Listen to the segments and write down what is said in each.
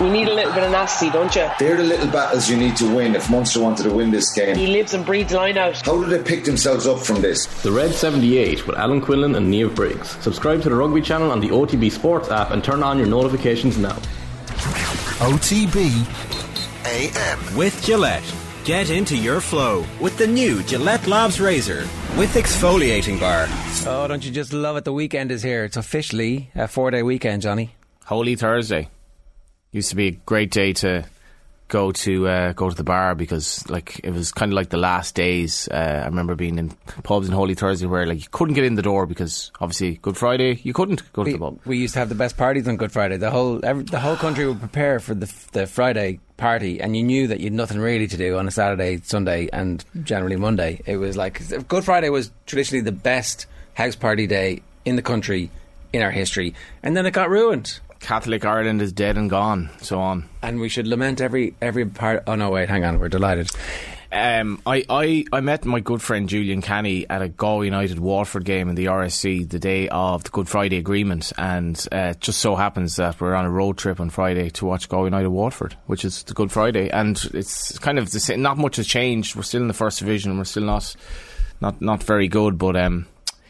You need a little bit of nasty, don't you? They're the little battles you need to win if Munster wanted to win this game. He lives and breathes line out. How did they pick themselves up from this? The Red 78 with Alan Quinlan and Niamh Briggs. Subscribe to the Rugby channel on the OTB Sports app and turn on your notifications now. OTB AM. With Gillette. Get into your flow with the new Gillette Labs Razor with exfoliating bar. Oh, don't you just love it? The weekend is here. It's officially a four day weekend, Johnny. Holy Thursday. Used to be a great day to go to uh, go to the bar because like it was kind of like the last days. Uh, I remember being in pubs on Holy Thursday where like you couldn't get in the door because obviously Good Friday you couldn't go to We, the pub. we used to have the best parties on Good Friday. The whole every, the whole country would prepare for the the Friday party, and you knew that you'd nothing really to do on a Saturday, Sunday, and generally Monday. It was like Good Friday was traditionally the best house party day in the country in our history, and then it got ruined. Catholic Ireland is dead and gone. So on. And we should lament every every part. Oh no, wait, hang on, we're delighted. Um, I, I, I met my good friend Julian Canny at a Galway United Waterford game in the RSC the day of the Good Friday Agreement, and uh, it just so happens that we're on a road trip on Friday to watch Galway United Waterford, which is the Good Friday, and it's kind of the same. Not much has changed. We're still in the first division. We're still not not not very good, but um,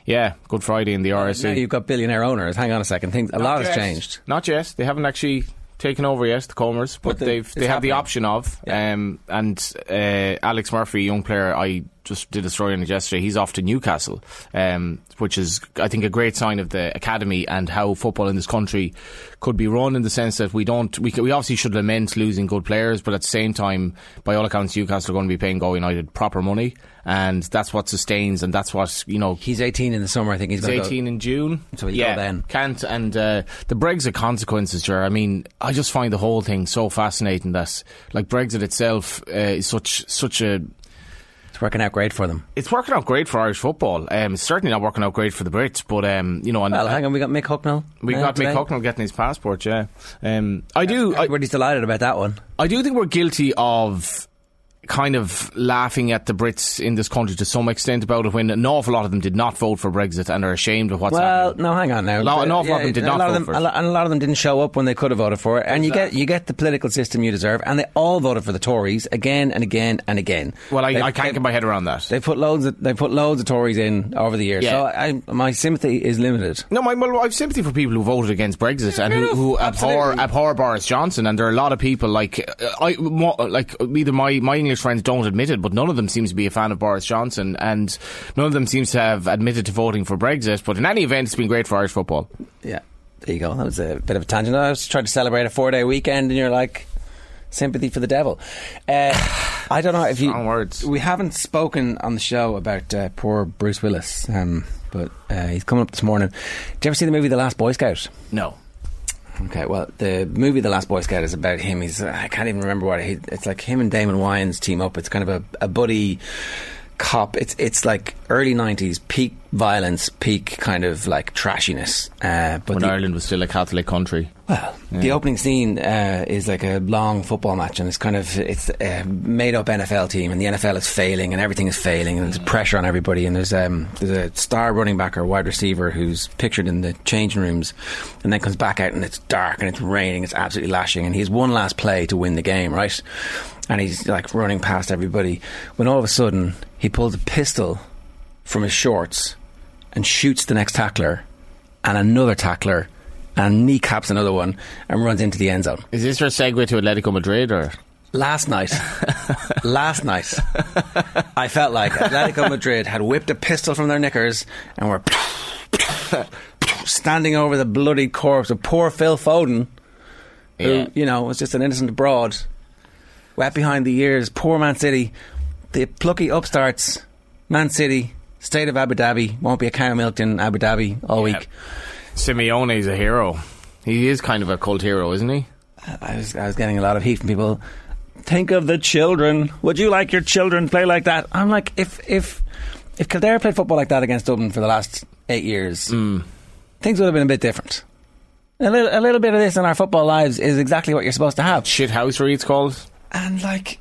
yeah, Good Friday in the RSC. Now you've got billionaire owners. Hang on a second, things a Not lot yet. has changed. Not yet. They haven't actually taken over yet, the Comers, but, But the- they've they have the option of. Yeah. Um, and uh, Alex Murphy, young player, I just did a story on it yesterday. He's off to Newcastle, um, which is I think a great sign of the academy and how football in this country could be run in the sense that we don't we, we obviously should lament losing good players, but at the same time, by all accounts, Newcastle are going to be paying Go United proper money, and that's what sustains and that's what you know He's 18 in the summer. I think he's He's going to 18 in June. So yeah, go then. Can't. And uh, the Brexit consequences, Ger. I mean, I just find the whole thing so fascinating that, like, Brexit itself uh, is such such a. It's working out great for them. It's working out great for Irish football. Um, it's certainly not working out great for the Brits, but um, you know, and Well, hang on, we got Mick Hucknall. we uh, got today. Mick Hucknall getting his passport. Yeah, um, I do. I, Everybody's delighted about that one. I do think we're guilty of kind of laughing at the Brits in this country to some extent about it when an awful lot of them did not vote for Brexit and are ashamed of what's well, happening. no, hang on now. A lot- an awful lot of them did not vote them, for it. and a lot of them didn't show up when they could have voted for it. And you get you get the political system you deserve. And they all voted for the Tories again and again and again. Well, I, I can't get my head around that. They put loads. Of, they put loads of Tories in over the years. Yeah. So I, my sympathy is limited. No, my, well, I've sympathy for people who voted against Brexit and who, who abhor abhor Boris Johnson. And there are a lot of people like uh, I, like either my, my English friends don't admit it, but none of them seems to be a fan of Boris Johnson, and none of them seems to have admitted to voting for Brexit. But in any event, it's been great for Irish football. Yeah, there you go. That was a bit of a tangent. I was trying to celebrate a four day weekend, and you're like, sympathy for the devil. Uh, I don't know if you. Strong words. We haven't spoken on the show about uh, poor Bruce Willis, um, but uh, he's coming up this morning. Did you ever see the movie The Last Boy Scout? No. Okay, well, the movie The Last Boy Scout is about him. He's I can't even remember what he, it's like. Him and Damon Wayans team up. It's kind of a, a buddy cop. It's it's like early '90s peak violence, peak kind of like trashiness. Uh, but When the, Ireland was still a Catholic country. Well, the opening scene uh, is like a long football match, and it's kind of it's a made up NFL team, and the NFL is failing, and everything is failing, and there's pressure on everybody, and there's um there's a star running back or wide receiver who's pictured in the changing rooms, and then comes back out, and it's dark, and it's raining, it's absolutely lashing, and he has one last play to win the game, right? And he's like running past everybody, when all of a sudden he pulls a pistol from his shorts and shoots the next tackler and another tackler and kneecaps another one and runs into the end zone. Is this your segue to Atletico Madrid or? Last night, last night, I felt like Atletico Madrid had whipped a pistol from their knickers and were standing over the bloody corpse of poor Phil Foden, who, Yeah. you know, was just an innocent broad, wet behind the ears. Poor Man City, the plucky upstarts, Man City, state of Abu Dhabi, won't be a cow milked in Abu Dhabi all Yeah. week. Simeone's a hero. He is kind of a cult hero, isn't he? I was, I was getting a lot of heat from people. Think of the children. Would you like your children play like that? I'm like, if if if Kildare played football like that against Dublin for the last eight years, things would have been a bit different. A little, a little bit of this in our football lives is exactly what you're supposed to have. Shit housery, it's called. And like,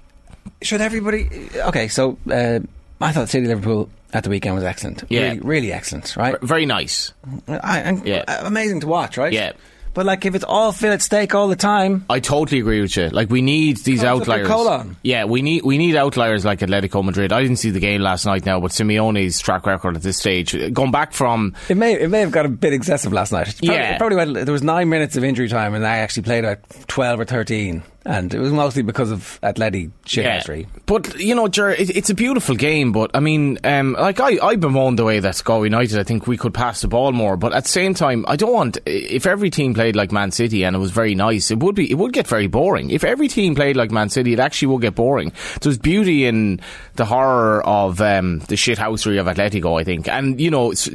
should everybody? Okay, so uh, I thought City Liverpool at the weekend was excellent. Yeah. really, really excellent, right? Very nice. I, and Yeah. amazing to watch, right? Yeah. But like, if it's all fillet steak all the time, I totally agree with you. Like we need these Comes up with outliers. colon. Yeah, we need we need outliers like Atletico Madrid. I didn't see the game last night now, but Simeone's track record at this stage, going back from it may it may have got a bit excessive last night. It probably, Yeah. it probably went, there was nine minutes of injury time, and I actually played about twelve or thirteen, and it was mostly because of Atleti shit history. But you know, Ger, it, it's a beautiful game. But I mean, um, like I, I bemoaned the way that Go United. I think we could pass the ball more. But at the same time, I don't want if every team played like Man City and it was very nice. It would be it would get very boring. If every team played like Man City, it actually would get boring. There's beauty in the horror of um, the shithousery of Atletico. I think, and you know, it's,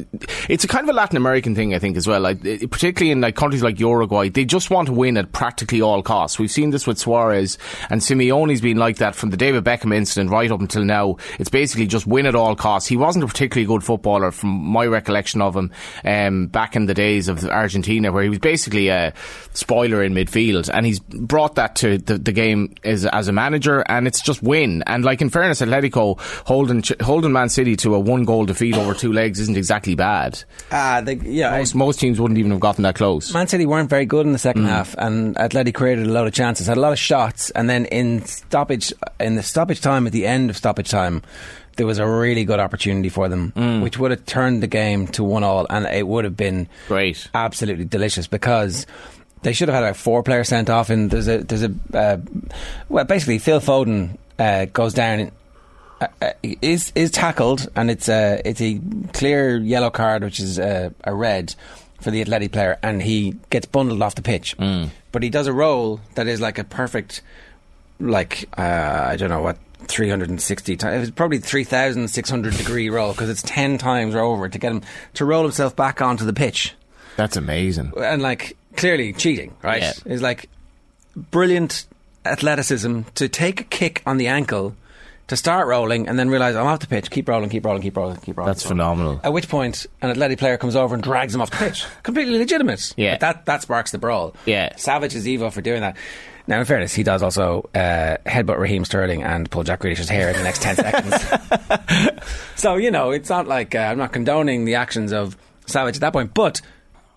it's a kind of a Latin American thing. I think as well. Like particularly in like countries like Uruguay, they just want to win at practically all costs. We've seen this with Suarez and Simeone's been like that from the David Beckham incident right up until now. It's basically just win at all costs. He wasn't a particularly good footballer from my recollection of him um, back in the days of Argentina, where he was basically a spoiler in midfield, and he's brought that to the, the game as, as a manager, and it's just win. And like in fairness, Atletico holding holding Man City to a one goal defeat over two legs isn't exactly bad. Ah, they, yeah, Most, most teams wouldn't even have gotten that close. Man City weren't very good in the Mm. second half, and Atleti created a lot of chances, had a lot of shots, and then in stoppage, in the stoppage time, at the end of stoppage time, there was a really good opportunity for them, Mm. which would have turned the game to one all, and it would have been Great. absolutely delicious because. They should have had about four players sent off, and there's a there's a uh, well, basically Phil Foden uh, goes down uh, uh, is is tackled, and it's a it's a clear yellow card, which is a, a red for the Atleti player, and he gets bundled off the pitch. But he does a roll that is like a perfect, like uh, I don't know what. 360 times. It was probably 3,600 degree roll because it's 10 times over to get him to roll himself back onto the pitch. That's amazing. And like, clearly cheating, right? Yeah. Is like brilliant athleticism to take a kick on the ankle to start rolling and then realise I'm off the pitch, keep rolling, keep rolling, keep rolling, keep rolling. That's keep rolling. phenomenal. At which point, an Athletic player comes over and drags him off the pitch. Completely legitimate. Yeah. But that, that sparks the brawl. Yeah. Savić is evil for doing that. Now, in fairness, he does also uh, headbutt Raheem Sterling and pull Jack Grealish's hair in the next 10 seconds. so, you know, it's not like uh, I'm not condoning the actions of Savić at that point, but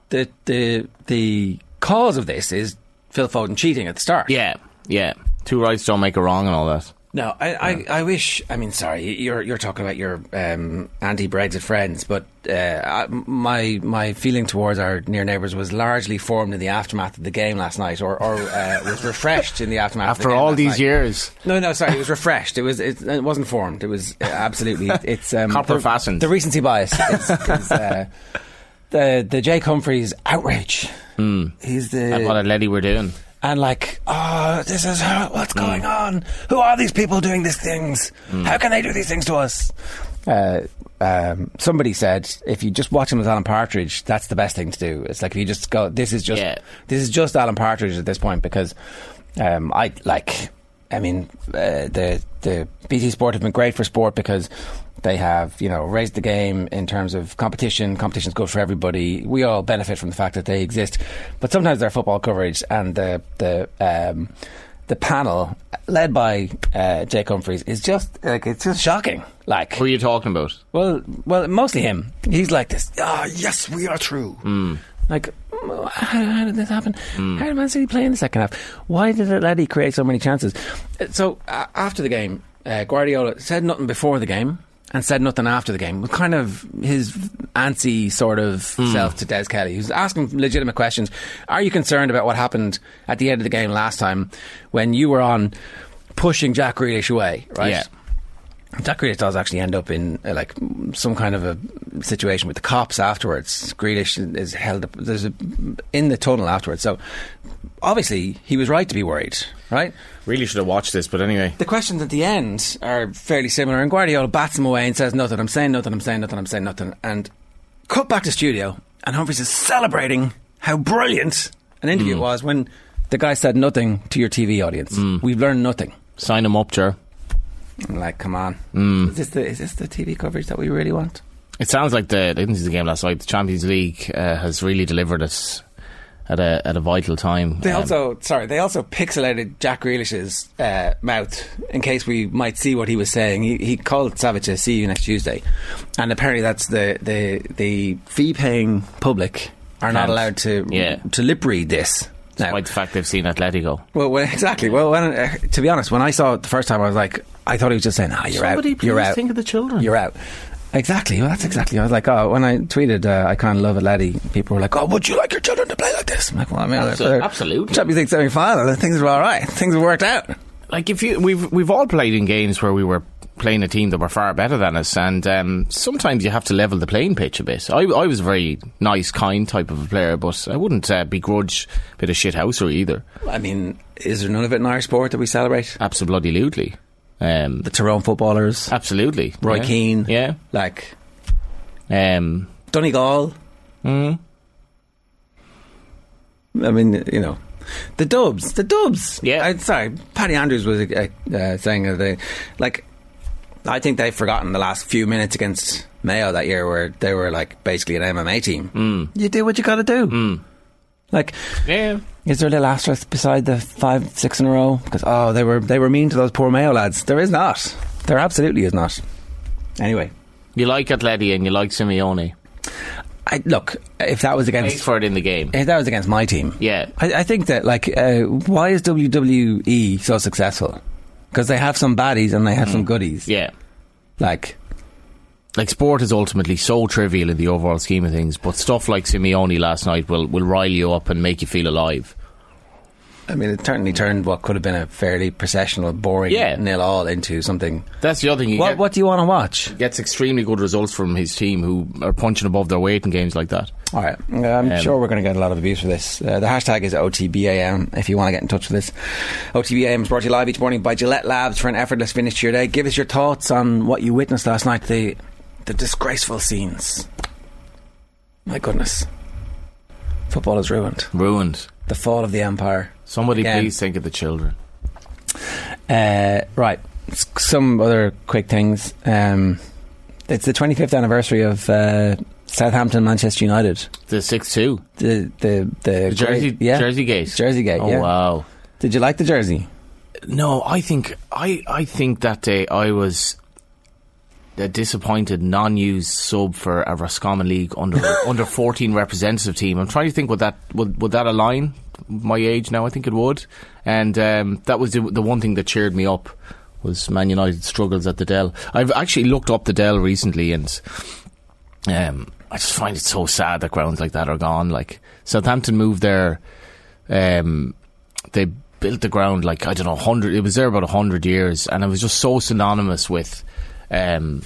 the, the, the cause of this is Phil Foden cheating at the start. Yeah, yeah. Two rights don't make a wrong and all that. No, I, I, I wish. I mean, sorry, you're you're talking about your um, anti-Brexit friends, but uh, my my feeling towards our near neighbours was largely formed in the aftermath of the game last night, or, or uh, was refreshed in the aftermath. of the After game all these night. years. No, no, sorry, it was refreshed. It was it, it wasn't formed. It was uh, absolutely it's um, Copper the, fastened. The recency bias uh, the the Jake Humphreys outrage. He's the That's what a lady we're doing. And like, oh, this is how, what's going on. Who are these people doing these things? How can they do these things to us? Uh, um, somebody said if you just watch him as Alan Partridge, that's the best thing to do. It's like if you just go, this is just Yeah. this is just Alan Partridge at this point because um, I like. I mean, uh, the the BT Sport have been great for sport because they have you know raised the game in terms of competition. Competition's good for everybody. We all benefit from the fact that they exist. But sometimes their football coverage and the the um, the panel led by uh, Jake Humphreys is just like it's just shocking. Like Who are you talking about? well, well, mostly him. He's like this. Ah, yes, we are true. Hmm. Like, mm, how, how did this happen? How did Man City play in the second half? Why did Atleti create so many chances? Uh, So uh, after the game, uh, Guardiola said nothing before the game and said nothing after the game. With kind of his antsy sort of self to Des Kelly, who's asking legitimate questions. Are you concerned about what happened at the end of the game last time when you were on pushing Jack Grealish away? Right. Yeah. Jack Grealish does actually end up in uh, like some kind of a situation with the cops afterwards. Grealish is held up. There's a in the tunnel afterwards. So obviously he was right to be worried, right? Really should have watched this, but anyway. The questions at the end are fairly similar, and Guardiola bats him away and says nothing. I'm saying nothing. I'm saying nothing. I'm saying nothing. And cut back to studio, and Humphries is celebrating how brilliant an interview it was when the guy said nothing to your TV audience. We've learned nothing. Sign him up, Ger. I'm like, come on, Mm. is this the is this the TV coverage that we really want? It sounds like the I didn't see the game last night. The Champions League uh, has really delivered us at a at a vital time. They Um, also, sorry, they also pixelated Jack Grealish's uh, mouth in case we might see what he was saying. He, he called Savić to see you next Tuesday, and apparently that's the the the fee paying public are not allowed to Yeah. to lip read this. Now, Despite the fact they've seen Atletico. well, well, exactly. Well, when, uh, to be honest, when I saw it the first time, I was like, I thought he was just saying, "Ah, you're Somebody out. You're out. think of the children. You're out." Exactly. Well, that's exactly. I was like, oh, when I tweeted, uh, I kind of love Atleti. People were like, oh, would you like your children to play like this? I'm like, well, I mean, Abso- they're- absolutely. Champions League semi final. Things were all right. Things have worked out. like if you we've we've all played in games where we were playing a team that were far better than us, and um, sometimes you have to level the playing pitch a bit. I, I was a very nice, kind type of a player, but I wouldn't uh, begrudge a bit of shithousery either. I mean, is there none of it in Irish sport that we celebrate? Absolutely, um, The Tyrone footballers, absolutely. Roy yeah. Keane, yeah. like Um, Donegal. mm, I mean, you know, the Dubs, the Dubs. Yeah. I, sorry, Paddy Andrews was uh, uh, saying that they, like, I think they've forgotten the last few minutes against Mayo that year, where they were like basically an MMA team. Mm. You do what you got to do. Mm. Like, yeah. Is there a little asterisk beside the five, six in a row? Because oh, they were they were mean to those poor Mayo lads. There is not. There absolutely is not. Anyway, You like Atleti and you like Simeone. I, look, if that was Pays against for it in the game. if that was against my team, Yeah. I, I think that like uh, why is WWE so successful? Because they have some baddies and they have some goodies. Yeah. Like like sport is ultimately so trivial in the overall scheme of things, but stuff like Simeone last night will, will rile you up and make you feel alive. I mean, it certainly turned what could have been a fairly processional, boring Yeah. nil all into something. That's the other thing. You What get, What do you want to watch? gets extremely good results from his team who are punching above their weight in games like that. All right, I'm Um, sure we're going to get a lot of abuse for this. Uh, the hashtag is OTBAM if you want to get in touch with us. OTBAM is brought to you live each morning by Gillette Labs for an effortless finish to your day. Give us your thoughts on what you witnessed last night, the, the disgraceful scenes. My goodness. Football is ruined. Ruined. The fall of the empire. Somebody Again. please think of the children. Uh, right. S- Some other quick things. Um, it's the 25th anniversary of uh, Southampton Manchester United. The 6 2. The the the, The Jersey, great- yeah. Jersey Gate. Jersey Gate. Oh, yeah. wow. Did you like the jersey? No, I think I, I think that day I was a disappointed non-used sub for a Roscommon League under under fourteen representative team. I'm trying to think would that would would that align my age now? I think it would, and um, that was the, the one thing that cheered me up was Man United struggles at the Dell. I've actually looked up the Dell recently, and um, I just find it so sad that grounds like that are gone. Like Southampton moved there. Um, they built the ground like I don't know, hundred. It was there about hundred years, and it was just so synonymous with um,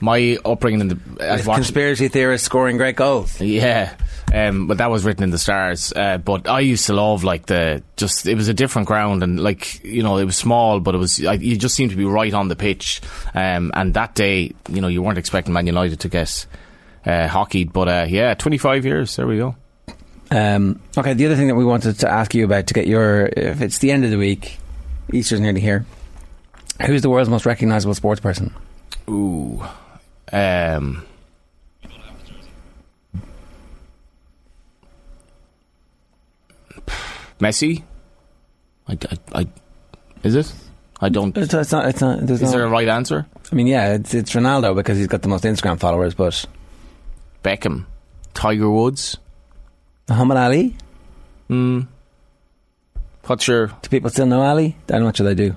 my upbringing in the Conspiracy theorists scoring great goals. yeah, um, but that was written in the stars. Uh, but I used to love like the just it was a different ground and like you know it was small, but it was I, you just seemed to be right on the pitch. Um, and that day, you know, you weren't expecting Man United to get uh, hockeyed, but uh, yeah, twenty five years. There we go. Um, okay, the other thing that we wanted to ask you about to get your, if it's the end of the week, Easter's nearly here. Who's the world's most recognisable sports person? Ooh. Um. Messi? I, I, I- is it? I don't. It's, it's not. It's not. There's Is no, there a right answer? I mean, yeah, it's, it's Ronaldo because he's got the most Instagram followers. But Beckham, Tiger Woods. Muhammad Ali. Hmm. What's your? Do people still know Ali? I'm not sure they do.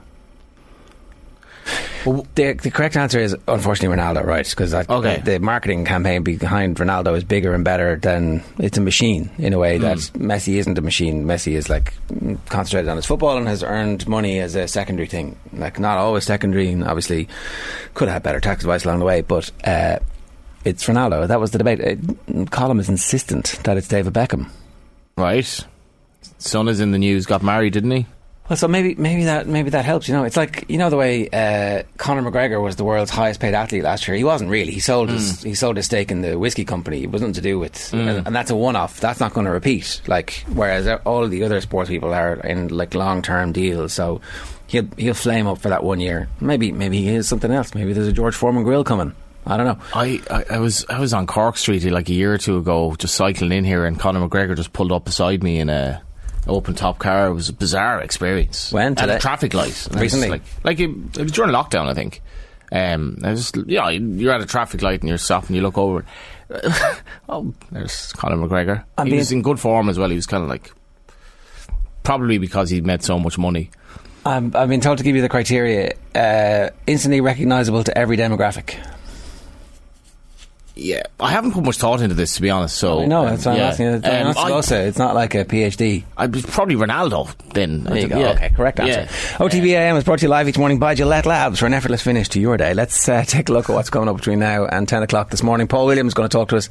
Well, The, the correct answer is unfortunately Ronaldo, right? Because Okay. the, the marketing campaign behind Ronaldo is bigger and better than it's a machine in a way that Hmm. Messi isn't a machine. Messi is like mm, concentrated on his football and has earned money as a secondary thing. Like not always secondary, and obviously could have had better tax advice along the way, but. Uh, it's Ronaldo. That was the debate. Uh, Colin is insistent that it's David Beckham. right. Son is in the news. Got married, didn't he? Well, so maybe maybe that maybe that helps. You know, it's like you know the way uh, Conor McGregor was the world's highest paid athlete last year. He wasn't really. He sold his he sold his stake in the whiskey company. It wasn't to do with, and, and that's a one off. That's not going to repeat. Like whereas all the other sports people are in like long term deals. So he'll he'll flame up for that one year. Maybe maybe he is something else. Maybe there's a George Foreman grill coming. I don't know. I, I, I was I was on Cork Street like a year or two ago, just cycling in here, and Conor McGregor just pulled up beside me in a open top car. It was a bizarre experience. When? at a traffic light And I was Recently? like like it, it was during lockdown, I think. Um, I just, yeah, you're at a traffic light and you're stopping. You look over. oh, there's Conor McGregor. I'm he was in good form as well. He was kind of like probably because he'd made so much money. I'm, I've been told to give you the criteria. Uh, instantly recognisable to every demographic. Yeah, I haven't put much thought into this to be honest. So I know, um, that's what. I'm asking. It's, Um, not I- it's not like a PhD. I was probably Ronaldo then. There you go. Yeah. Okay, correct answer. Yeah. OTBAM is brought to you live each morning by Gillette Labs for an effortless finish to your day. Let's uh, take a look at what's coming up between now and 10 o'clock this morning. Paul Williams is going to talk to us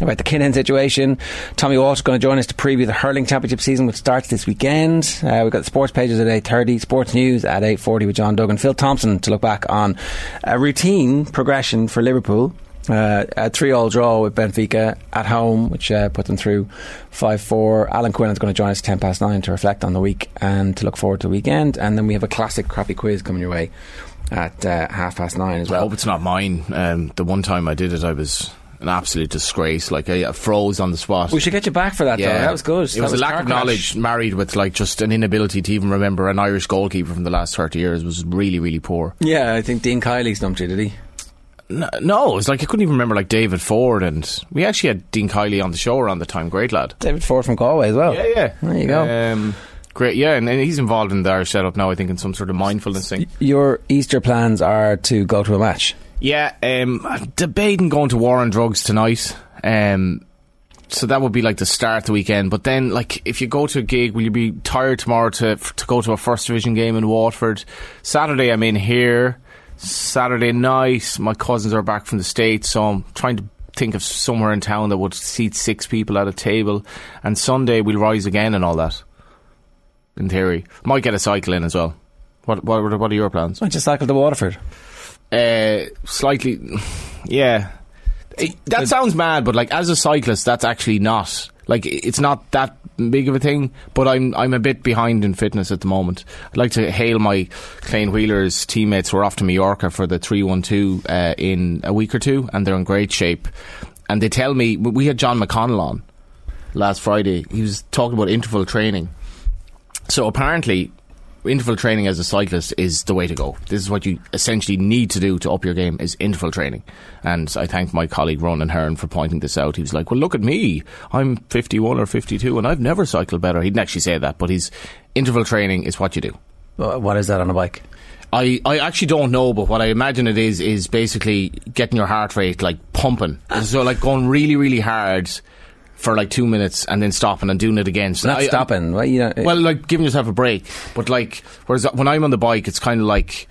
about the Kinahan situation. Tommy Walsh is going to join us to preview the hurling championship season, which starts this weekend. Uh, we've got the sports pages at 8.30, sports news at 8.40 with John Duggan. Phil Thompson to look back on a routine progression for Liverpool. Uh, a three-all draw with Benfica at home, which uh, put them through five-four. Alan Quinlan's going to join us at ten past nine to reflect on the week and to look forward to the weekend. And then we have a classic crappy quiz coming your way at uh, half past nine as well. I hope it's not mine. Um, the one time I did it, I was an absolute disgrace. Like I, I froze on the spot. We should get you back for that. though. that was good. It That was, a lack of knowledge married with like just an inability to even remember an Irish goalkeeper from the last thirty years was really really poor. Yeah, I think Dean Kiely stumped you, did he? No, no, it was like I couldn't even remember like David Forde and we actually had Dean Kiely on the show around the time. Great lad. David Forde from Galway as well. Yeah, yeah. There you go. Um, great, yeah, and, and he's involved in the Irish setup now. I think in some sort of mindfulness thing. Your Easter plans are to go to a match. Yeah, um, I'm debating going to War on Drugs tonight. Um, so that would be like the start of the weekend. But then, like, if you go to a gig, will you be tired tomorrow to to go to a first division game in Waterford? Saturday, I'm in here. Saturday night, my cousins are back from the states, so I'm trying to think of somewhere in town that would seat six people at a table. And Sunday, we'll rise again and all that. In theory, might get a cycle in as well. What what what are your plans? Don't you cycle to Waterford? Uh, slightly, yeah. It- that sounds mad, but like as a cyclist, that's actually not like it's not that big of a thing. But I'm I'm a bit behind in fitness at the moment. I'd like to hail my Clane Wheelers teammates who are off to Mallorca for the three one two uh, in a week or two, and they're in great shape. And they tell me we had John McConnell on last Friday. He was talking about interval training. So apparently, interval training as a cyclist is the way to go. This is what you essentially need to do to up your game is interval training. And I thank my colleague Ronan Hearn for pointing this out. He was like, "Well, look at me. I'm 51 or 52, and I've never cycled better." He didn't actually say that, but his interval training is what you do. What is that on a bike? I, I actually don't know, but what I imagine it is is basically getting your heart rate like pumping. So like going really really hard for like two minutes and then stopping and doing it again. So Not I- stopping. Well, you know, well, like giving yourself a break, but like, whereas when I'm on the bike, it's kind of like,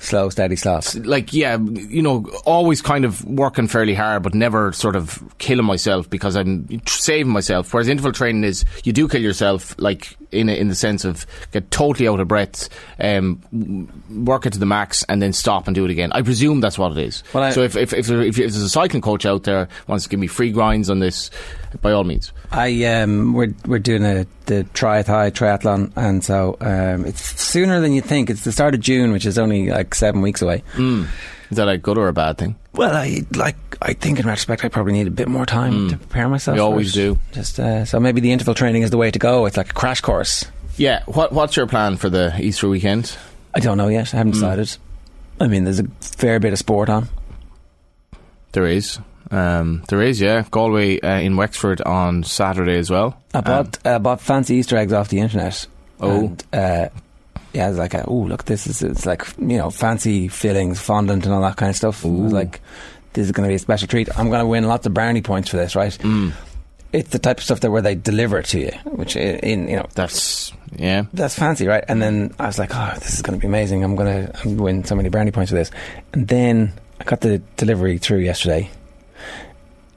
slow, steady, stop. like yeah, you know, always kind of working fairly hard, but never sort of killing myself because I'm tr- saving myself. Whereas interval training is you do kill yourself, like in a, in the sense of get totally out of breath, um, work it to the max, and then stop and do it again. I presume that's what it is. Well, I- so if if if, there, if there's a cycling coach out there wants to give me free grinds on this, by all means. I um, we're we're doing a the triathlon triathlon, and so um, it's sooner than you think. It's the start of June, which is only like seven weeks away. Is that a good or a bad thing? Well, I like. I think in retrospect, I probably need a bit more time to prepare myself. We always do. Just uh, so maybe the interval training is the way to go. It's like a crash course. Yeah. What What's your plan for the Easter weekend? I don't know yet. I haven't decided. I mean, there's a fair bit of sport on. There is. Um, there is, yeah. Galway uh, in Wexford on Saturday as well. I bought I bought fancy Easter eggs off the internet. Oh. And, uh, yeah, it's like, oh look, this is it's like you know fancy fillings, fondant, and all that kind of stuff. It was like this is going to be a special treat. I'm going to win lots of brownie points for this, right? Mm. It's the type of stuff that where they deliver it to you, which i- in you know That's yeah. that's fancy, right? And then I was like, oh, this is going to be amazing. I'm going to win so many brownie points for this. And then I got the delivery through yesterday,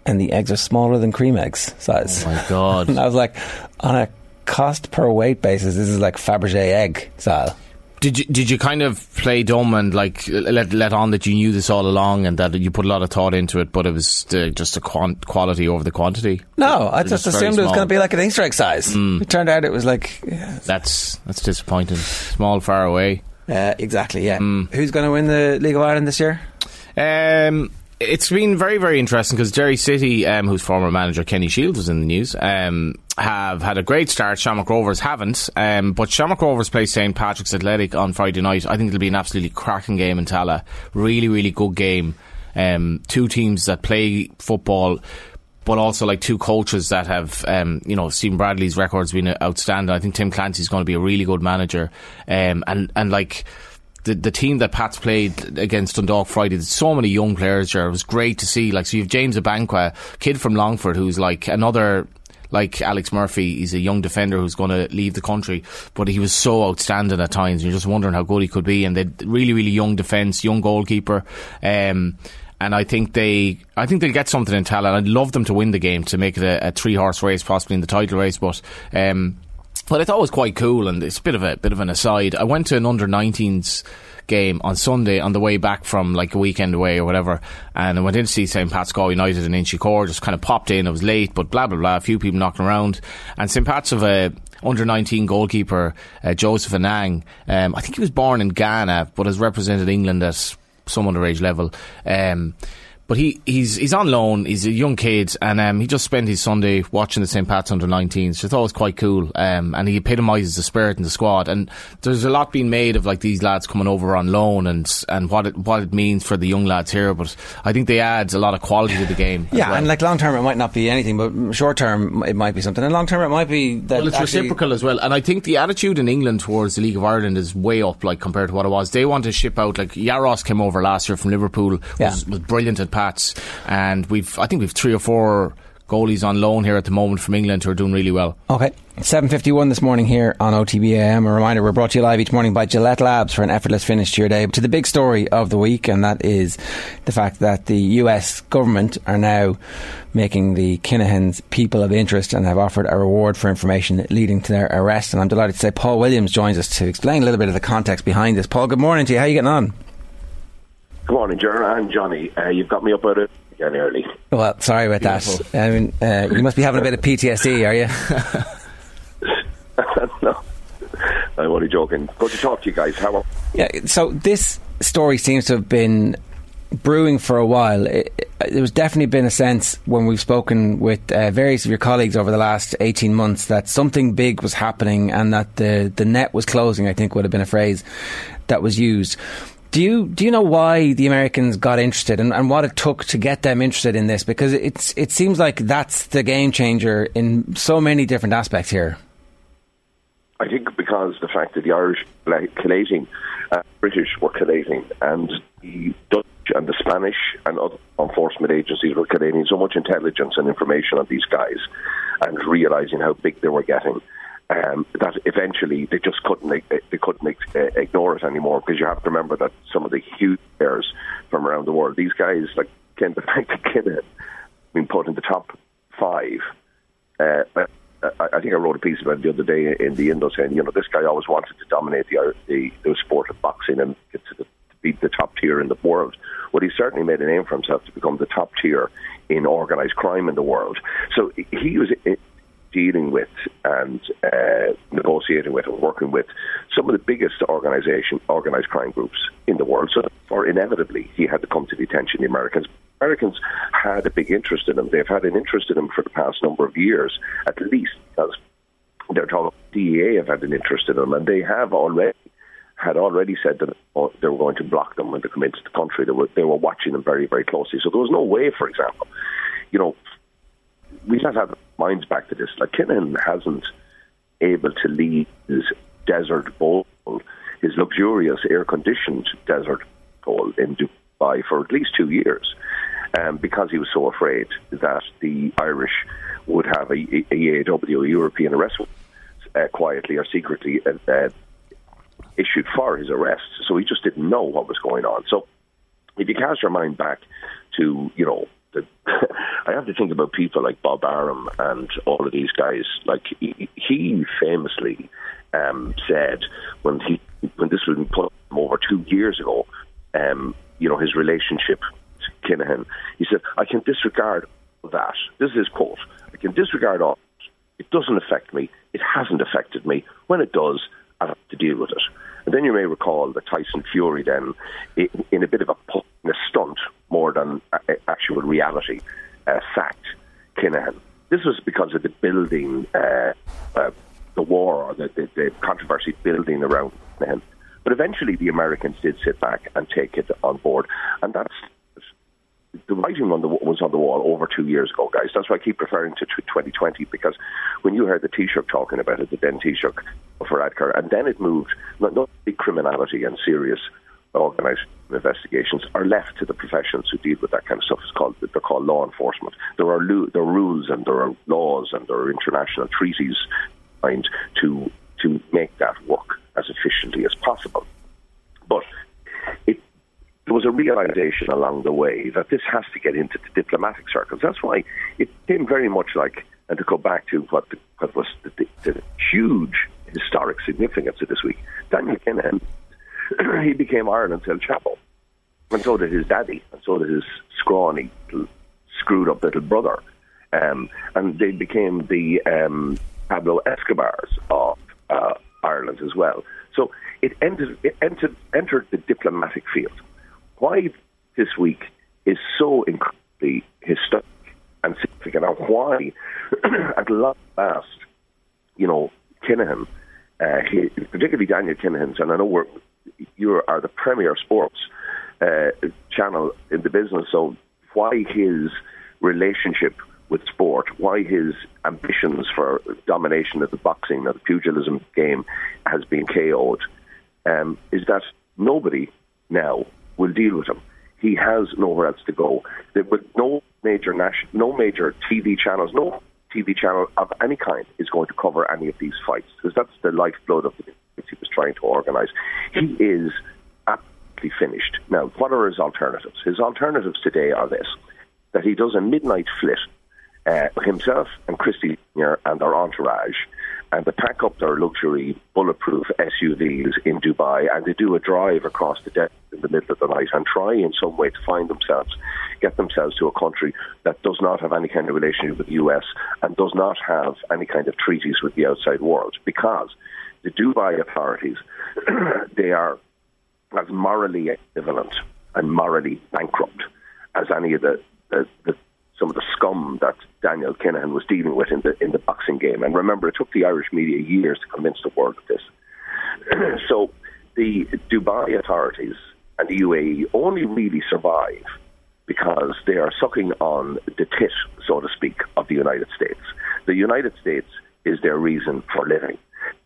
and the eggs are smaller than cream eggs size. Oh my god. And I was like, on a cost per weight basis, this is like Fabergé egg style. did you Did you kind of play dumb and like let let on that you knew this all along and that you put a lot of thought into it, but it was uh, just a quant- quality over the quantity? No, I just just assumed it was going to be like an Easter egg size. It turned out it was like, yeah, That's that's disappointing. Small, far away. uh, exactly, yeah. Who's going to win the League of Ireland this year? Um, it's been very, very interesting because Derry City, um, whose former manager Kenny Shiels was in the news, um, have had a great start. Shamrock Rovers haven't, um, but Shamrock Rovers play St Patrick's Athletic on Friday night. I think it'll be an absolutely cracking game in Tallaght. Really, really good game. Um, two teams that play football but also like two coaches that have, um, you know, Stephen Bradley's record's been outstanding. I think Tim Clancy's going to be a really good manager, um, and and like. The, the team that Pats played against Dundalk Friday, there's so many young players there. It was great to see. Like, so you have James Abankwah, kid from Longford, who's like another like Alex Murphy, he's a young defender who's going to leave the country, but he was so outstanding at times. You're just wondering how good he could be. And they really, really young defence, young goalkeeper. Um, and I think they, I think they'll get something in Tallaght. I'd love them to win the game to make it a, a three horse race, possibly in the title race. But um, what I thought was quite cool, and it's a bit of a bit of an aside. I went to an under 19s game on Sunday on the way back from like a weekend away or whatever, and I went in to see St Pat's Galway United in Inchicore. Just kind of popped in. I was late, but blah blah blah. A few people knocking around, and St Pat's have a under 19 goalkeeper uh, Joseph Anang. Um, I think he was born in Ghana, but has represented England at some underage level. Um, but he, he's he's on loan. He's a young kid, and um, he just spent his Sunday watching the St Pat's under 19s. So I thought it was quite cool. Um, and he epitomises the spirit in the squad. And there's a lot being made of like these lads coming over on loan and and what it what it means for the young lads here. But I think they add a lot of quality to the game. Yeah, well. and like long term it might not be anything, but short term it might be something. And long term it might be that. Well, it's reciprocal as well. And I think the attitude in England towards the League of Ireland is way up, like compared to what it was. They want to ship out. Like Jaros came over last year from Liverpool, was, Yeah. was brilliant at Pats and we've I think we've three or four goalies on loan here at the moment from England who are doing really well. Okay. 7.51 this morning here on OTBAM. A reminder, we're brought to you live each morning by Gillette Labs for an effortless finish to your day. To the big story of the week, and that is the fact that the US government are now making the Kinahans people of interest and have offered a reward for information leading to their arrest. And I'm delighted to say Paul Williams joins us to explain a little bit of the context behind this. Paul, good morning to you. How are you getting on? Good morning, Gerard and Johnny. Uh, you've got me up out of again early. Well, sorry about that. I mean, uh, you must be having a bit of PTSD, are you? no, I'm only joking. Good to talk to you guys. How are Yeah, so this story seems to have been brewing for a while. It, it, there's definitely been a sense when we've spoken with uh, various of your colleagues over the last 18 months that something big was happening and that the, the net was closing, I think would have been a phrase that was used. Do you do you know why the Americans got interested and, and what it took to get them interested in this? Because it's it seems like that's the game changer in so many different aspects here. I think because the fact that the Irish collating, uh, British were collating, and the Dutch and the Spanish and other enforcement agencies were collating so much intelligence and information on these guys, and realizing how big they were getting. Um, that eventually they just couldn't they couldn't uh, ignore it anymore because you have to remember that some of the huge players from around the world, these guys like Ken the that Ken been put in the top five. Uh, I, think I wrote a piece about it the other day in the Indo saying, you know, this guy always wanted to dominate the the, the sport of boxing and get to, the, to beat the top tier in the world. Well, he certainly made a name for himself to become the top tier in organised crime in the world. So he was dealing with and uh, negotiating with and working with some of the biggest organisation organised crime groups in the world. So, or inevitably, he had to come to the attention of the Americans. Americans had a big interest in him. They've had an interest in him for the past number of years, at least because they're talking. DEA have had an interest in him, and they have already had already said that they were going to block them when they come into the country. They were they were watching them very very closely. So there was no way, for example, you know, we have had minds back to this. Like Kinahan hasn't able to leave his desert bowl, his luxurious air conditioned desert bowl in Dubai for at least two years, um, because he was so afraid that the Irish would have a, a EAW, a European arrest uh, quietly or secretly uh, uh, issued for his arrest. So he just didn't know what was going on. So if you cast your mind back to, you know, I have to think about people like Bob Arum and all of these guys. Like he, he famously um, said when he when this was put over two years ago, um, you know, his relationship to Kinahan, he said, "I can disregard that." This is his quote. "I can disregard all. It doesn't affect me. It hasn't affected me. When it does, I have to deal with it." And then you may recall that Tyson Fury then, in a bit of a, a stunt, more than actual reality. Uh, sacked Kinahan. This was because of the building, uh, uh, the war, or the, the, the controversy building around Kinahan. But eventually, the Americans did sit back and take it on board, and that's the writing on the was on the wall over two years ago, guys. That's why I keep referring to 2020 because when you heard the Taoiseach talking about it, the then Taoiseach for Varadkar, and then it moved. Not, not criminality and serious organised investigations are left to the professionals who deal with that kind of stuff. It's called they're called law enforcement. There are lo- there are rules and there are laws and there are international treaties designed to to make that work as efficiently as possible. But it there was a realization along the way that this has to get into the diplomatic circles. That's why it came very much like, and to go back to what, the, what was the, the, the huge historic significance of this week, Daniel Kinahan, he became Ireland's El Chapo. And so did his daddy, and so did his scrawny, screwed up little brother. Um, and they became the um, Pablo Escobars of uh, Ireland as well. So it entered, it entered, entered the diplomatic field why this week is so incredibly historic and significant, and why, at last, you know, Kinahan, uh, he, particularly Daniel Kinahan's, and I know we're, you are the premier sports uh, channel in the business, so why his relationship with sport, why his ambitions for domination of the boxing, of the pugilism game has been KO'd, um, is that nobody now will deal with him. He has nowhere else to go. With no major national, no major TV channels, no TV channel of any kind is going to cover any of these fights because that's the lifeblood of the he was trying to organise. He is absolutely finished. Now, what are his alternatives? His alternatives today are this: that he does a midnight flit uh, himself and Christy and their entourage and they pack up their luxury bulletproof SUVs in Dubai and they do a drive across the desert in the middle of the night and try in some way to find themselves, get themselves to a country that does not have any kind of relationship with the US and does not have any kind of treaties with the outside world because the Dubai authorities, they are as morally equivalent and morally bankrupt as any of the, the, the some of the scum that Daniel Kinahan was dealing with in the in the boxing game. And remember, it took the Irish media years to convince the world of this. so the Dubai authorities and the UAE only really survive because they are sucking on the tit, so to speak, of the United States. The United States is their reason for living,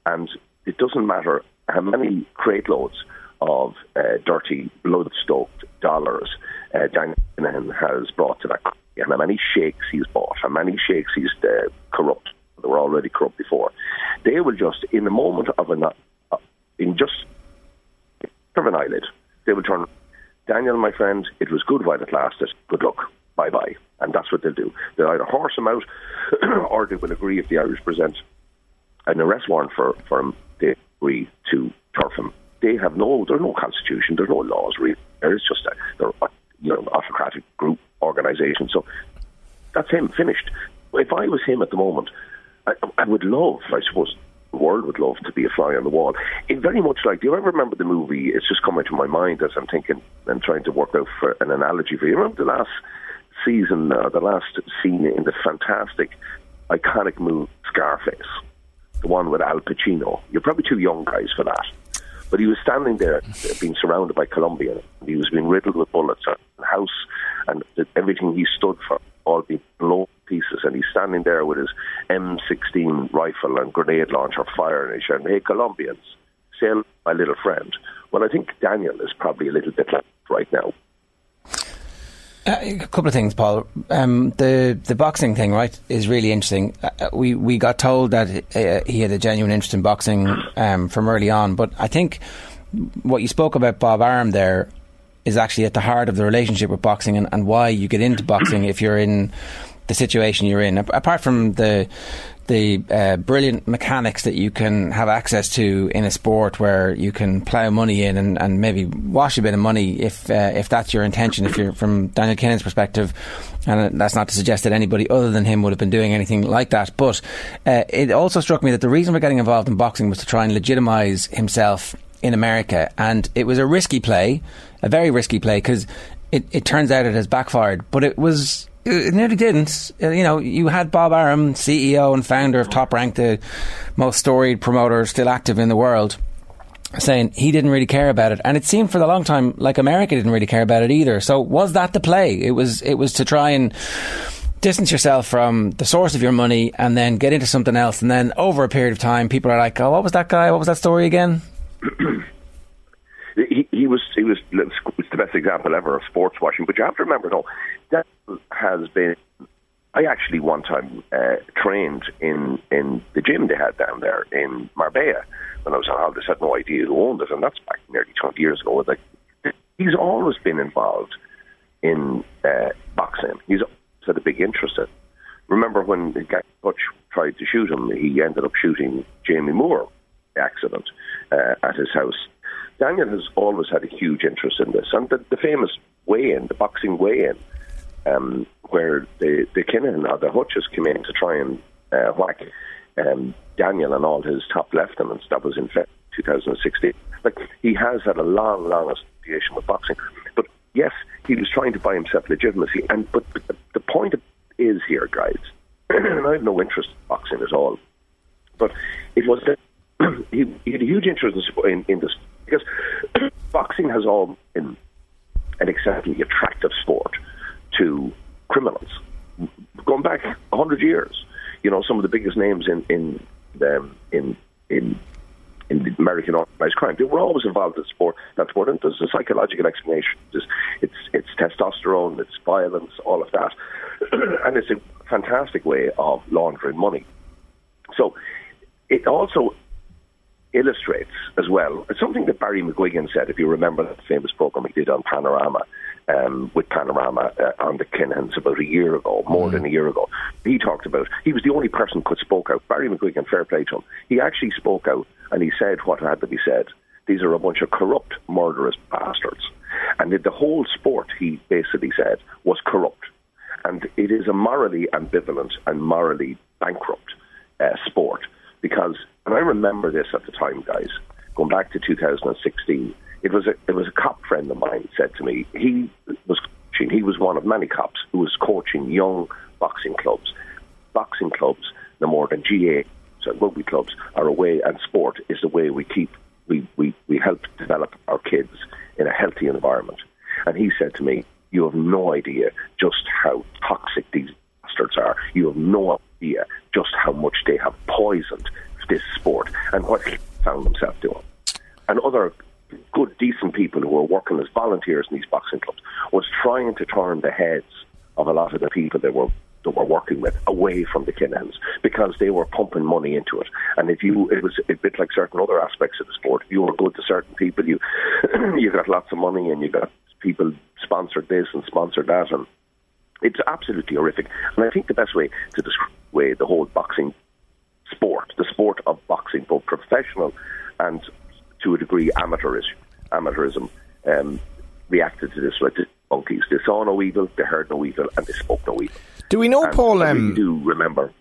and it doesn't matter how many crate loads of uh, dirty, blood-stoked dollars uh, Daniel has brought to that country and how many sheikhs he's bought, how many sheikhs he's uh, corrupt. They were already corrupt before. They will just, in the moment of an, uh, in just of an eyelid, they will turn. Daniel, my friend, it was good while it lasted. Good luck. Bye bye. And that's what they'll do. They'll either horse him out, or they will agree if the Irish present an arrest warrant for, for him. They agree to turf him. They have no. There's no constitution. There's no laws. Really, there's just a, they're a you know autocratic group organisation. So that's him finished. If I was him at the moment, I, I would love, I suppose, the world would love to be a fly on the wall. It very much like, do you ever remember the movie? It's just coming to my mind as I'm thinking and trying to work out for an analogy for you. Remember the last season, uh, the last scene in the fantastic, iconic movie Scarface, the one with Al Pacino. You're probably too young guys for that. But he was standing there, being surrounded by Colombians. He was being riddled with bullets. And house and everything he stood for all being blown pieces. And he's standing there with his M16 rifle and grenade launcher firing. He's shouting, "Hey, Colombians, sail my little friend." Well, I think Daniel is probably a little bit like right now. Uh, a couple of things, Paul. Um, the the boxing thing, right, is really interesting. Uh, we we got told that uh, he had a genuine interest in boxing um, from early on, but I think what you spoke about Bob Arum there is actually at the heart of the relationship with boxing and, and why you get into boxing if you're in the situation you're in. Apart from the the uh, brilliant mechanics that you can have access to in a sport where you can plough money in and, and maybe wash a bit of money if uh, if that's your intention. If you're from Daniel Kinahan's perspective, and that's not to suggest that anybody other than him would have been doing anything like that. But uh, it also struck me that the reason for getting involved in boxing was to try and legitimise himself in America, and it was a risky play, a very risky play because it, it turns out it has backfired. But it was it nearly didn't. Uh, You know, you had Bob Arum, CEO and founder of Top Rank, the most storied promoter still active in the world, saying he didn't really care about it, and it seemed for a long time like America didn't really care about it either. So was that the play? It was. It was to try and distance yourself from the source of your money and then get into something else, and then over a period of time, people are like, "Oh, what was that guy? What was that story again?" he, he was he was it's the best example ever of sports washing. But you have to remember, though, that has been. I actually one time uh, trained in in the gym they had down there in Marbella when I was on holidays. Had no idea who owned it, and that's back nearly twenty years ago. Like he's always been involved in uh, boxing. He's had a big interest in. it. Remember when Gary Hutch tried to shoot him? He ended up shooting Jamie Moore. Accident uh, at his house. Daniel has always had a huge interest in this, and the, the famous weigh-in, the boxing weigh-in, um, where the the Kinahan or the Hutches came in to try and uh, whack um, Daniel and all his top lieutenants. That was in Fe- 2016. Like he has had a long, long association with boxing, but yes, he was trying to buy himself legitimacy. And but the, the point is here, guys, and I have no interest in boxing at all, but it was that he, he had a huge interest in, in, in this because boxing has all been an exceptionally attractive sport to criminals. Going back hundred years, you know, some of the biggest names in in um, in in in American organized crime, they were always involved in sport. That's and there's a psychological explanation. It's, it's it's testosterone, it's violence, all of that, and it's a fantastic way of laundering money. So it also illustrates as well it's something that Barry McGuigan said. If you remember that famous program he did on Panorama um, with Panorama uh, on the Kinahans about a year ago, more than a year ago, he talked about. He was the only person who could spoke out. Barry McGuigan, fair play to him. He actually spoke out and he said what had to be said. These are a bunch of corrupt, murderous bastards, and the whole sport, he basically said, was corrupt, and it is a morally ambivalent and morally bankrupt uh, sport because, and I remember this at the time, guys, going back to 2016. It was a it was a cop friend of mine said to me he was coaching. He was one of many cops who was coaching young boxing clubs. Boxing clubs, no more than GAA so rugby clubs, are a way, and sport is the way we keep we, we, we help develop our kids in a healthy environment. And he said to me, "You have no idea just how toxic these bastards are. You have no idea just how much they have poisoned this sport and what he found himself doing. And other good, decent people who were working as volunteers in these boxing clubs was trying to turn the heads of a lot of the people they were that were working with away from the Kinahans because they were pumping money into it. And if you, it was a bit like certain other aspects of the sport. If you were good to certain people, you you got lots of money and you got people sponsored this and sponsored that, and it's absolutely horrific. And I think the best way to describe the whole boxing sport, the sport of boxing, both professional and to a degree amateurism, amateurism um, reacted to this like the monkeys. They saw no evil, they heard no evil, and they spoke no evil. Do we know, And Paul? I Um, do remember.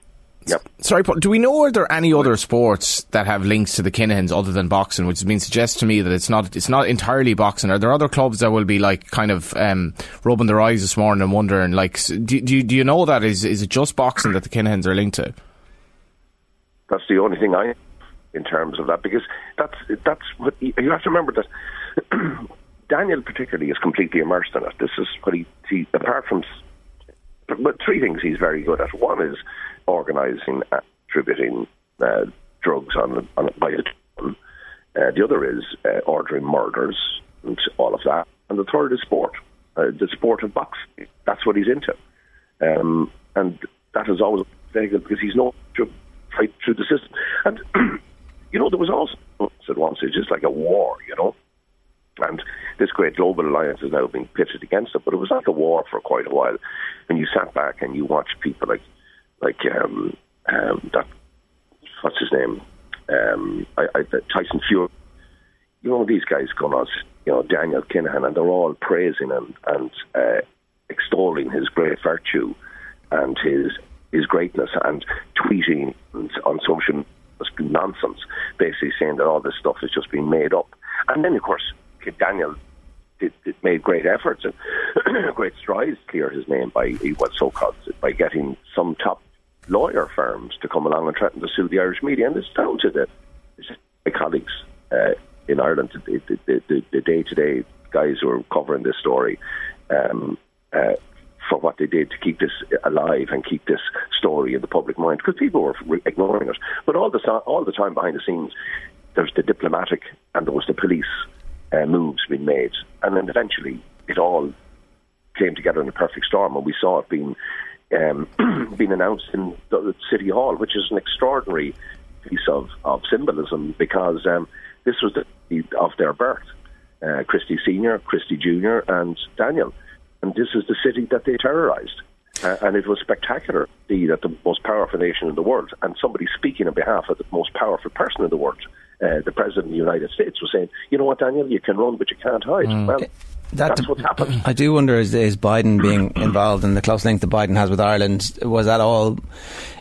Yep. Sorry, Paul. Do we know are there any other sports that have links to the Kinahans other than boxing? Which means suggests to me that it's not it's not entirely boxing. Are there other clubs that will be like kind of um, rubbing their eyes this morning and wondering like, do, do, you- do you know that is is it just boxing that the Kinahans are linked to? That's the only thing I, in terms of that, because that's that's what you have to remember that Daniel particularly is completely immersed in it. This is what he, he apart from, but three things he's very good at. One is organising and distributing uh, drugs on on by the ton. Uh, the other is uh, ordering murders and all of that, and the third is sport, uh, the sport of boxing. That's what he's into, um, and that is always very good because he's no to fight through the system. And you know, there was also at one stage it's like a war, you know. And this great global alliance is now being pitted against it, but it was like a war for quite a while. And you sat back and you watched people like, like um, um, that, what's his name, um, I, I, Tyson Fury. You know these guys going you know Daniel Kinahan, and they're all praising him and uh, extolling his great virtue and his his greatness and tweeting on social media nonsense, basically saying that all this stuff is just being made up. And then, of course, Kid Daniel did, did made great efforts, and great strides to clear his name by what so-called by getting some top lawyer firms to come along and threaten to sue the Irish media, and it's down to the my colleagues uh, in Ireland, the, the day-to-day guys who are covering this story. Um, uh, for what they did to keep this alive and keep this story in the public mind, because people were ignoring it. But all the all the time behind the scenes, there's the diplomatic and there was the police uh, moves being made, and then eventually it all came together in a perfect storm, and we saw it being um, being announced in the city hall, which is an extraordinary piece of, of symbolism because um, this was the of their birth. Uh, Christy Senior, Christy Junior, and Daniel, and this is the city that they terrorised. Uh, and it was spectacular see that the most powerful nation in the world, and somebody speaking on behalf of the most powerful person in the world, uh, the President of the United States, was saying, you know what, Daniel, you can run, but you can't hide. Mm. Well, that That's what's happened. I do wonder is, is Biden being involved in the close link that Biden has with Ireland was that all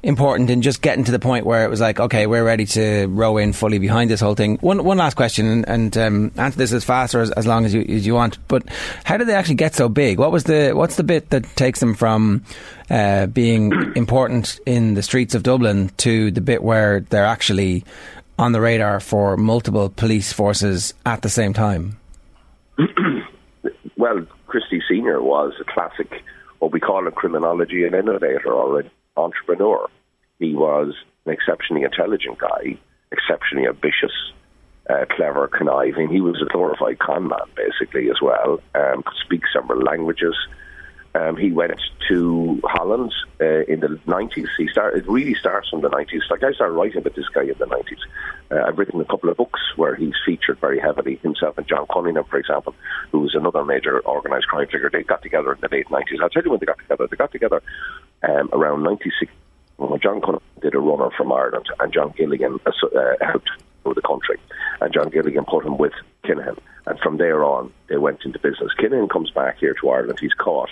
important in just getting to the point where it was like okay we're ready to row in fully behind this whole thing. One one last question and, and um, answer this as fast or as, as long as you, as you want. But how did they actually get so big? What was the what's the bit that takes them from uh, being important in the streets of Dublin to the bit where they're actually on the radar for multiple police forces at the same time? well, Christy Senior was a classic, what we call a criminology and innovator or an entrepreneur. He was an exceptionally intelligent guy, exceptionally ambitious, uh, clever, conniving. He was a glorified con man, basically, as well. Um, could speak several languages. Um, he went to Holland uh, in the 90s. He started, it really starts from the 90s. Like I started writing about this guy in the 90s. Uh, I've written a couple of books where he's featured very heavily. Himself and John Cunningham, for example, who was another major organised crime figure. They got together in the late 90s. I'll tell you when they got together. They got together um, around 96. When John Cunningham did a runner from Ireland, and John Gilligan uh, uh helped the country. And John Gilligan put him with Kinahan. And from there on, they went into business. Kinahan comes back here to Ireland. He's caught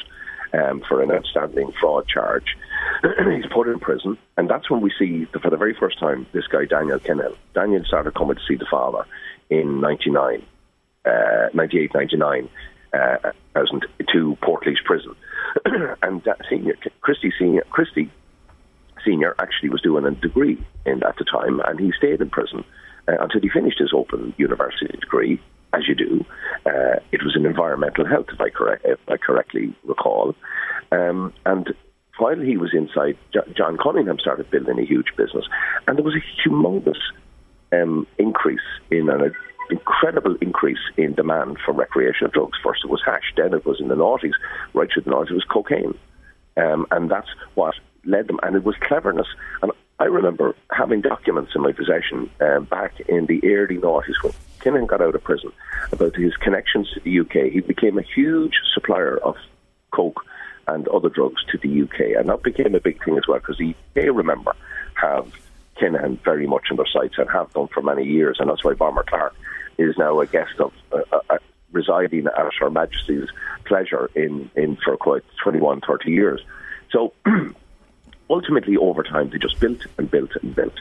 um, for an outstanding fraud charge. He's put in prison, and that's when we see, for the very first time, this guy, Daniel Kinahan. Daniel started coming to see the father in 99, uh, 98, 99, uh, to Portlaoise prison. and that senior, Christy Senior, Christy Senior actually was doing a degree in at the time, and he stayed in prison uh, until he finished his open university degree as you do. Uh, it was in environmental health, if I, correct, if I correctly recall. Um, and while he was inside, John Cunningham started building a huge business, and there was a humongous um, increase in an incredible increase in demand for recreational drugs. First, it was hash, then it was in the noughties, right through the noughties, it was cocaine, um, and that's what led them. And it was cleverness. And I remember having documents in my possession uh, back in the early noughties Kinahan got out of prison about his connections to the UK. He became a huge supplier of coke and other drugs to the UK, and that became a big thing as well because the UK, remember, have Kinahan very much in their sights and have done for many years, and that's why Bomber Clark is now a guest of uh, uh, uh residing at Her Majesty's pleasure in, in for quite 21, 30 years. So ultimately, over time, they just built and built and built.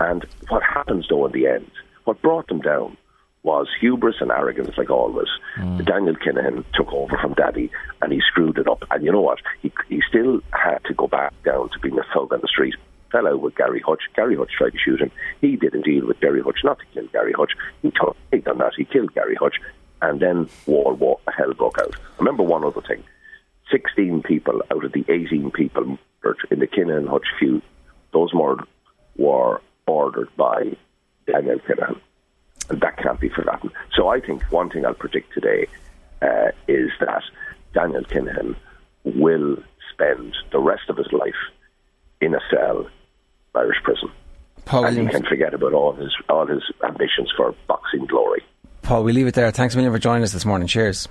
And what happens, though, in the end, what brought them down was hubris and arrogance, like always. Mm. Daniel Kinahan took over from Daddy and he screwed it up. And you know what? He, he still had to go back down to being a thug on the street. Fell out with Gary Hutch. Gary Hutch tried to shoot him. He did not deal with Gary Hutch not to kill Gary Hutch. He took take on that. He killed Gary Hutch. And then war, war, hell broke out. Remember one other thing. 16 people out of the 18 people murdered in the Kinahan Hutch feud, those murders were ordered by Daniel Kinahan and that can't be forgotten. So I think one thing I'll predict today uh, is that Daniel Kinahan will spend the rest of his life in a cell in Irish prison. Paul and he can forget about all his all his ambitions for boxing glory. Paul, we leave it there. Thanks a million for joining us this morning. Cheers.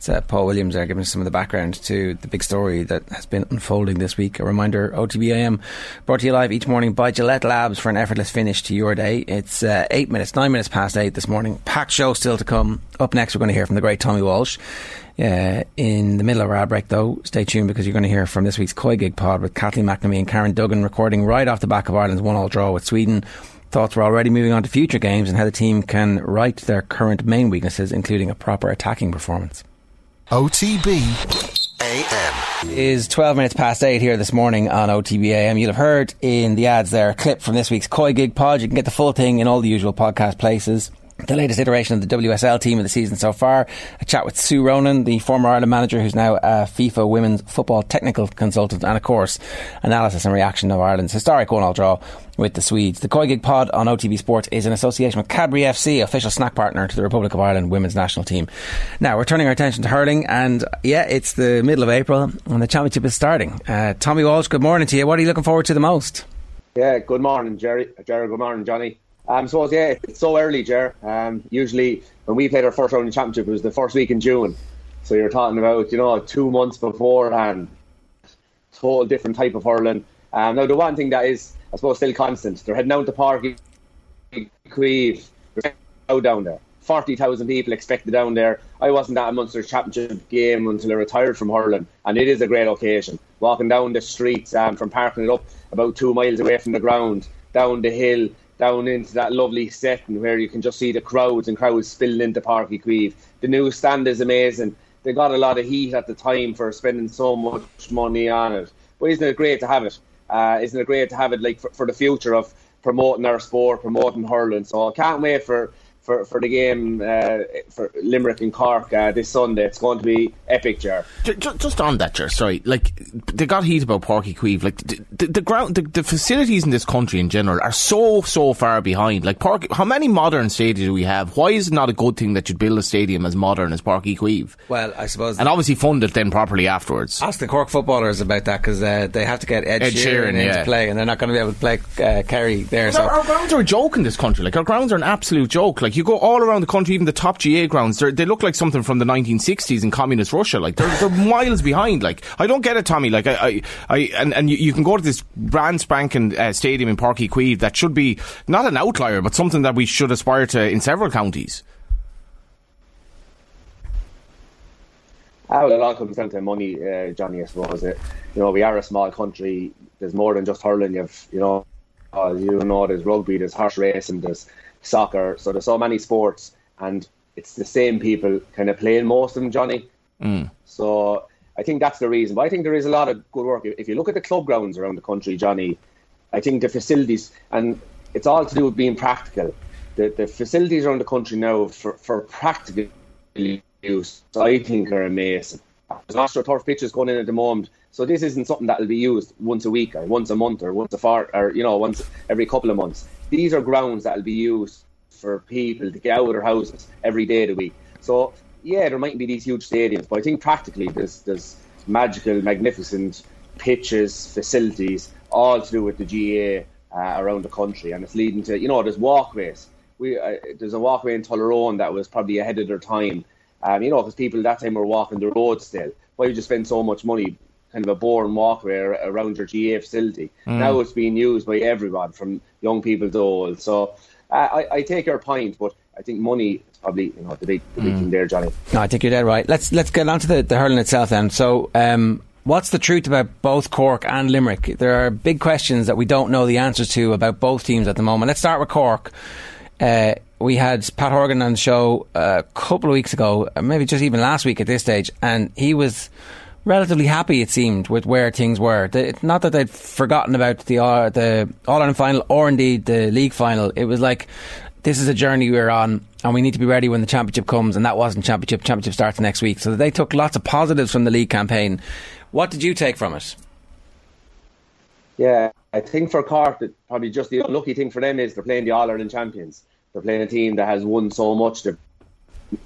It's uh, Paul Williams there giving us some of the background to the big story that has been unfolding this week. A reminder, OTBAM brought to you live each morning by Gillette Labs for an effortless finish to your day. It's uh, eight minutes, nine minutes past eight this morning. Packed show still to come. Up next, we're going to hear from the great Tommy Walsh. Uh, in the middle of our break, though, stay tuned because you're going to hear from this week's COYGIG pod with Kathleen McNamee and Karen Duggan recording right off the back of Ireland's one-all draw with Sweden. Thoughts were already moving on to future games and how the team can right their current main weaknesses, including a proper attacking performance. OTB AM. is 12 minutes past 8 here this morning on OTB AM. You'll have heard in the ads there a clip from this week's COYGIG Pod. You can get the full thing in all the usual podcast places. The latest iteration of the WSL team of the season so far. A chat with Sue Ronan, the former Ireland manager who's now a FIFA women's football technical consultant, and of course, analysis and reaction of Ireland's historic one-all draw with the Swedes. The COYGIG Pod on OTB Sports is in association with Cadbury FC, official snack partner to the Republic of Ireland women's national team. Now, we're turning our attention to hurling, and yeah, it's the middle of April, and the championship is starting. Uh, Tommy Walsh, good morning to you. What are you looking forward to the most? Yeah, good morning, Jerry. Jerry, good morning, Johnny. Um, so yeah, it's so early, Jer. Um, usually when we played our first round in championship, it was the first week in June. So you're talking about you know two months beforehand, total different type of hurling. Um, now the one thing that is, I suppose, still constant. They're heading down to Park Queeve. There's a down there. Forty thousand people expected down there. I wasn't at a Munster Championship game until I retired from hurling, and it is a great occasion. Walking down the streets um, from parking it up about two miles away from the ground, down the hill, down into that lovely setting where you can just see the crowds and crowds spilling into Páirc Uí Chaoimh. The new stand is amazing. They got a lot of heat at the time for spending so much money on it. But isn't it great to have it? Uh, isn't it great to have it like for, for the future of promoting our sport, promoting hurling? So I can't wait for for, for the game uh, for Limerick and Cork uh, this Sunday. It's going to be epic, Jar. Just, just on that, Jar. Sorry, like they got heat about Páirc Uí Chaoimh. Like the, the, the ground, the, the, facilities in this country in general are so so far behind. Like Park, how many modern stadiums do we have? Why is it not a good thing that you build a stadium as modern as Páirc Uí Chaoimh? Well, I suppose, and obviously fund it then properly afterwards. Ask the Cork footballers about that because uh, they have to get Ed, Ed Sheeran, Sheeran, into yeah. play, and they're not going to be able to play uh, Kerry there. So Our, our grounds are a joke in this country. Like our grounds are an absolute joke. Like you go all around the country, even the top GAA grounds, they're- look like something from the 1960s in communist Russia. Like they're, they're miles behind. Like I don't get it, Tommy. Like I, I, I and, and you, you can go to this brand spanking uh, stadium in Páirc Uí Chaoimh that should be not an outlier, but something that we should aspire to in several counties. Ah, it all comes down to money, uh, Johnny. I suppose it. You know, we are a small country. There's more than just hurling. You've, you know, uh, you know, there's rugby, there's horse racing, there's soccer. So there's so many sports, and it's the same people kind of playing most of them, Johnny. Mm. So I think that's the reason. But I think there is a lot of good work. If you look at the club grounds around the country, Johnny, I think the facilities, and it's all to do with being practical. The, the facilities around the country now for, for practical use, I think, are amazing. There's AstroTurf pitches going in at the moment, so this isn't something that will be used once a week or once a month or once a far or you know once every couple of months. These are grounds that will be used for people to get out of their houses every day of the week. So yeah, there mightn't be these huge stadiums, but I think practically there's there's magical, magnificent pitches, facilities, all to do with the GAA uh, around the country, and it's leading to you know there's walkways. We uh, there's a walkway in Tullaroan that was probably ahead of their time. Um, you know, because people that time were walking the road still. Why would you spend so much money, kind of a boring walkway around your GAA facility? Now it's being used by everyone, from young people to old. So uh, I, I take your point, but I think money is probably you know the big, the big thing there, Johnny. No, I think you're dead right. Let's let's get on to the, the hurling itself then. So, um, what's the truth about both Cork and Limerick? There are big questions that we don't know the answers to about both teams at the moment. Let's start with Cork. Uh, we had Pat Horgan on the show a couple of weeks ago, uh, maybe just even last week at this stage, and he was relatively happy, it seemed, with where things were. The, not that they'd forgotten about the uh, the All Ireland final or indeed the league final. It was like this is a journey we're on, and we need to be ready when the championship comes. And that wasn't championship. Championship starts next week, so they took lots of positives from the league campaign. What did you take from it? Yeah, I think for Cork, probably just the unlucky thing for them is they're playing the All Ireland champions. They're playing a team that has won so much, they've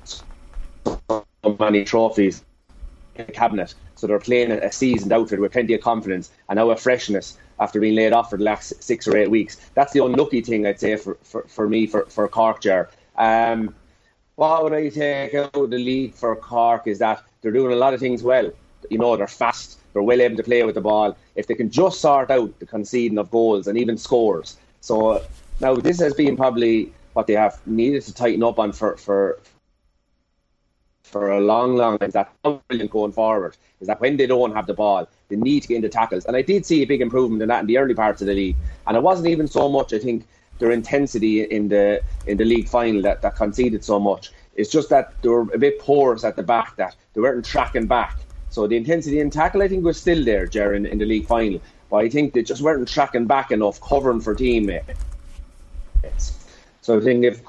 so many trophies cabinet. So they're playing a, seasoned outfit with plenty of confidence and now a freshness after being laid off for the last six or eight weeks. That's the unlucky thing I'd say for, for, for me for, for Cork, Jar. Um, what would I take out of the league for Cork is that they're doing a lot of things well. You know, they're fast, they're well able to play with the ball. If they can just sort out the conceding of goals and even scores. So now this has been probably what they have needed to tighten up on for for for a long, long time. That's brilliant going forward. Is that when they don't have the ball, they need to get into tackles. And I did see a big improvement in that in the early parts of the league. And it wasn't even so much, I think, their intensity in the in the league final that, that conceded so much. It's just that they were a bit porous at the back, that they weren't tracking back. So the intensity in tackle, I think, was still there, Jerry, in, in the league final. But I think they just weren't tracking back enough, covering for teammates. So I think if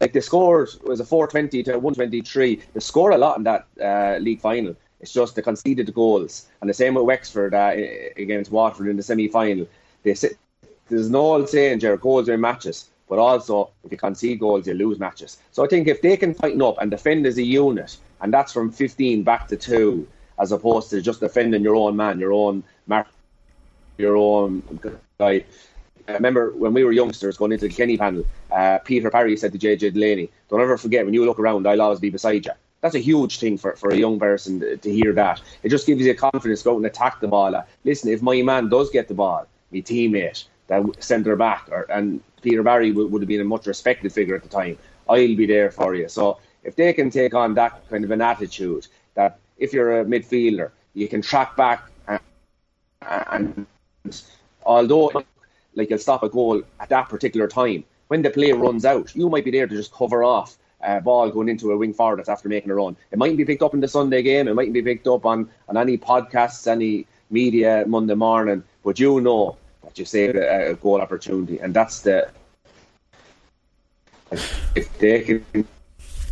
like the score was a 420 to 123, they scored a lot in that uh, league final. It's just they conceded goals, and the same with Wexford uh, against Waterford in the semi-final. They there's no old saying, Jared, goals are in matches, but also if you concede goals, you lose matches. So I think if they can tighten up and defend as a unit, and that's from 15 back to two, as opposed to just defending your own man, your own mark, your own guy. I remember when we were youngsters going into the Kenny panel, uh, Peter Barry said to JJ Delaney, Don't ever forget when you look around, I'll always be beside you. That's a huge thing for, for a young person to, hear that. It just gives you confidence to go and attack the ball. Uh, listen, if my man does get the ball, my teammate, that centre back, or, and Peter Barry would, would have been a much respected figure at the time, I'll be there for you. So if they can take on that kind of an attitude, that if you're a midfielder, you can track back and, and although like you'll stop a goal at that particular time, when the player runs out, you might be there to just cover off uh, ball going into a wing forward that's after making a run. It mightn't be picked up in the Sunday game. It mightn't be picked up on, on any podcasts, any media Monday morning. But you know that you saved a, a goal opportunity, and that's the. If they can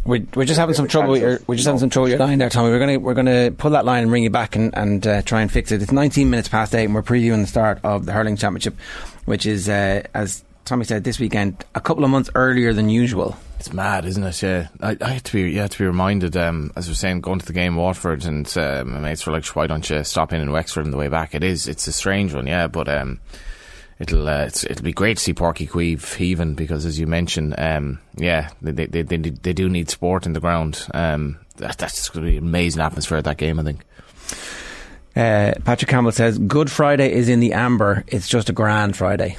we're, we're just having some trouble. Your, we're just having some trouble with your line there, Tommy. We're gonna we're gonna pull that line and bring you back and, and uh, try and fix it. It's 19 minutes past eight, and we're previewing the start of the hurling championship, which is uh, as Tommy said this weekend, a couple of months earlier than usual. It's mad, isn't it? Yeah, I, I had to be, yeah, to be reminded. Um, as we are saying, going to the game Waterford, and uh, my mates were like, "Why don't you stop in in Wexford on the way back?" It is, it's a strange one, yeah, but um, it'll uh, it'll be great to see Uí Chaoimh heaving because, as you mentioned, um, yeah, they, they they they do need sport in the ground. Um, that, that's going to be an amazing atmosphere at that game, I think. Uh, Patrick Campbell says, "Good Friday is in the amber. It's just a grand Friday."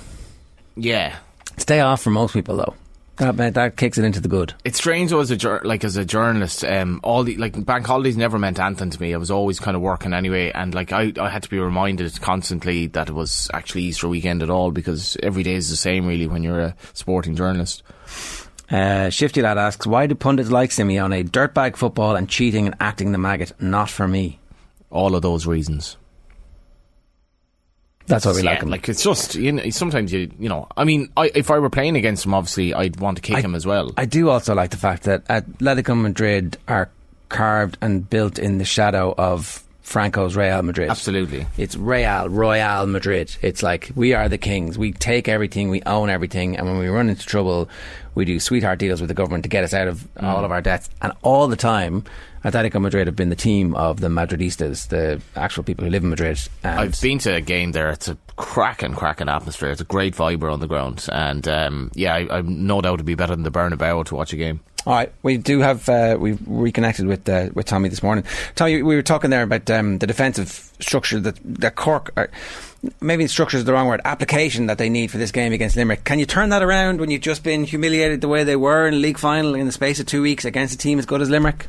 Yeah, stay off for most people though. That that kicks it into the good. It's strange though, as a like as a journalist, um, all the like bank holidays never meant anything to me. I was always kind of working anyway, and like I, I had to be reminded constantly that it was actually Easter weekend at all because every day is the same really when you're a sporting journalist. Uh, Shifty lad asks, why do pundits like Simeone? Dirtbag football and cheating and acting the maggot. Not for me. All of those reasons. That's why we yeah, like him. Like it's just you know, sometimes you you know. I mean, I, if I were playing against him, obviously I'd want to kick I, him as well. I do also like the fact that Atletico Madrid are carved and built in the shadow of Franco's Real Madrid. Absolutely. It's Real, Royal Madrid. It's like we are the kings. We take everything, we own everything, and when we run into trouble, we do sweetheart deals with the government to get us out of mm. all of our debts. And all the time, Atletico Madrid have been the team of the Madridistas, the actual people who live in Madrid. I've been to a game there. It's a cracking, cracking atmosphere. It's a great vibe on the ground. And um, yeah, I, I've no doubt it'd be better than the Bernabeu to watch a game. All right, we do have uh, we've reconnected with uh, with Tommy this morning. Tommy, we were talking there about um, the defensive structure that that Cork, are, maybe structure is the wrong word, application that they need for this game against Limerick. Can you turn that around when you've just been humiliated the way they were in the league final in the space of two weeks against a team as good as Limerick?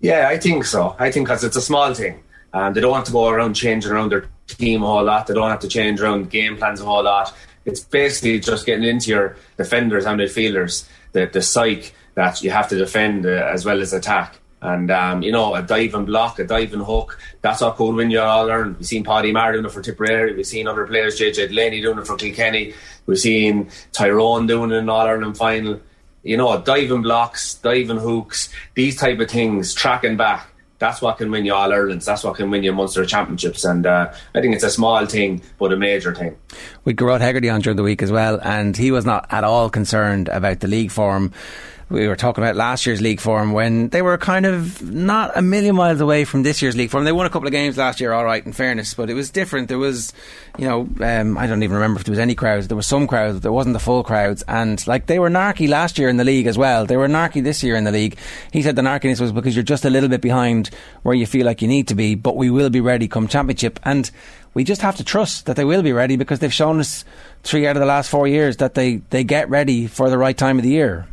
Yeah, I think so. I think because it's a small thing. and they don't want to go around changing around their team a whole lot. They don't have to change around game plans a whole lot. It's basically just getting into your defenders and midfielders, the, the psyche that you have to defend uh, as well as attack. And, um, you know, a diving block, a diving hook, that's what could win you All Ireland. We've seen Paddy Maher doing it for Tipperary. We've seen other players, JJ Delaney doing it for Kilkenny. We've seen Tyrone doing it in All Ireland final you know, diving blocks, diving hooks, these type of things, tracking back. That's what can win you All Irelands. That's what can win you Munster Championships. And uh, I think it's a small thing, but a major thing. We got Hegarty on during the week as well, and he was not at all concerned about the league form we were talking about last year's league form when they were kind of not a million miles away from this year's league form. They won a couple of games last year, all right, in fairness, but it was different. There was, you know, um, I don't even remember if there was any crowds. There were some crowds, but there wasn't the full crowds. And like they were narky last year in the league as well. They were narky this year in the league. He said the narkiness was because you're just a little bit behind where you feel like you need to be, but we will be ready come championship. And we just have to trust that they will be ready because they've shown us three out of the last four years that they, they get ready for the right time of the year.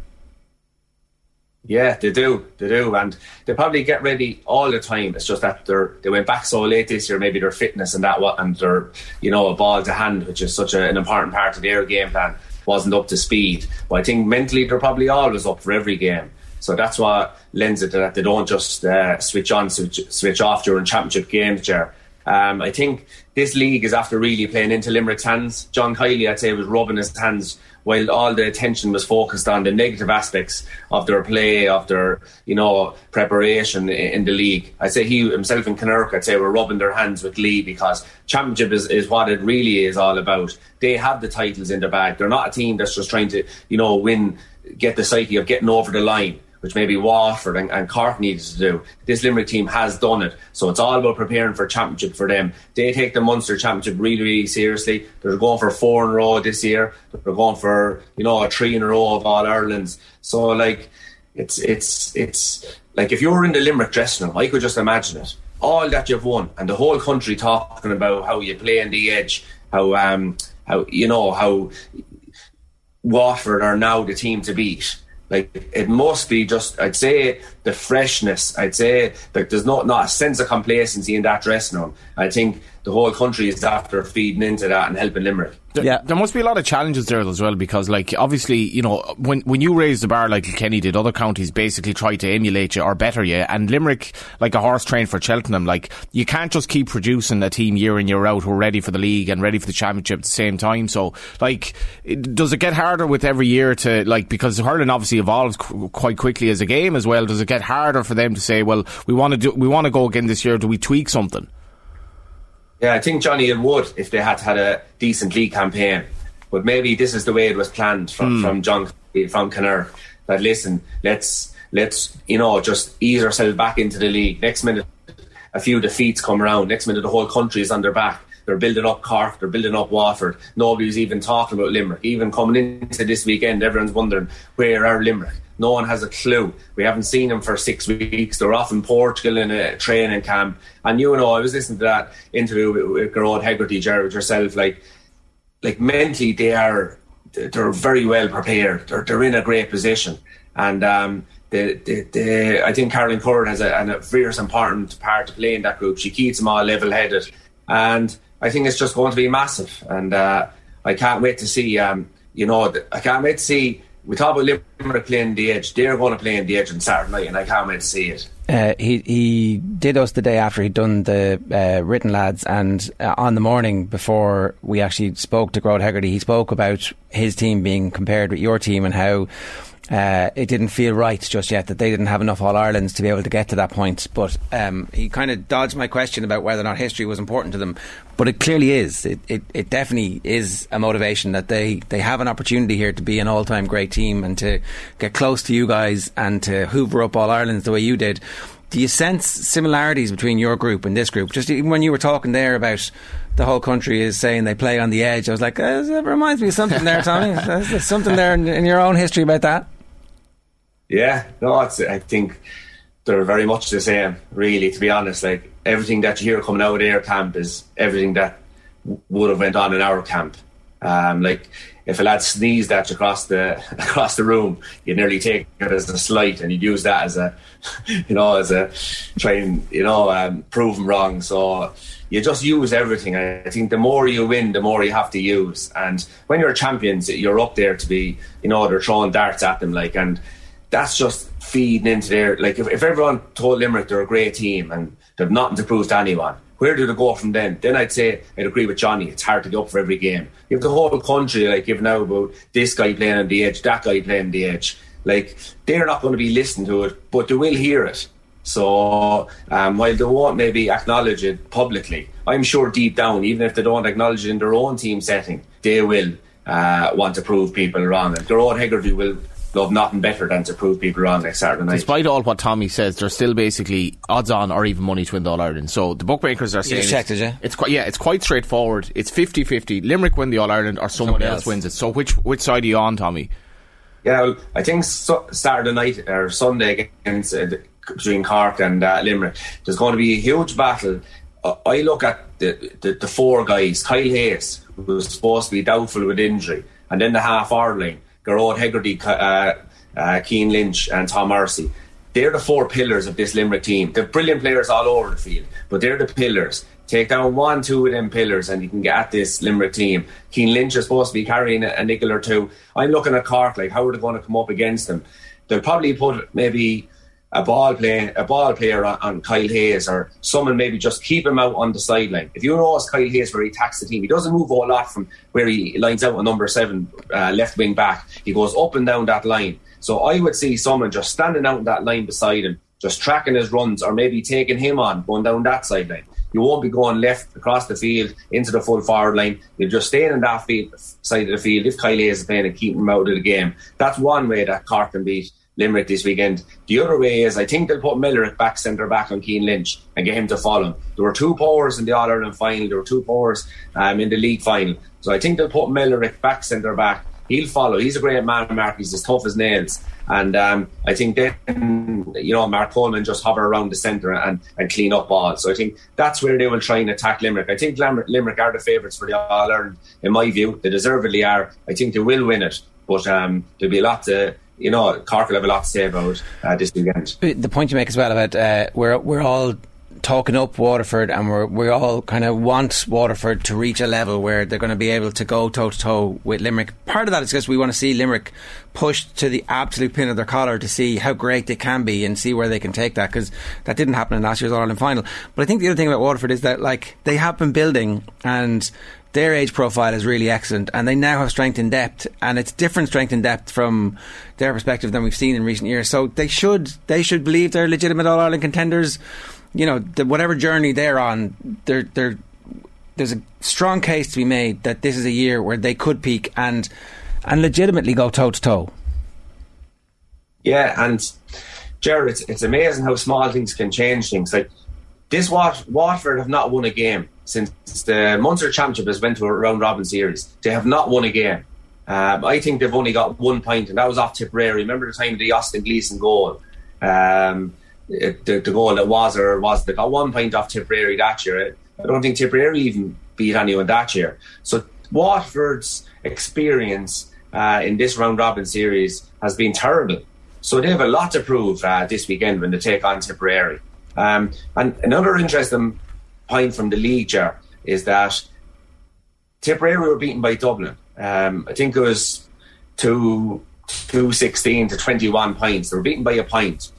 Yeah, they do, they do, and they probably get ready all the time. It's just that they're they went back so late this year, maybe their fitness and that, what, and their you know a ball to hand, which is such a, an important part of their game plan. wasn't up to speed. But I think mentally they're probably always up for every game. So that's what lends it to that they don't just uh, switch on, switch, switch off during championship games, Ger. Um, I think this league is after really playing into Limerick's hands. John Kiely, I'd say, was rubbing his hands while all the attention was focused on the negative aspects of their play, of their, you know, preparation in the league. I'd say he himself and Kinnerk, I'd say, were rubbing their hands with Lee because championship is, is what it really is all about. They have the titles in their bag. They're not a team that's just trying to, you know, win, get the psyche of getting over the line which maybe Waterford and, and Cork needed to do. This Limerick team has done it. So it's all about preparing for championship for them. They take the Munster championship really, really seriously. They're going for four in a row this year. They're going for, you know, a three in a row of all Ireland's. So like it's it's it's like if you were in the Limerick dressing room, I could just imagine it. All that you've won and the whole country talking about how you play on the edge, how um how you know how Waterford are now the team to beat like it must be just I'd say the freshness. I'd say like there's not not a sense of complacency in that dressing room. I think the whole country is after feeding into that and helping Limerick. There, yeah, there must be a lot of challenges there as well because, like, obviously, you know, when when you raise the bar like Kenny did, other counties basically try to emulate you or better you. And Limerick, like a horse trained for Cheltenham, like you can't just keep producing a team year in year out who are ready for the league and ready for the championship at the same time. So, like, does it get harder with every year to like because hurling obviously evolves qu- quite quickly as a game as well? Does it get harder for them to say, well, we want to do, we want to go again this year? Do we tweak something? Yeah, I think Johnny it would if they had had a decent league campaign. But maybe this is the way it was planned from, mm. from John from Kinner. That listen, let's let's you know just ease ourselves back into the league. Next minute, a few defeats come around. Next minute, the whole country is on their back. They're building up Cork. They're building up Waterford. Nobody's even talking about Limerick. Even coming into this weekend, everyone's wondering where are Limerick. No one has a clue. We haven't seen them for six weeks. They're off in Portugal in a training camp. And you know, I was listening to that interview with, with Gearóid Hegarty, Jared, yourself. Like, like mentally, they are they're very well prepared. They're, they're in a great position, and um, they, they, they, I think Caroline Currid has a, a very important part to play in that group. She keeps them all level-headed, and I think it's just going to be massive. And uh, I can't wait to see. Um, you know, I can't wait to see we talk about Limerick playing the edge. They're going to play in the edge on Saturday night, and I can't wait to see it. Uh, he he did us the day after he'd done the uh, written lads, and uh, on the morning before we actually spoke to Gearóid Hegarty, he spoke about his team being compared with your team and how uh, it didn't feel right just yet that they didn't have enough All Irelands to be able to get to that point. But um, he kind of dodged my question about whether or not history was important to them. But it clearly is. It, it, it definitely is a motivation that they, they have an opportunity here to be an all time great team and to get close to you guys and to hoover up All Irelands the way you did. Do you sense similarities between your group and this group? Just even when you were talking there about the whole country is saying they play on the edge, I was like, uh, it reminds me of something there, Tommy. There's something there in, in your own history about that. Yeah, no, it's, I think they're very much the same, really, to be honest. Like, everything that you hear coming out of their camp is everything that would have went on in our camp. Um, like, if a lad sneezed at you across the across the room, you'd nearly take it as a slight, and you'd use that as a, you know, as a try and you know um, prove them wrong. So you just use everything. I think the more you win, the more you have to use. And when you're champions, you're up there to be, you know, they're throwing darts at them, like and that's just feeding into their like if, if everyone told Limerick they're a great team and they've nothing to prove to anyone, where do they go from then? Then I'd say I'd agree with Johnny. It's hard to get up for every game. Have the whole country like giving out about this guy playing on the edge, that guy playing on the edge. Like they're not going to be listening to it, but they will hear it. So um, while they won't maybe acknowledge it publicly, I'm sure deep down, even if they don't acknowledge it in their own team setting, they will uh, want to prove people wrong. And Gearóid Hegarty will love nothing better than to prove people wrong next Saturday night. Despite all what Tommy says, they're still basically odds on or even money to win the All Ireland. So the bookmakers are saying you checked it, yeah? it's quite yeah, it's quite straightforward. It's 50-50. Limerick win the All Ireland or someone else. else. wins it. So which which side are you on, Tommy? Yeah, well, I think so, Saturday night or Sunday against uh, between Cork and uh, Limerick, there's going to be a huge battle. Uh, I look at the, the, the four guys: Kyle Hayes, who's supposed to be doubtful with injury, and then the half hour line. Gearóid Hegarty, uh, uh, Cian Lynch, and Tom Morrissey. They're the four pillars of this Limerick team. They're brilliant players all over the field, but they're the pillars. take down one, two of them pillars, and you can get at this Limerick team. Cian Lynch is supposed to be carrying a, a nickel or two. I'm looking at Cork, like how are they going to come up against them? They'll probably put maybe a ball play, a ball player on, on, Kyle Hayes or someone maybe just keep him out on the sideline. If you know it's Kyle Hayes where he attacks the team, he doesn't move a whole lot from where he lines out on number seven uh, left wing back. He goes up and down that line. So I would see someone just standing out in that line beside him, just tracking his runs or maybe taking him on, going down that sideline. You won't be going left across the field into the full forward line. You're just staying in that field, side of the field if Kyle Hayes is playing and keeping him out of the game. That's one way that Cork can beat Limerick this weekend. The other way is I think they'll put Miller at back centre back on Cian Lynch and get him to follow. There were two powers in the All Ireland final, there were two powers um, in the league final. So I think they'll put Miller at back centre back. He'll follow. He's a great man, Mark. He's as tough as nails. And um, I think then, you know, Mark Coleman just hover around the centre and, and clean up balls. So I think that's where they will try and attack Limerick. I think Limerick are the favourites for the All Ireland, in my view. They deservedly are. I think they will win it. But um, there'll be a lot to you know, Cork will have a lot to say about uh, this weekend. The point you make as well about uh, we're we're all talking up Waterford and we're, we all kind of want Waterford to reach a level where they're going to be able to go toe to toe with Limerick. Part of that is because we want to see Limerick pushed to the absolute pin of their collar to see how great they can be and see where they can take that because that didn't happen in last year's All Ireland final. But I think the other thing about Waterford is that like they have been building and their age profile is really excellent, and they now have strength in depth, and it's different strength in depth from their perspective than we've seen in recent years. So they should they should believe they're legitimate All Ireland contenders. You know, the, whatever journey they're on, they're they're there's a strong case to be made that this is a year where they could peak and and legitimately go toe to toe. Yeah, and Jared, it's, it's amazing how small things can change things. Like this, Wat- Waterford have not won a game since the Munster Championship has went to a round robin series. They have not won a game. Um, I think they've only got one point, and that was off Tipperary. Remember the time of the Austin Gleeson goal? Um, the, the, goal that was or was they got one point off Tipperary that year. I don't think Tipperary even beat anyone that year. So Waterford's experience uh, in this round robin series has been terrible. So they have a lot to prove uh, this weekend when they take on Tipperary. Um, and another interesting point from the league, Jar, is that Tipperary were beaten by Dublin. Um, I think it was two, two sixteen to 21 points. They were beaten by a point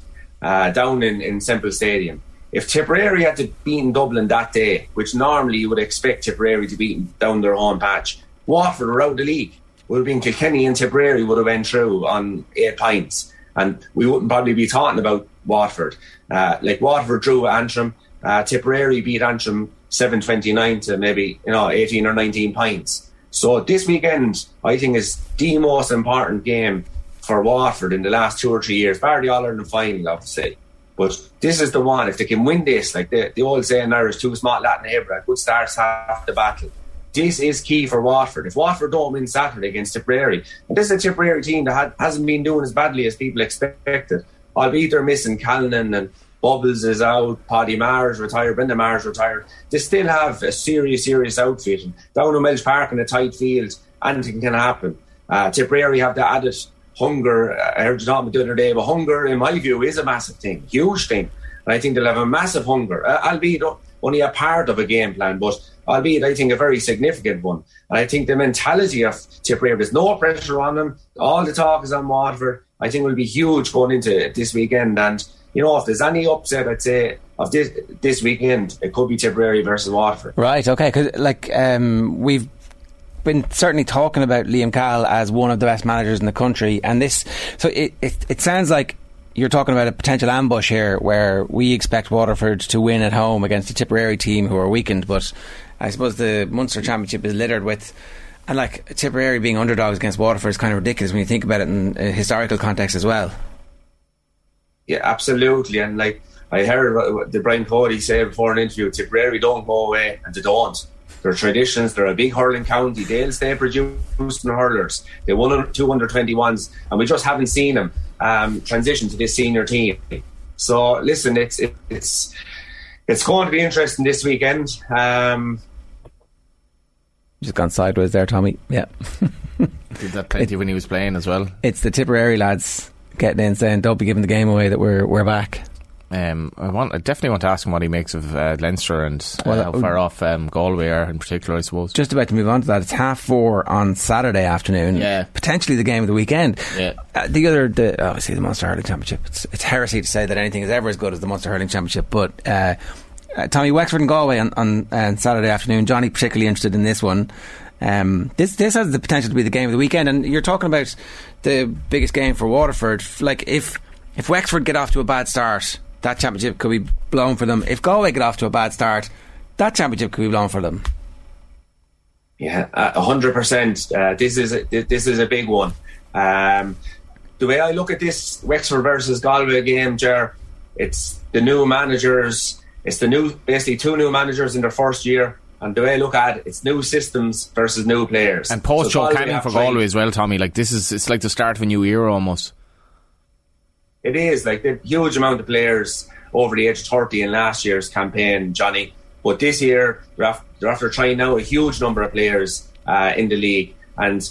uh, down in, in Semple Stadium. If Tipperary had to beat Dublin that day, which normally you would expect Tipperary to beat down their home patch, Waterford were out the league. Would have been Kilkenny and Tipperary would have went through on eight points, and we wouldn't probably be talking about Waterford. Uh, like Waterford drew Antrim, uh, Tipperary beat Antrim 729 to maybe, you know, 18 or 19 points. So this weekend, I think, is the most important game for Waterford in the last two or three years, bar the All Ireland final, obviously. But this is the one, if they can win this, like the, the old saying there is two small Latin Hebra, good starts half the battle. This is key for Waterford. If Waterford don't win Saturday against Tipperary, and this is a Tipperary team that hasn't been doing as badly as people expected, albeit they're missing Callanan and Bubbles is out, Paddy Maher's retired, Brendan Maher's retired. They still have a serious, serious outfit. Down down O'Melge Park in a tight field, anything can happen. Uh, Tipperary have the added hunger. I heard you talking the other day, but hunger, in my view, is a massive thing, huge thing. And I think they'll have a massive hunger, uh, albeit only a part of a game plan, but albeit I think a very significant one. And I think the mentality of Tipperary, there's no pressure on them. All the talk is on Waterford. I think will be huge going into this weekend. And you know, if there's any upset, I'd say of this this weekend, it could be Tipperary versus Waterford. Right. Okay. Because like um, we've been certainly talking about Liam Cahill as one of the best managers in the country, and this. So it it, it sounds like. You're talking about a potential ambush here where we expect Waterford to win at home against a Tipperary team who are weakened, but I suppose the Munster Championship is littered with and like Tipperary being underdogs against Waterford is kind of ridiculous when you think about it in a historical context as well. Yeah, absolutely. And like I heard the Brian Cody say before an interview, Tipperary don't go away, and they don't. Their traditions, they're a big hurling county. They'll stay producing hurlers. They won two under 21s, and we just haven't seen them um, transition to this senior team. So listen, it's it's it's going to be interesting this weekend. Um, just gone sideways there, Tommy. Yeah. Did that plenty it, when he was playing as well. It's the Tipperary lads getting in saying, "Don't be giving the game away that we're we're back." Um, I want, I definitely want to ask him what he makes of uh, Leinster and uh, Well, how uh, far off um, Galway are in particular, I suppose. Just about to move on to that. It's half four on Saturday afternoon. Yeah. Potentially the game of the weekend. Yeah. Uh, the other, the, obviously the Munster Hurling Championship. It's, it's heresy to say that anything is ever as good as the Munster Hurling Championship, but uh, uh, Tommy Wexford and Galway on, on, on Saturday afternoon. Johnny particularly interested in this one. Um, this this has the potential to be the game of the weekend, and you're talking about the biggest game for Waterford. Like if if Wexford get off to a bad start, that championship could be blown for them. If Galway get off to a bad start, that championship could be blown for them. Yeah, hundred percent. Uh, This is a, this is a big one. Um, the way I look at this Wexford versus Galway game, Ger, it's the new managers. It's the new, basically two new managers in their first year. And the way I look at it, it's new systems versus new players. And post So Joe Canning for Galway as well, Tommy. Like this is it's like the start of a new era almost. It is like the huge amount of players over the age of 30 in last year's campaign, Johnny. But this year, they're after, they're after trying now a huge number of players uh, in the league. And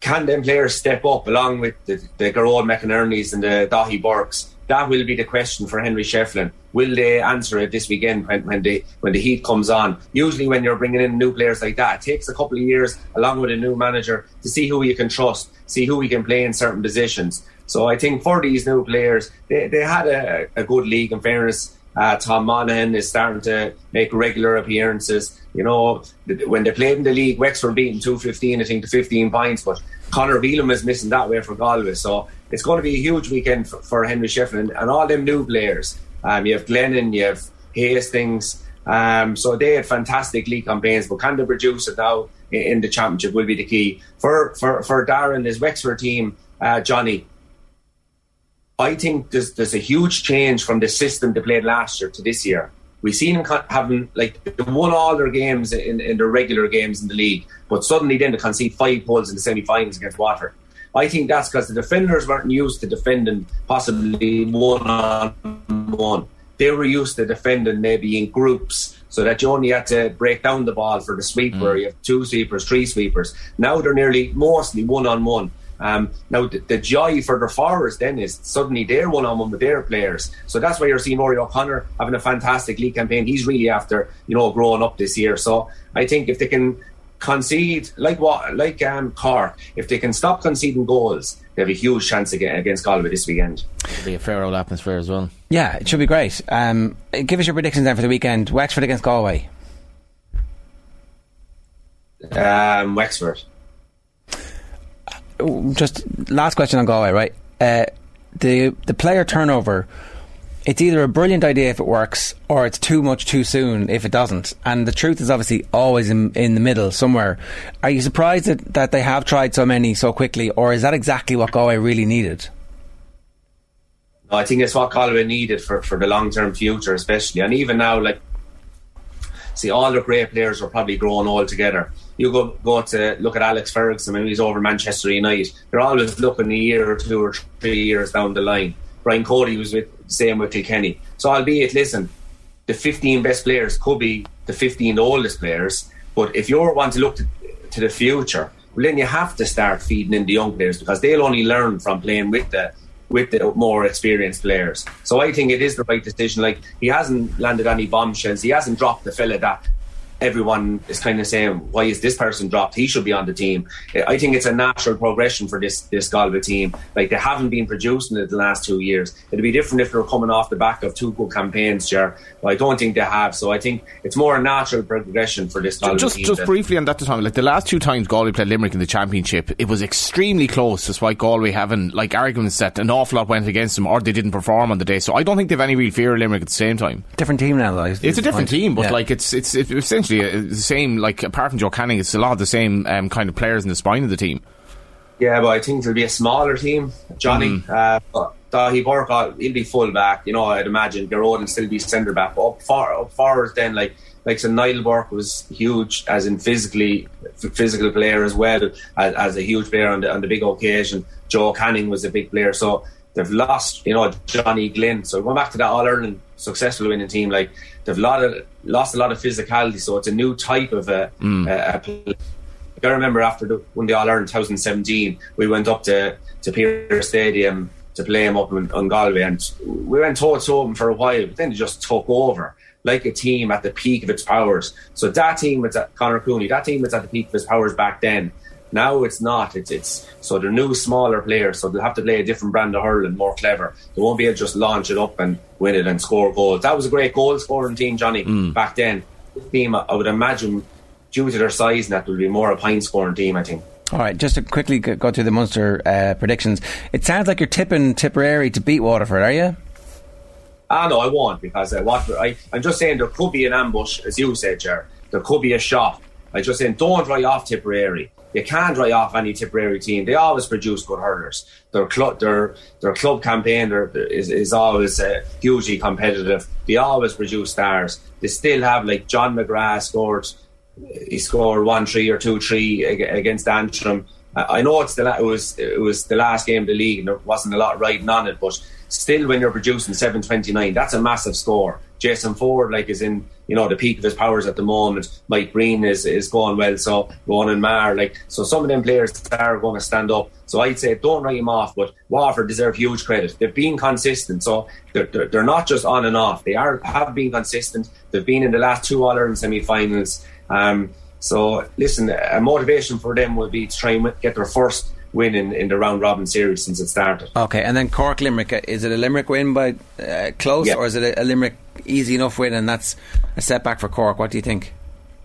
can them players step up along with the, the Gearóid McInerney's and the Daithí Burkes? That will be the question for Henry Shefflin. Will they answer it this weekend when, when, when the heat comes on? Usually, when you're bringing in new players like that, it takes a couple of years, along with a new manager, to see who you can trust, see who we can play in certain positions. So I think for these new players, they, they had a, a good league. In fairness, uh, Tom Monaghan is starting to make regular appearances. You know, when they played in the league, Wexford beating 215, I think, to 15 points, but Conor Beelam is missing that way for Galway. So it's going to be a huge weekend for, for Henry Shefflin and all them new players. Um, you have Glennon, you have Hastings. Um, so they had fantastic league campaigns, but can they produce it now in, in the championship will be the key. For, for, for Darragh, his Wexford team, uh, Johnny, I think there's there's a huge change from the system they played last year to this year. We've seen them having like they won all their games in, in their regular games in the league, but suddenly then they concede five goals in the semi-finals against Water. I think that's because the defenders weren't used to defending possibly one on one. They were used to defending maybe in groups, so that you only had to break down the ball for the sweeper. You have two sweepers, three sweepers. Now they're nearly mostly one on one. Um, now the, the joy for the forwards then is suddenly they're one on one with their players. So that's why you're seeing Rory O'Connor having a fantastic league campaign. He's really after you know growing up this year. So I think if they can concede like what like um, Cork, if they can stop conceding goals, they have a huge chance again against Galway this weekend. It'll be a fair old atmosphere as well. Yeah, it should be great. Um, give us your predictions then for the weekend. Wexford against Galway. Um, Wexford. Oh, Just last question on Galway, right? Uh, the the player turnover. It's either a brilliant idea if it works, or it's too much too soon if it doesn't. And the truth is obviously always in, in the middle somewhere. Are you surprised that, that they have tried so many so quickly, or is that exactly what Galway really needed? No, I think it's what Galway needed for, for the long term future, especially. And even now, like, see, all the great players are probably growing all together. You go go to look at Alex Ferguson when he's over Manchester United. They're always looking a year or two or three years down the line. Brian Cody was with same with Kilkenny. So albeit, listen, the 15 best players could be the 15 oldest players. But if you want to look to, to the future, well, then you have to start feeding in the young players because they'll only learn from playing with the with the more experienced players. So I think it is the right decision. Like he hasn't landed any bombshells. He hasn't dropped the fella that everyone is kind of saying, why is this person dropped? He should be on the team. I think it's a natural progression for this this Galway team. Like they haven't been producing it the last two years. It'd be different if they were coming off the back of two good campaigns, Ger. But I don't think they have. So I think it's more a natural progression for this Galway Just team. just briefly on that, Tommy. Like the last two times Galway played Limerick in the championship, it was extremely close. Despite Galway having like arguments that an awful lot went against them, or they didn't perform on the day. So I don't think they've any real fear of Limerick at the same time. Different team now, though. It's a different point. team, but Yeah. like it's it's it's essentially uh, the same. Like apart from Joe Canning, it's a lot of the same um, kind of players in the spine of the team. Yeah, but I think it'll be a smaller team. Johnny, uh, but Daithí he'll be full back. You know, I'd imagine Gearóid will still be centre back. But up far, up forward, then like like so Niall Burke was huge, as in physically physical player as well as, as a huge player on the on the big occasion. Joe Canning was a big player, so they've lost. You know, Johnny Glynn. So going back to that All Ireland successful winning team, like they've lot of, lost a lot of physicality. So it's a new type of a, mm. a, a play. I remember after the, when the All Ireland 2017, we went up to to Pearse Stadium to play them up in, in Galway, and we went toe to toe for a while, but then it just took over like a team at the peak of its powers. So that team was at Conor Cooney, that team was at the peak of its powers back then. Now it's not. It's it's so they're new, smaller players, so they'll have to play a different brand of hurling, more clever. They won't be able to just launch it up and win it and score goals. That was a great goal scoring team, Johnny, back then. This team, I would imagine, due to their size, that will be more a pint scoring team. I think. All right, just to quickly go through the Munster uh, predictions. It sounds like you're tipping Tipperary to beat Waterford, are you? Ah, no, I won't because uh, Watford. I, I'm just saying there could be an ambush, as you said, Ger. There could be a shot. I'm just saying don't write off Tipperary. You can't write off any Tipperary team. They always produce good hurlers. Their club, their their club campaign is is always uh, hugely competitive. They always produce stars. They still have like John McGrath scored. He scored one three or two three against Antrim. I I know it's the la- it was it was the last game of the league and there wasn't a lot riding on it, but still, when you're producing seven twenty nine, that's a massive score. Jason Forde, like, is in you know the peak of his powers at the moment. Mike Breen is is going well, so Ronan Maher, like, so some of them players are going to stand up. So I'd say don't write him off, but Waterford deserve huge credit. They've been consistent, so they're, they're, they're not just on and off. They are have been consistent. They've been in the last two All Ireland semi-finals. Um, so listen, a motivation for them will be to try and get their first win in, in the round robin series since it started. Okay, and then Cork Limerick. uh, Is it a Limerick win by uh, close, Yeah. or is it a, Limerick easy enough win, and that's a setback for Cork? What do you think?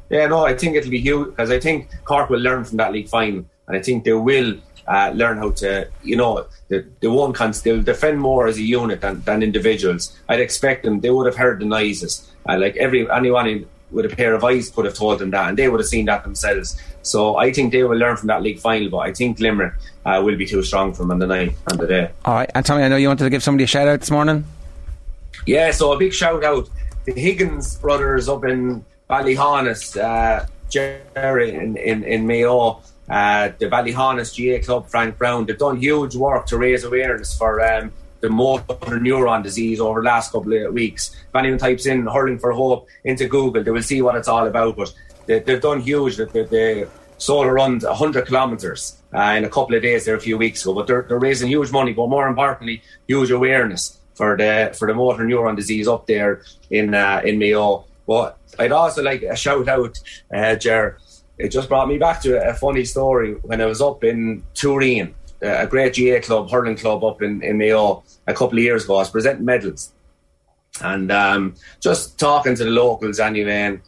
Yeah, no, I think it'll be huge because I think Cork will learn from that league final, and I think they will uh, learn how to, you know, they, they won't cons- they'll defend more as a unit than, than individuals. I'd expect them; they would have heard the noises. Uh, like every anyone in, with a pair of eyes could have told them that, and they would have seen that themselves. So I think they will learn from that league final, but I think Limerick uh, will be too strong for them on the night on the day. All right, and Tommy, I know you wanted to give somebody a shout out this morning. Yeah, so a big shout out to Higgins brothers up in Ballyhaunis, uh, Jerry in, in, in Mayo, uh, the Ballyhaunis GAA Club, Frank Brown. They've done huge work to raise awareness for um, the motor neuron disease over the last couple of weeks. If anyone types in Hurling for Hope into Google, they will see what it's all about. But they, they've done huge. They, they, solar runs 100 kilometres uh, in a couple of days there a few weeks ago. But they're, they're raising huge money, but more importantly, huge awareness for the for the motor neuron disease up there in uh, in Mayo. But I'd also like a shout out, uh, Ger. It just brought me back to a funny story when I was up in Tooreen, a great GAA club, hurling club up in, in Mayo a couple of years ago. I was presenting medals and um, just talking to the locals anyway. And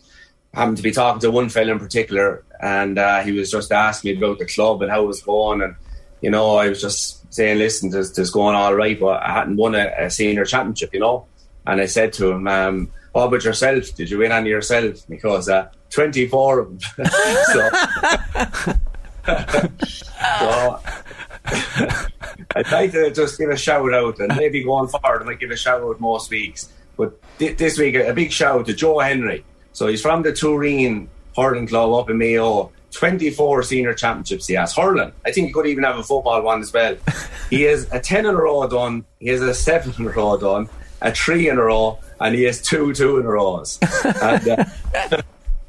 happened to be talking to one fella in particular, and uh, he was just asking me about the club and how it was going. And you know, I was just saying, "Listen, it's, it's going all right," but I hadn't won a, a senior championship, you know. And I said to him, um, "What about yourself? Did you win any yourself?" Because uh, twenty-four of them. so, so I'd like to just give a shout out, and maybe going forward, I might give a shout out most weeks. But thi- this week, a big shout out to Joe Henry. So he's from the Tooreen Hurling Club up in Mayo. 24 senior championships he has. Hurling. I think he could even have a football one as well. he has a 10 in a row done, he has a 7 in a row done, a 3 in a row, and he has two 2 in a rows. and, uh,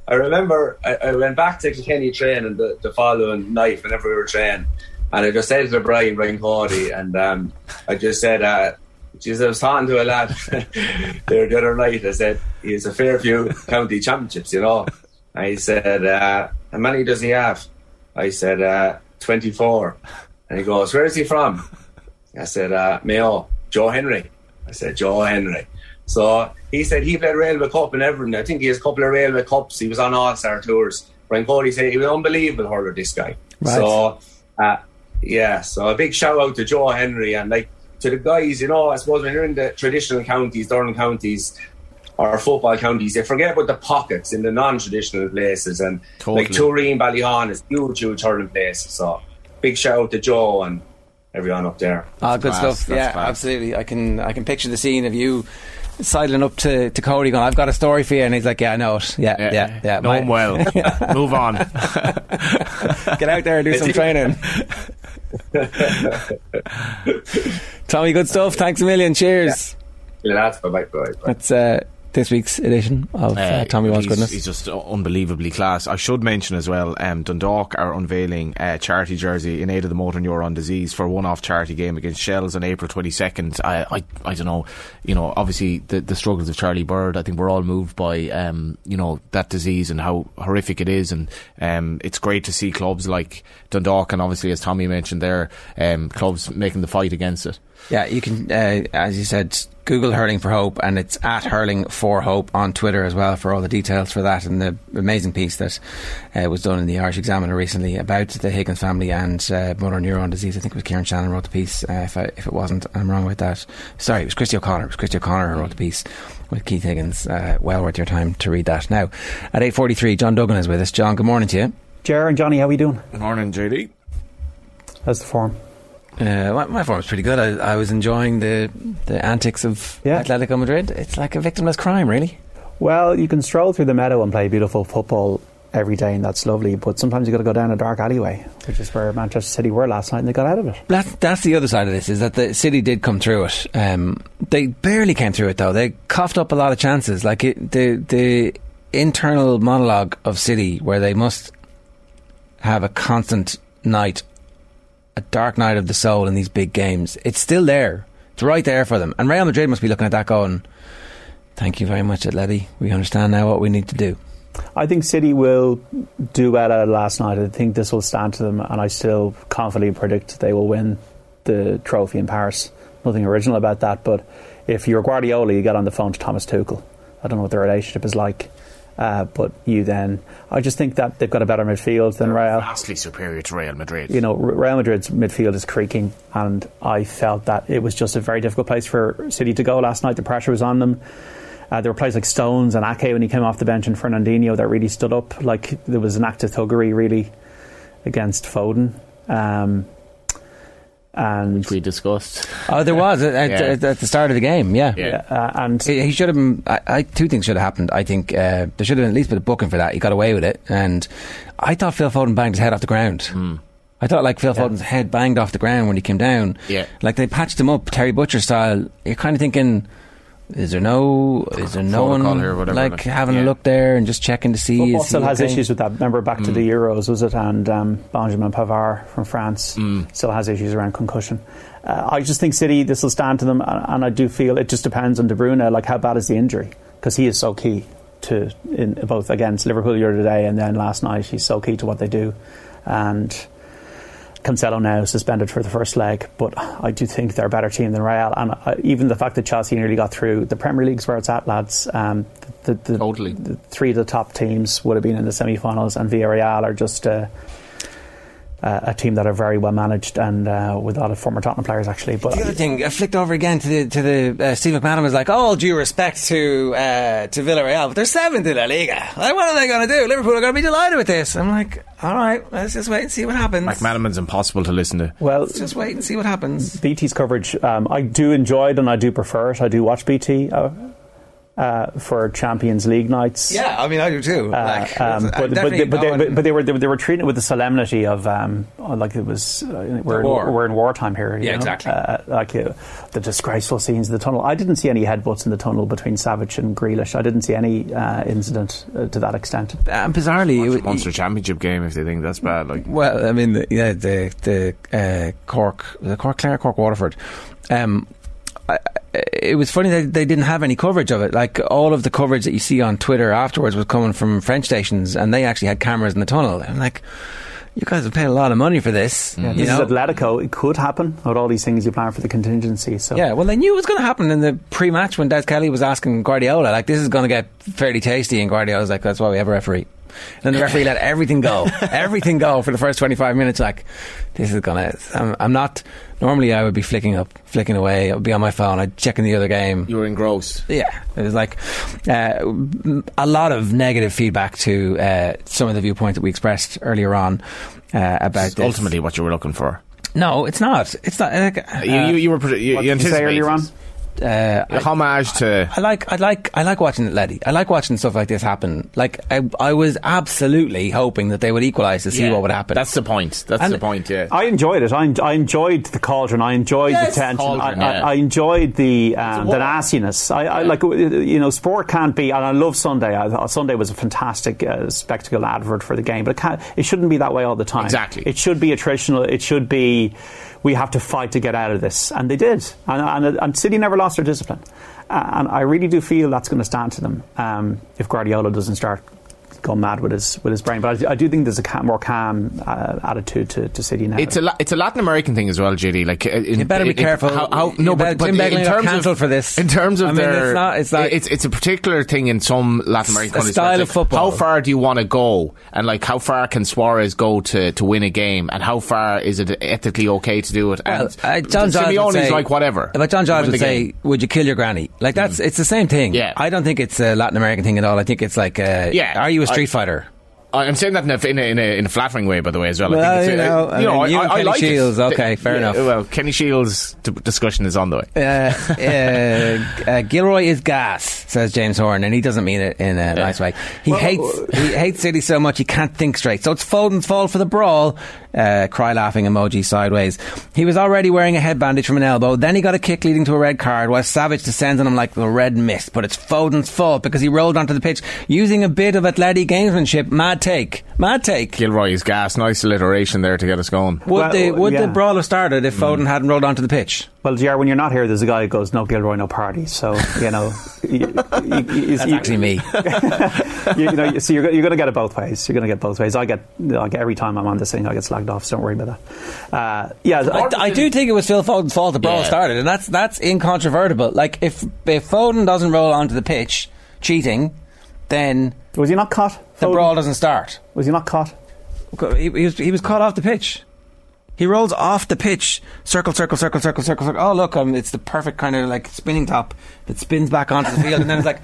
I remember I, I went back to Kilkenny training the, the following night whenever we were training, and I just said to Brian, Brian Cody, and um, I just said, uh, Jesus, I was talking to a lad there the other night. I said, he's a fair few County Championships, you know. And he said, uh, how many does he have? I said, uh, 24. And he goes, where is he from? I said, uh, Mayo, Joe Henry. I said, Joe Henry. So he said he played Railway Cup and everything. I think he has a couple of Railway Cups. He was on All Star tours. Brian Cody said he was unbelievable hurler, this guy. Right. So, uh, yeah, so a big shout out to Joe Henry and like to the guys, you know, I suppose when you're in the traditional counties, Durham counties, or football counties, they forget about the pockets in the non-traditional places and Totally. like Tooreen, Ballyhon is huge, huge hurling places. So big shout out to Joe and everyone up there. Ah, good class, stuff. that's Yeah, class. absolutely. I can I can picture the scene of you sidling up to, to Cody going, I've got a story for you and he's like, Yeah, I know it. Yeah, yeah, yeah. Know my- him well. Move on. Get out there and do some training. Tommy, good stuff. Thanks a million. Cheers. Lads, bye bye bye. bye. That's uh, this week's edition of uh, Uh, Tommy Wants Goodness. He's just unbelievably class. I should mention as well, um, Dundalk are unveiling a charity jersey in aid of the motor neuron disease for a one-off charity game against Shels on April 22nd. I, I, I don't know, you know, obviously the, the struggles of Charlie Bird. I think we're all moved by, um, you know, that disease and how horrific it is, and um, it's great to see clubs like Dundalk and obviously, as Tommy mentioned there, um, clubs making the fight against it. Yeah, you can, uh, as you said, Google Hurling for Hope, and it's at Hurling for Hope on Twitter as well for all the details for that and the amazing piece that uh, was done in the Irish Examiner recently about the Higgins family and uh, motor neuron disease. I think it was Kieran Shannon wrote the piece. Uh, if, I, if it wasn't, I'm wrong with that. Sorry, it was Christy O'Connor. It was Christy O'Connor who wrote the piece with Keith Higgins. Uh, well worth your time to read that. Now, at 8.43, John Duggan is with us. John, good morning to you. Ger and Johnny, how are we doing? Good morning, JD. How's the form? Uh, my, my form was pretty good. I, I was enjoying the the antics of Yeah. Atletico Madrid. It's like a victimless crime, really. Well, you can stroll through the meadow and play beautiful football every day, and that's lovely. But sometimes you got to go down a dark alleyway, which is where Manchester City were last night, and they got out of it. That, that's the other side of this is that the City did come through it. Um, they barely came through it though. They coughed up a lot of chances. Like it, the the internal monologue of City, where they must have a constant night, a dark night of the soul in these big games. It's still there. It's right there for them. And Real Madrid must be looking at that going, "Thank you very much, Atleti. We understand now what we need to do." I think City will do better last night. I think this will stand to them, and I still confidently predict they will win the trophy in Paris. Nothing original about that, but if you're Guardiola, you get on the phone to Thomas Tuchel. I don't know what their relationship is like, uh, but you then. I just think that they've got a better midfield than Real. Vastly superior to Real Madrid. you know, Real Madrid's midfield is creaking, and I felt that it was just a very difficult place for City to go last night. The pressure was on them. Uh, there were players like Stones and Ake when he came off the bench, and Fernandinho that really stood up. Like there was an act of thuggery really against Foden. Um, and Which we discussed. Oh, there was at, at, Yeah. at, at the start of the game. Yeah, Yeah. uh, and He he should have been. I, I, two things should have happened. I think uh, there should have been at least been a booking for that. He got away with it, and I thought Phil Foden banged his head off the ground. Hmm. I thought like Phil Foden's head banged off the ground when he came down. Yeah. like they patched him up Terry Butcher style. You're kind of thinking. Is there no? Is there no Protocol one here, whatever, like like, having yeah. a look there and just checking to see? Football is still has okay? issues with that. Remember back to the Euros, was it? And um, Benjamin Pavard from France still has issues around concussion. Uh, I just think City, this will stand to them, and, and I do feel it just depends on De Bruyne. Like, how bad is the injury? Because he is so key to in both against Liverpool here today and then last night. He's so key to what they do, and. Cancelo now suspended for the first leg, but I do think they're a better team than Real. And uh, even the fact that Chelsea nearly got through, the Premier League's where it's at, lads. Um, the, the, Totally. the three of the top teams would have been in the semi-finals, and Villarreal are just uh, uh, a team that are very well managed and uh, with a lot of former Tottenham players actually. But The other thing, I flicked over again to the to the uh, Steve McManaman was like, all due respect to uh, to Villarreal, but they're seventh in La Liga. Like, what are they going to do? Liverpool are going to be delighted with this. I'm like, all right, let's just wait and see what happens. McManaman's impossible to listen to. well, Let's just wait and see what happens. BT's coverage, um, I do enjoy it and I do prefer it. I do watch BT uh, for Champions League nights. Yeah, I mean, I do too. Uh, like, um, but, but, they, but, they, but, but they were they, were- they were treating it with the solemnity of um, like it was uh, we're, war. we're in wartime here. you Yeah, know? exactly. Uh, like uh, the disgraceful scenes in the tunnel. I didn't see any headbutts in the tunnel between Savić and Grealish. I didn't see any uh, incident uh, to that extent. and bizarrely, it was- a Munster Championship game if they think that's bad. Like Well, I mean, the, yeah, the the uh, Cork, the Cork Clare, Cork Waterford. Um, I, it was funny that they didn't have any coverage of it. Like all of the coverage that you see on Twitter afterwards was coming from French stations, and they actually had cameras in the tunnel. I'm like, you guys have paid a lot of money for this. Yeah, you this know? is Atletico. It could happen with all these things you plan for the contingency. So Yeah, well, they knew it was going to happen in the pre-match when Des Kelly was asking Guardiola, like, this is going to get fairly tasty, and Guardiola's like, that's why we have a referee. And the referee let everything go, everything go for the first 25 minutes. Like, this is going to. I'm, I'm not. Normally, I would be flicking up, flicking away. I would be on my phone. I'd checking the other game. you were engrossed. Yeah, it was like uh, a lot of negative feedback to uh, some of the viewpoints that we expressed earlier on uh, about this. Ultimately, what you were looking for. No, it's not. It's not. Like, you, you, you were. You, what you did you say anticipated earlier on? This. Uh, A homage to. I like, I like, I like watching it, Letty. I like watching stuff like this happen. Like, I, I was absolutely hoping that they would equalise to see Yeah, what would happen. That's the point. That's And- the point. Yeah. I enjoyed it. I, en- I enjoyed the cauldron. I enjoyed Yes, the tension. cauldron, I, yeah. I, I enjoyed the um, the nastiness. I, I like you know sport can't be. And I love Sunday. I Sunday was a fantastic uh, spectacle advert for the game, but it can't. It shouldn't be that way all the time. Exactly. It should be attritional. It should be. We have to fight to get out of this, and they did. And, and, and City never lost their discipline. And I really do feel that's going to stand to them um, if Guardiola doesn't start going mad with his with his brain. But I, do- I do think there's a ca- more calm uh, attitude to, to City now. It's a La- it's a Latin American thing as well, JD. Like uh, in, You better be in- careful. How, how, no, better- but, but in terms of for this. in terms of I mean, their, it's not- it's like- it's it's a particular thing in some Latin American countries. style where of like, football. How far do you want to go, and like how far can Suarez go to, to win a game, and how far is it ethically okay to do it? Well, and uh, John Giles Simeone's say, like whatever. But John Giles would say, game. "Would you kill your granny?" Like that's it's the same thing. Yeah. I don't think it's a Latin American thing at all. I think it's like, uh, Yeah, are you a I- street fighter? I'm saying that in a, in a, in a, in a flattering way, by the way, as well. I think it's, you uh, know, I you know, you I, I Kenny like Shiels, it. okay, fair Yeah, enough. Well, Kenny Shiels' d- discussion is on the way. Uh, uh, uh, Gilroy is gas, says James Horn, and he doesn't mean it in a nice way. He hates he hates City so much he can't think straight. So it's Foden's fault for the brawl. Uh, cry laughing emoji sideways. He was already wearing a head bandage from an elbow. Then he got a kick leading to a red card, while Savić descends on him like the red mist. But it's Foden's fault because he rolled onto the pitch using a bit of athletic gamesmanship. Mad take, mad take. Gilroy is gas. Nice alliteration there to get us going. Would Well, the would yeah. the brawl have started if Foden hadn't rolled onto the pitch? Well, JR, when you're not here, there's a guy who goes, no Gilroy, no party. So, you know. you, you, you, That's actually me. you, you know, so you're, you're going to get it both ways. You're going to get both ways. I get, like, every time I'm on this thing, I get slagged off, so don't worry about that. Uh, yeah, I, I do think it was Phil Foden's fault the brawl Yeah. started, and that's that's incontrovertible. Like if if Foden doesn't roll onto the pitch cheating, then was he not caught? the Foden? brawl doesn't start. Was he not caught? He, he was he was caught off the pitch. He rolls off the pitch, circle, circle, circle, circle, circle, circle. Oh look, um, it's the perfect kind of like spinning top that spins back onto the field, and then it's like.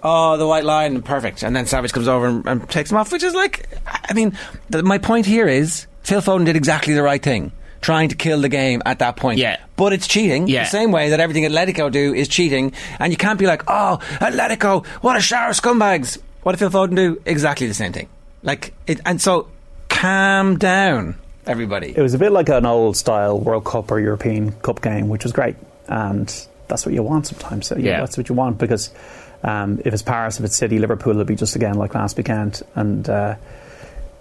Oh, the white line, perfect. And then Savić comes over and, and takes him off, which is like, I mean, the, my point here is Phil Foden did exactly the right thing, trying to kill the game at that point. Yeah. But it's cheating, Yeah. the same way that everything Atletico do is cheating, and you can't be like, oh, Atletico, what a shower of scumbags. What did Phil Foden do? Exactly the same thing. Like, it, and so, calm down, everybody. It was a bit like an old style World Cup or European Cup game, which was great. And that's what you want sometimes. So, yeah, Yeah. That's what you want because um, if it's Paris, if it's City, Liverpool, it'll be just again like last weekend. And uh,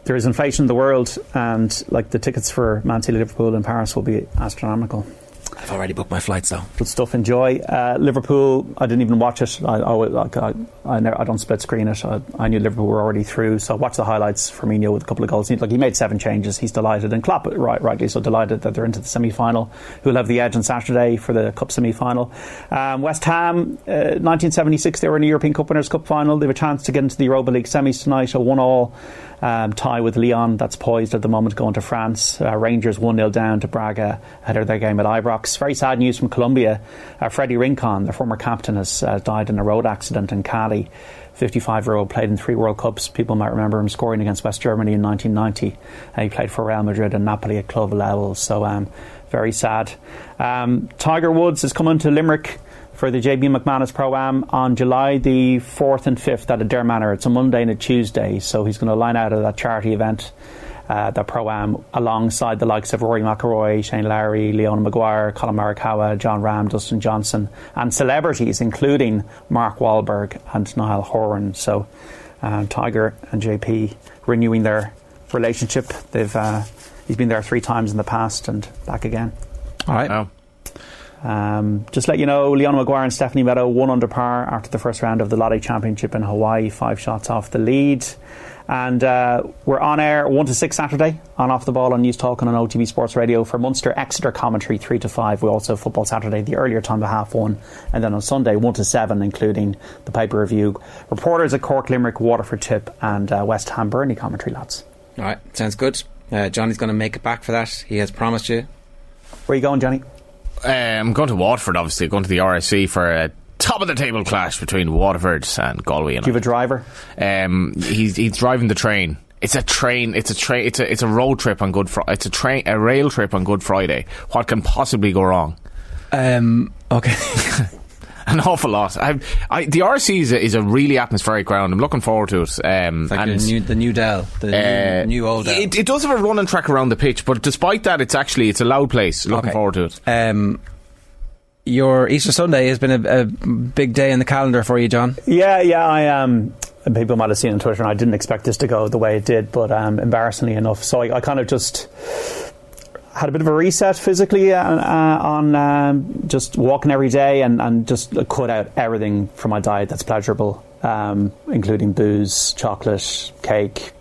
there is inflation in the world, and like the tickets for Man City, Liverpool, and Paris will be astronomical. I've already booked my flights though. Good stuff. Enjoy uh, Liverpool. I didn't even watch it. I I, I, never, I don't split screen it. I, I knew Liverpool were already through, so I watched the highlights. Firmino with a couple of goals. He, like he made seven changes. He's delighted, and Klopp right, rightly so delighted that they're into the semi final. Who'll have the edge on Saturday for the cup semi final? Um, West Ham, uh, 1976. They were in the European Cup Winners' Cup final. They have a chance to get into the Europa League semis tonight. A one-all um, tie with Lyon. That's poised at the moment going to France. Uh, Rangers 1 0 down to Braga ahead of their game at Ibrox. Very sad news from Colombia. Uh, Freddie Rincon, the former captain, has uh, died in a road accident in Cali. 55 year old, played in three World Cups. People might remember him scoring against West Germany in 1990. Uh, he played for Real Madrid and Napoli at club level. So, um, very sad. Um, Tiger Woods is coming to Limerick for the JP McManus Pro Am on July the 4th and 5th at Adare Manor. It's a Monday and a Tuesday, so he's going to line out of that charity event, uh, the Pro Am, alongside the likes of Rory McIlroy, Shane Lowry, Leona Maguire, Collin Morikawa, Jon Rahm, Dustin Johnson, and celebrities including Mark Wahlberg and Niall Horan. So uh, Tiger and JP renewing their relationship. They've uh, he's been there three times in the past and back again. All right. Wow. Um, just let you know, Leona Maguire and Stephanie Meadow one under par after the first round of the LOTTE Championship in Hawaii, five shots off the lead. And uh, we're on air 1 to 6 Saturday on Off the Ball on Newstalk and on OTB Sports Radio for Munster Exeter commentary 3 to 5. We also have Football Saturday, the earlier time of half 1. And then on Sunday 1 to 7, including the paper review. Reporters at Cork, Limerick, Waterford Tip, and uh, West Ham Burnley commentary, lads. All right, sounds good. Uh, Johnny's going to make it back for that. He has promised you. Where are you going, Johnny? I'm going to Waterford, obviously. Going to the RSC for a top of the table clash between Waterford and Galway. Do you have a driver? Um, he's he's driving the train. It's a train. It's a train. It's a it's a road trip on Good Friday. It's a train a rail trip on Good Friday. What can possibly go wrong? Um, okay. An awful lot. I, I, the RC is a, is a really atmospheric ground. I'm looking forward to it. Um, like and the new, the new Dell, the uh, new, new old Dell. It, it does have a running track around the pitch, but despite that, it's actually it's a loud place. Looking Okay. forward to it. Um, your Easter Sunday has been a, a big day in the calendar for you, John. Yeah, yeah, I um, and people might have seen on Twitter, and I didn't expect this to go the way it did, but um, embarrassingly enough, so I, I kind of just had a bit of a reset physically uh, uh, on um, just walking every day and, and just cut out everything from my diet that's pleasurable, um, including booze, chocolate, cake,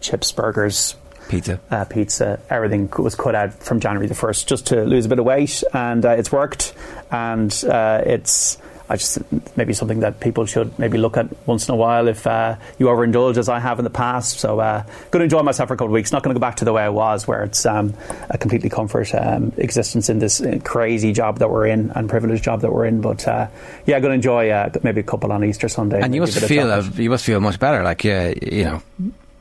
chips, burgers, Pizza. uh, pizza, everything was cut out from January the 1st just to lose a bit of weight, and uh, it's worked. And uh, it's, I just maybe something that people should maybe look at once in a while if uh, you overindulge as I have in the past. So, uh, going to enjoy myself for a couple of weeks. Not going to go back to the way I was, where it's um, a completely comfort um, existence in this uh, crazy job that we're in and privileged job that we're in. But uh, yeah, going to enjoy uh, maybe a couple on Easter Sunday. And you must a feel uh, you must feel much better. Like yeah, you know,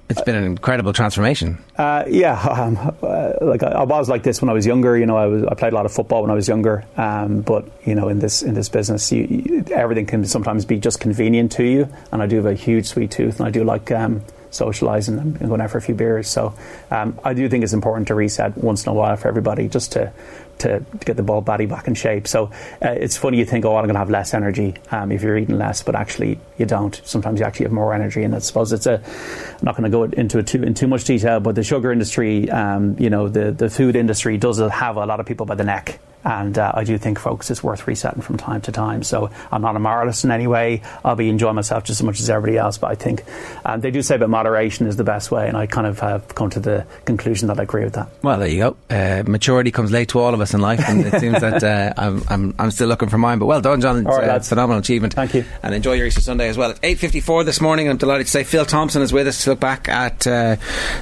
it's been an incredible transformation. Uh, yeah, um, uh, like I, I was like this when I was younger. You know, I was I played a lot of football when I was younger. Um, but you know, in this in this business, you, you, everything can sometimes be just convenient to you. And I do have a huge sweet tooth, and I do like um, socialising and going out for a few beers. So um, I do think it's important to reset once in a while for everybody, just to. To, get the ball body back in shape. So uh, it's funny you think, oh, I'm going to have less energy um, if you're eating less, but actually you don't. Sometimes you actually have more energy, and I suppose it's a. I'm not going to go into it too in too much detail, but the sugar industry, um, you know, the the food industry does have a lot of people by the neck. And uh, I do think, folks, it's worth resetting from time to time. So I'm not a moralist in any way. I'll be enjoying myself just as much as everybody else. But I think um, they do say that moderation is the best way, and I kind of have come to the conclusion that I agree with that. Well, there you go. Uh, maturity comes late to all of us in life, and it seems that uh, I'm, I'm I'm still looking for mine. But well done, John. It's All right, a lads. phenomenal achievement. Thank you. and enjoy your Easter Sunday as well. It's eight fifty four this morning. I'm delighted to say Phil Thompson is with us to look back at uh,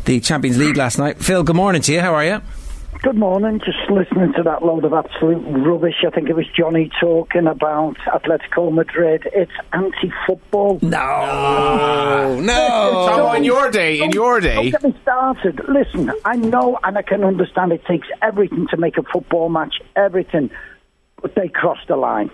the Champions League last night. Phil, good morning to you. How are you? Good morning. Just listening to that load of absolute rubbish. I think it was Johnny talking about Atletico Madrid. It's anti-football. No, no. Tom, in your day, in your day, Don't get me started. Listen, I know and I can understand it takes everything to make a football match, everything. But they crossed the line.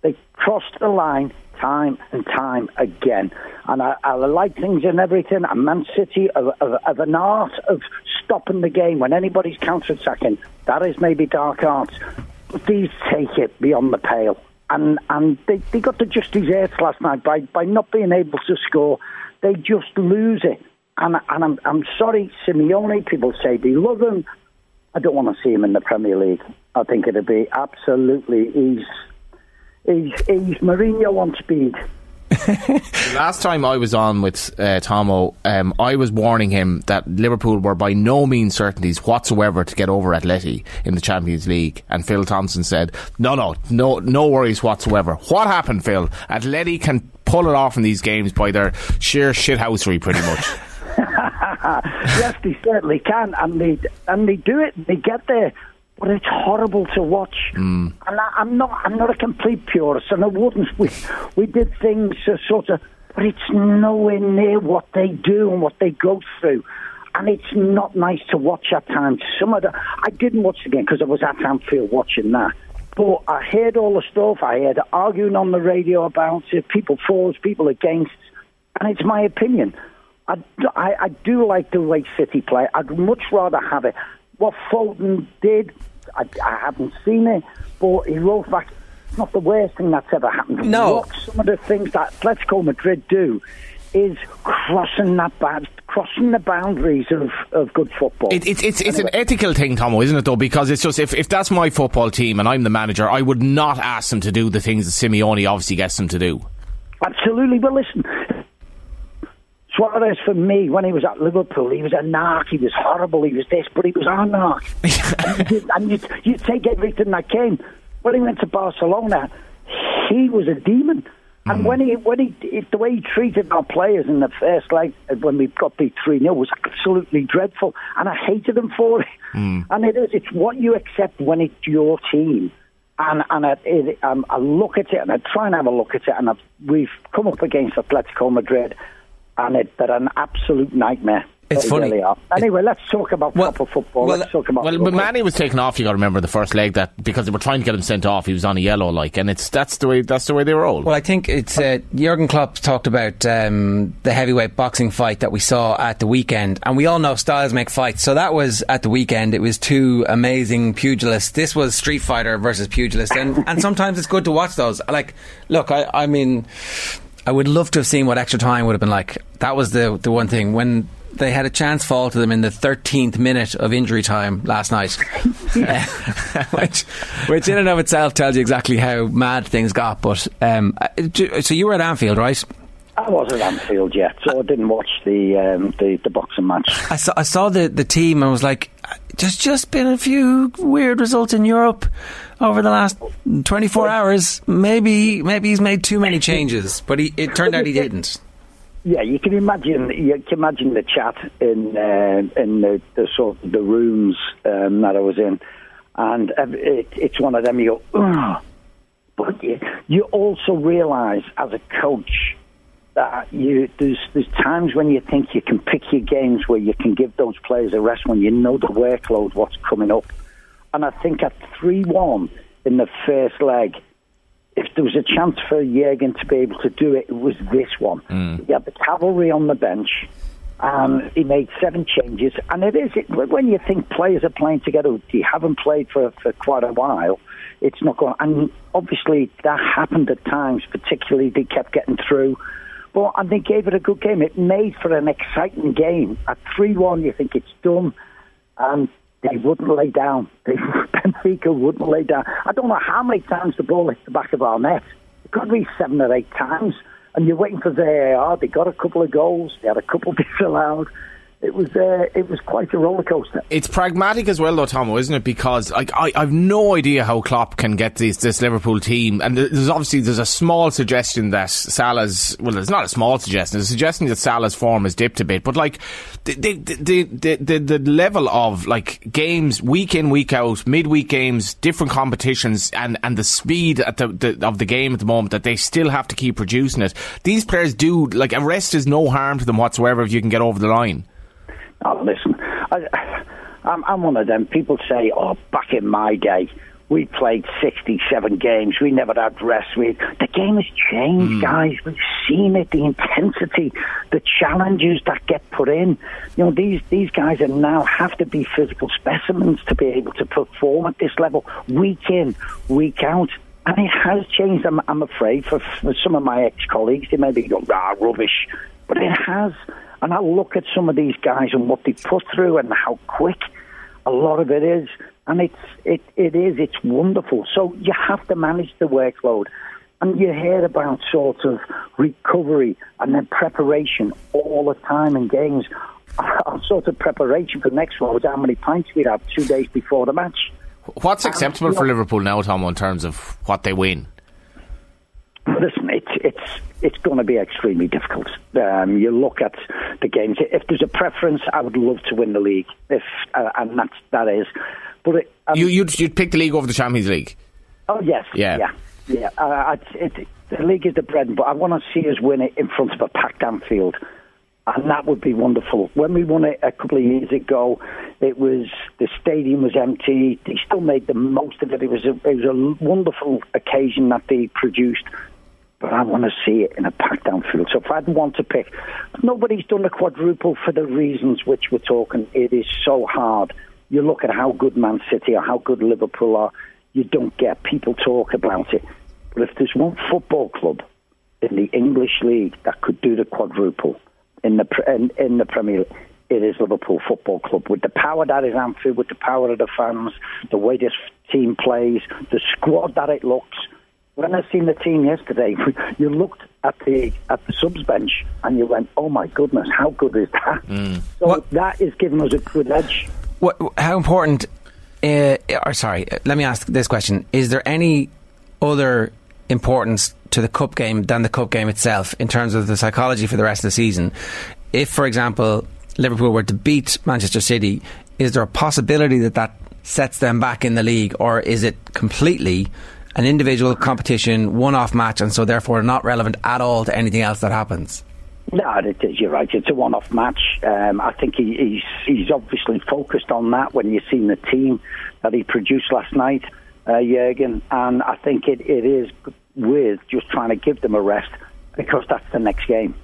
They crossed the line time and time again. And I, I like things and everything. And Man City of, of, of an art of stopping the game when anybody's counter-attacking. That is maybe dark arts. But these take it beyond the pale. And and they, they got the just desserts last night by, by not being able to score. They just lose it. And, and I'm, I'm sorry, Simeone, people say they love him. I don't want to see him in the Premier League. I think it'd be absolutely he's he's, he's Mourinho on speed. The last time I was on with uh, Tomo, um, I was warning him that Liverpool were by no means certainties whatsoever to get over Atleti in the Champions League. And Phil Thompson said, "No, no, no, no worries whatsoever." What happened, Phil? Atleti can pull it off in these games by their sheer shithousery, pretty much. yes, they certainly can, and they and they do it. They get there, but it's horrible to watch. And I, I'm not I'm not a complete purist, and I wouldn't. We we did things uh, sort of, but it's nowhere near what they do and what they go through. And it's not nice to watch at times. Some of the I didn't watch the game because I was at Anfield watching that. But I heard all the stuff. I heard arguing on the radio about it, people for, people against, and it's my opinion. I, I, I do like the way City play. I'd much rather have it. What Fulton did, I, I haven't seen it, but he wrote back. It's not the worst thing that's ever happened. No. Look, some of the things that Atletico Madrid do is crossing that bad, crossing the boundaries of, of good football. It, it's it's it's an ethical thing, Tomo, isn't it? Though, because it's just if, if that's my football team and I'm the manager, I would not ask them to do the things that Simeone obviously gets them to do. Absolutely. But listen, Suarez for me, when he was at Liverpool, he was a narc. He was horrible. He was this, but he was our narc. and you, you, take everything that came. When he went to Barcelona, he was a demon. And when he, when he, it, the way he treated our players in the first leg, uh, when we got beat 3 0, was absolutely dreadful. And I hated him for it. And it is, it's what you accept when it's your team. And, and I, it, um, I look at it and I try and have a look at it, and I've, we've come up against Atletico Madrid, and it, they're an absolute nightmare. It's They funny. really are. Anyway, let's talk about well, proper football. Well, let's talk about Well, rugby. but Mané was taken off. You got to remember the first leg that because they were trying to get him sent off. He was on a yellow, like, and it's that's the way that's the way they roll. Well, I think it's uh, Jurgen Klopp talked about um, the heavyweight boxing fight that we saw at the weekend, and we all know styles make fights. So that was at the weekend. It was two amazing pugilists. This was Street Fighter versus pugilist, and and sometimes it's good to watch those. Like, look, I, I mean, I would love to have seen what extra time would have been like. That was the the one thing when. They had a chance fall to them in the 13th minute of injury time last night, which, which in and of itself tells you exactly how mad things got. But um, uh, so you were at Anfield, right? I wasn't at Anfield yet, so I didn't watch the um, the, the boxing match. I saw, I saw the, the team and was like, there's just been a few weird results in Europe over the last 24 hours. Maybe maybe he's made too many changes, but he, it turned out he didn't. Yeah, you can imagine. You can imagine the chat in uh, in the, the sort of the rooms um, that I was in, and ev- it, it's one of them. You go, Ugh. but you, you also realise as a coach that you there's there's times when you think you can pick your games where you can give those players a rest when you know the workload what's coming up, and I think at three one in the first leg if there was a chance for Jurgen to be able to do it, it was this one. He had the cavalry on the bench. Um, he made seven changes, and it is it, when you think players are playing together, you haven't played for for quite a while. It's not going, and obviously that happened at times. Particularly, they kept getting through, but and they gave it a good game. It made for an exciting game. At three one, you think it's done, and they wouldn't lay down. They, Benfica wouldn't lay down. I don't know how many times the ball hit the back of our net. It could be seven or eight times. And you're waiting for VAR. They got a couple of goals. They had a couple disallowed. It was uh, it was quite a roller coaster. It's pragmatic as well, though, Tomo, isn't it? Because like, I, I've no idea how Klopp can get this, Liverpool team, and there's obviously there's a small suggestion that Salah's well, it's not a small suggestion. It's a suggestion that Salah's form has dipped a bit, but like the the the the, the, the level of like games week in week out, midweek games, different competitions, and and the speed at the, the of the game at the moment that they still have to keep producing it. These players do like a rest is no harm to them whatsoever if you can get over the line. Oh, listen, I, I'm, I'm one of them. People say, "Oh, back in my day, we played 67 games. We never had rest. We the game has changed, guys. We've seen it. The intensity, the challenges that get put in. You know, these these guys are now have to be physical specimens to be able to perform at this level, week in, week out." And it has changed. I'm, I'm afraid for, for some of my ex-colleagues, they may be going, "Ah, rubbish," but it has. And I look at some of these guys and what they put through and how quick a lot of it is, and it's it it is it's wonderful. So you have to manage the workload, and you hear about sort of recovery and then preparation all the time in games. Our sort of preparation for the next one was how many pints we'd have two days before the match. What's acceptable for Liverpool now, Tom, in terms of what they win? Listen, it's it's it's going to be extremely difficult. Um, you look at the games. If there's a preference, I would love to win the league. If uh, and that's that is. But it, um, you you'd, you'd pick the league over the Champions League. Oh yes, Yeah. yeah, yeah. Uh, I- it, the league is the bread, but I want to see us win it in front of a packed Anfield, and that would be wonderful. When we won it a couple of years ago, it was the stadium was empty. They still made the most of it. It was a, it was a wonderful occasion that they produced. But I want to see it in a packed Anfield. So if I'd want to pick, nobody's done a quadruple for the reasons which we're talking. It is so hard. You look at how good Man City or how good Liverpool are. You don't get people talk about it. But if there's one football club in the English league that could do the quadruple in the in, in the Premier League, it is Liverpool Football Club. With the power that is Anfield, with the power of the fans, the way this team plays, the squad that it looks. When I seen the team yesterday, you looked at the at the subs bench and you went, "Oh my goodness, how good is that?" So that is giving us a good edge. What, how important? Uh, or sorry, let me ask this question: Is there any other importance to the cup game than the cup game itself in terms of the psychology for the rest of the season? If, for example, Liverpool were to beat Manchester City, is there a possibility that that sets them back in the league, or is it completely an individual competition, one-off match, and so therefore not relevant at all to anything else that happens? No, it is. You're right. It's a one-off match. Um, I think he, he's he's obviously focused on that. When you've seen the team that he produced last night, uh, Jurgen, and I think it, it is with just trying to give them a rest because that's the next game,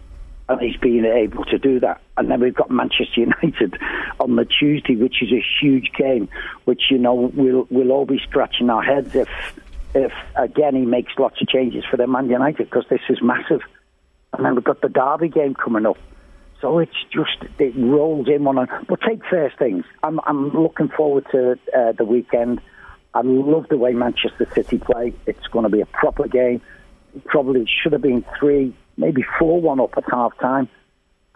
and he's been able to do that. And then we've got Manchester United on the Tuesday, which is a huge game, which you know we'll we'll all be scratching our heads if if again he makes lots of changes for the Man United because this is massive. And then we've got the Derby game coming up. So it's just it rolls in one. On. But take first things. I'm I'm looking forward to uh, the weekend. I love the way Manchester City play. It's going to be a proper game. It probably should have been three, maybe four one up at half time.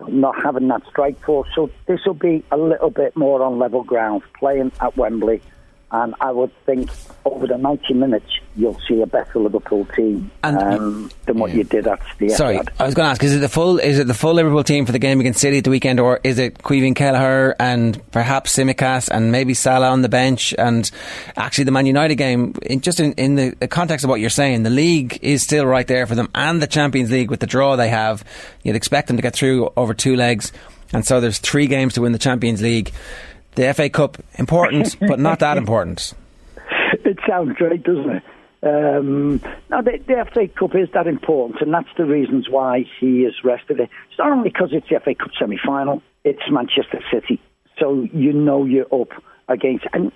Not having that strike force, so this will be a little bit more on level ground, playing at Wembley and I would think over the 90 minutes you'll see a better Liverpool team um, than what you did at the end. Sorry. I was going to ask: Is it the full? Is it the full Liverpool team for the game against City at the weekend, or is it Caoimhín Kelleher and perhaps Tsimikas and maybe Salah on the bench? And actually, the Man United game, in, just in, in the context of what you're saying, the league is still right there for them, and the Champions League with the draw they have, you'd expect them to get through over two legs, and so there's three games to win the Champions League. The FA Cup important, but not that important. It sounds great, doesn't it? Um, no, the, the FA Cup is that important, and that's the reasons why he is rested. It. It's not only because it's the FA Cup semi-final; it's Manchester City, so you know you're up against. And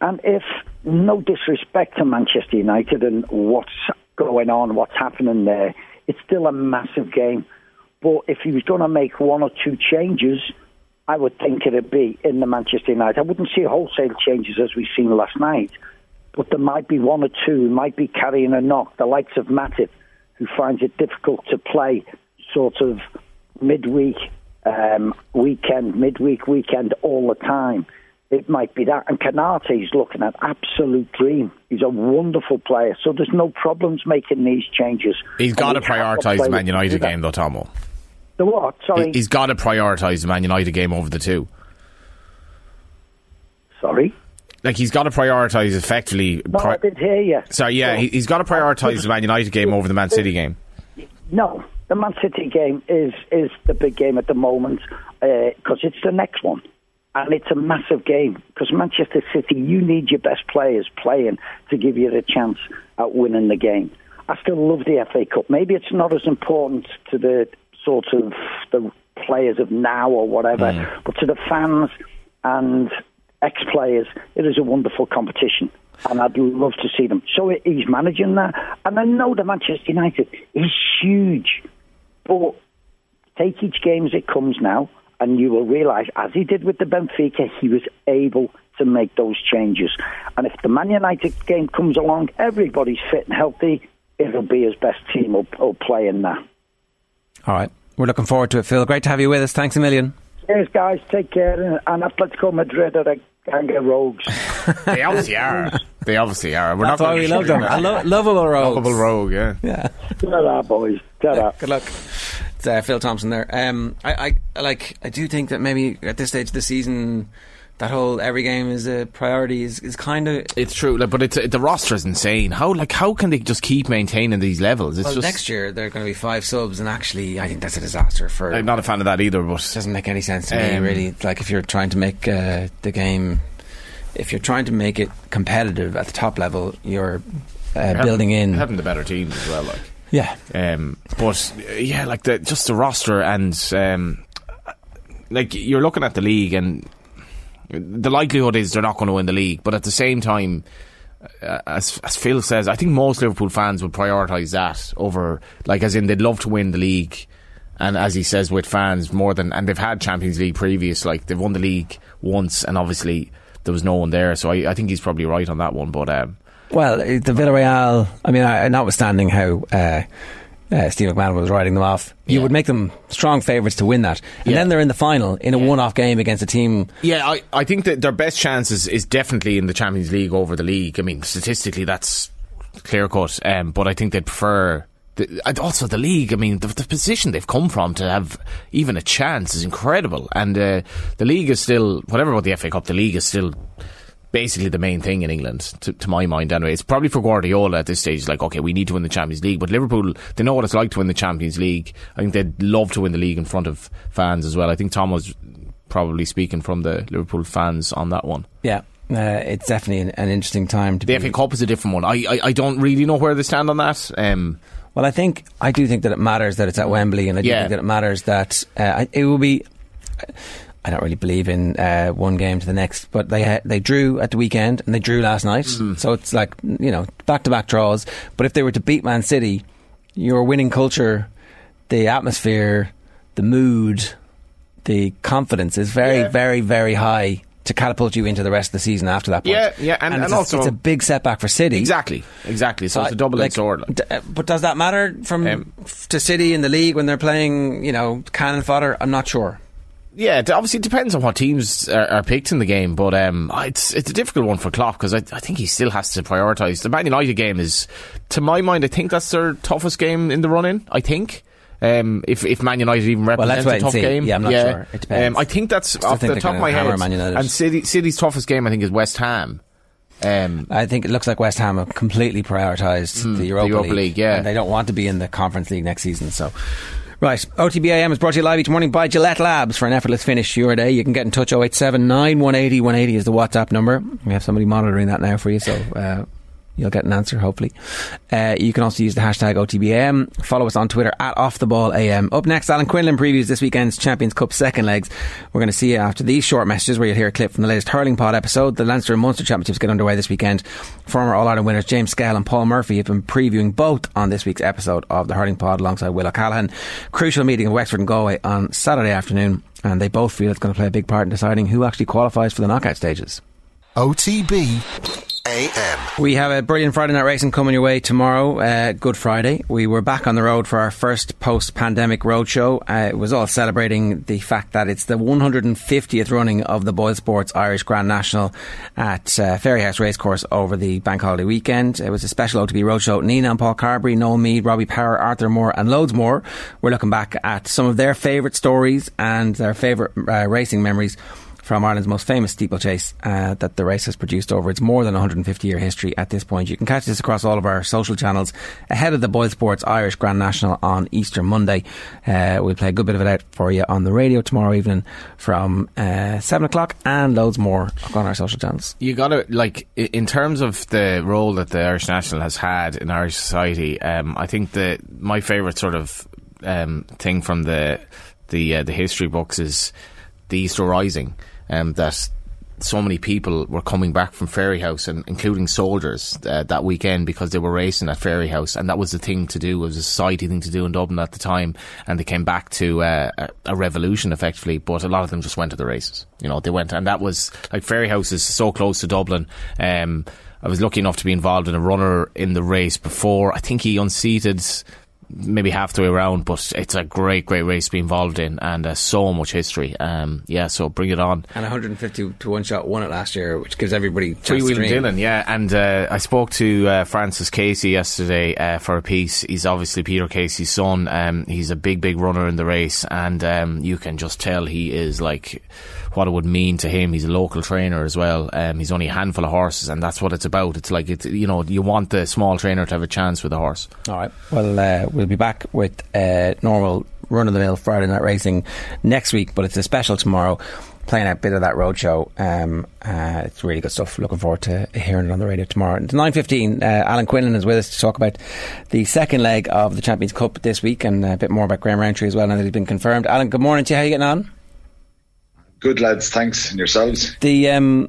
and if no disrespect to Manchester United and what's going on, what's happening there, it's still a massive game. But if he was going to make one or two changes, I would think it'd be in the Manchester United. I wouldn't see wholesale changes as we've seen last night, but there might be one or two who might be carrying a knock. The likes of Matip, who finds it difficult to play sort of midweek, um, weekend, midweek, weekend all the time. It might be that. And Konaté is looking at absolute dream. He's a wonderful player, so there's no problems making these changes. He's got to And he has prioritise the Man United game, though, Tomo. The what? Sorry. He's got to prioritise the Man United game over the two. Sorry? Like, he's got to prioritise effectively. No, pri- I did hear you. Sorry, yeah, he, he's got to prioritise the Man United game over the Man City game. No, the Man City game is is the big game at the moment uh, because it's the next one, and it's a massive game because Manchester City, you need your best players playing to give you the chance at winning the game. I still love the FA Cup. Maybe it's not as important to the sort of the players of now or whatever, mm. but to the fans and ex-players, it is a wonderful competition. And I'd love to see them. So he's managing that. And I know the Manchester United is huge. But take each game as it comes now, and you will realise, as he did with the Benfica, he was able to make those changes. And if the Man United game comes along, everybody's fit and healthy, it'll be his best team will, will play in that. All right, we're looking forward to it, Phil. Great to have you with us. Thanks a million. Cheers, guys. Take care. And Atletico Madrid are a gang of rogues. They obviously are. They obviously are. We're That's not why gonna we love them. sugarcoat A lo- lovable rogue. Lovable rogue, yeah. Yeah. Ta-ra, boys. Ta-ra. Good luck. It's uh, Phil Thompson there. Um, I, I like. I do think that maybe at this stage of the season, that whole every game is a priority is, is kind of. It's true, like, but it's the roster is insane. How like how can they just keep maintaining these levels? It's Well, just next year there are going to be five subs, and actually, I think that's a disaster for. I'm not a fan of that either. But it doesn't make any sense to me, Um, really. Like if you're trying to make uh, the game, if you're trying to make it competitive at the top level, you're uh, having- building in. having the better teams as well. Like, Yeah. um, but uh, yeah, like the just the roster and um, like you're looking at the league and the likelihood is they're not going to win the league. But at the same time, uh, as as Phil says, I think most Liverpool fans would prioritise that over like as in they'd love to win the league. And as he says, with fans more than and they've had Champions League previous, like they've won the league once, and obviously there was no one there. So I, I think he's probably right on that one. But um, Well, the Villarreal. I mean, notwithstanding how. Uh, uh, Steve McMahon was writing them off. You would make them strong favourites to win that, and Yeah. then they're in the final in a one-off game against a team. Yeah, I, I think that their best chances is definitely in the Champions League over the league. I mean, statistically, that's clear cut. Um, but I think they'd prefer. The, and also the league. I mean, the, the position they've come from to have even a chance is incredible. And uh, the league is still whatever about the FA Cup. The league is still basically the main thing in England, to, to, my mind anyway. It's probably for Guardiola at this stage, like, okay, we need to win the Champions League. But Liverpool, they know what it's like to win the Champions League. I think they'd love to win the league in front of fans as well. I think Tom was probably speaking from the Liverpool fans on that one. Yeah. Uh, it's definitely an, an, interesting time to the be. FA Cup is a different one. I, I, I don't really know where they stand on that. Um, well, I think I do think that it matters that it's at Wembley, and I do Yeah. think that it matters that uh, it will be. I don't really believe in uh, one game to the next, but they ha- they drew at the weekend and they drew last night, so it's like you know back to back draws. But if they were to beat Man City, your winning culture, the atmosphere, the mood, the confidence is very, Yeah. very, very high to catapult you into the rest of the season after that point. Yeah, yeah, and- it's and a, also- it's a big setback for City. Exactly, exactly. So, it's a double-edged like, sword. d- uh, but does that matter from Um, to City in the league when they're playing, you know, cannon fodder? I'm not sure. Yeah, it obviously depends on what teams are, are picked in the game, but um, it's it's a difficult one for Klopp because I, I think he still has to prioritise. The Man United game is, to my mind, I think that's their toughest game in the run-in. I think. Um, if if Man United even Well, represents wait a tough game, Yeah, I'm not sure. It depends. Um, I think that's Still off think the top of my head. And City, City's toughest game, I think, is West Ham. Um, I think it looks like West Ham have completely prioritised Mm, the Europa, the Europa League, yeah. and they don't want to be in the Conference League next season. So, right, OTBAM is brought to you live each morning by Gillette Labs for an effortless finish your day. You can get in touch 0879 180 180 is the WhatsApp number. We have somebody monitoring that now for you, so. Uh, You'll get an answer, hopefully. Uh, you can also use the hashtag OTBAM. Follow us on Twitter at OffTheBallAM. Up next, Alan Quinlan previews this weekend's Champions Cup second legs. We're going to see you after these short messages where you'll hear a clip from the latest Hurling Pod episode. The Leinster and Munster Championships get underway this weekend. Former All Ireland winners James Skehill and Paul Murphy have been previewing both on this week's episode of the Hurling Pod alongside Will O'Callaghan. Crucial meeting in Wexford and Galway on Saturday afternoon, and they both feel it's going to play a big part in deciding who actually qualifies for the knockout stages. OTB AM. We have a brilliant Friday night racing coming your way tomorrow, uh, Good Friday. We were back on the road for our first post-pandemic roadshow. Uh, it was all celebrating the fact that it's the 150th running of the BoyleSports Irish Grand National at uh, Fairyhouse Racecourse over the bank holiday weekend. It was a special OTB roadshow. Nina and Paul Carberry, Noel Meade, Robbie Power, Arthur Moore, and loads more. We're looking back at some of their favourite stories and their favourite uh, racing memories from Ireland's most famous steeplechase uh, that the race has produced over its more than 150 year history at this point. You can catch this across all of our social channels ahead of the BoyleSports Irish Grand National on Easter Monday. Uh, we'll play a good bit of it out for you on the radio tomorrow evening from uh, 7 o'clock and loads more on our social channels. you got to like in terms of the role that the Irish National has had in Irish society. Um, I think that my favourite sort of um, thing from the the uh, the history books is the Easter Rising. Um, that so many people were coming back from Fairyhouse, and including soldiers uh, that weekend because they were racing at Fairyhouse, and that was the thing to do. It was a society thing to do in Dublin at the time, and they came back to uh, a, revolution effectively. But a lot of them just went to the races. You know, they went, and that was like Fairyhouse is so close to Dublin. Um, I was lucky enough to be involved in a runner in the race before. I think he unseated maybe half the way around, but it's a great, great race to be involved in, and uh, so much history. Um, yeah, so bring it on. And 150 to one shot won it last year, which gives everybody Three chance to Wheeling dream. Dylan, yeah, and uh, I spoke to uh, Francis Casey yesterday uh, for a piece. He's obviously Peter Casey's son. Um, he's a big, big runner in the race, and um, you can just tell he is like what it would mean to him. He's a local trainer as well. Um, he's only a handful of horses, and that's what it's about. It's like it's you know you want the small trainer to have a chance with a horse. All right. Well, uh, we'll be back with uh, normal run of the mill Friday night racing next week, but it's a special tomorrow. Playing a bit of that roadshow. Um, uh, it's really good stuff. Looking forward to hearing it on the radio tomorrow. It's nine fifteen. Uh, Alan Quinlan is with us to talk about the second leg of the Champions Cup this week, and a bit more about Graham Rowntree as well. Now that he's been confirmed. Alan, good morning to you. How are you getting on? Good lads, thanks. And yourselves? The um,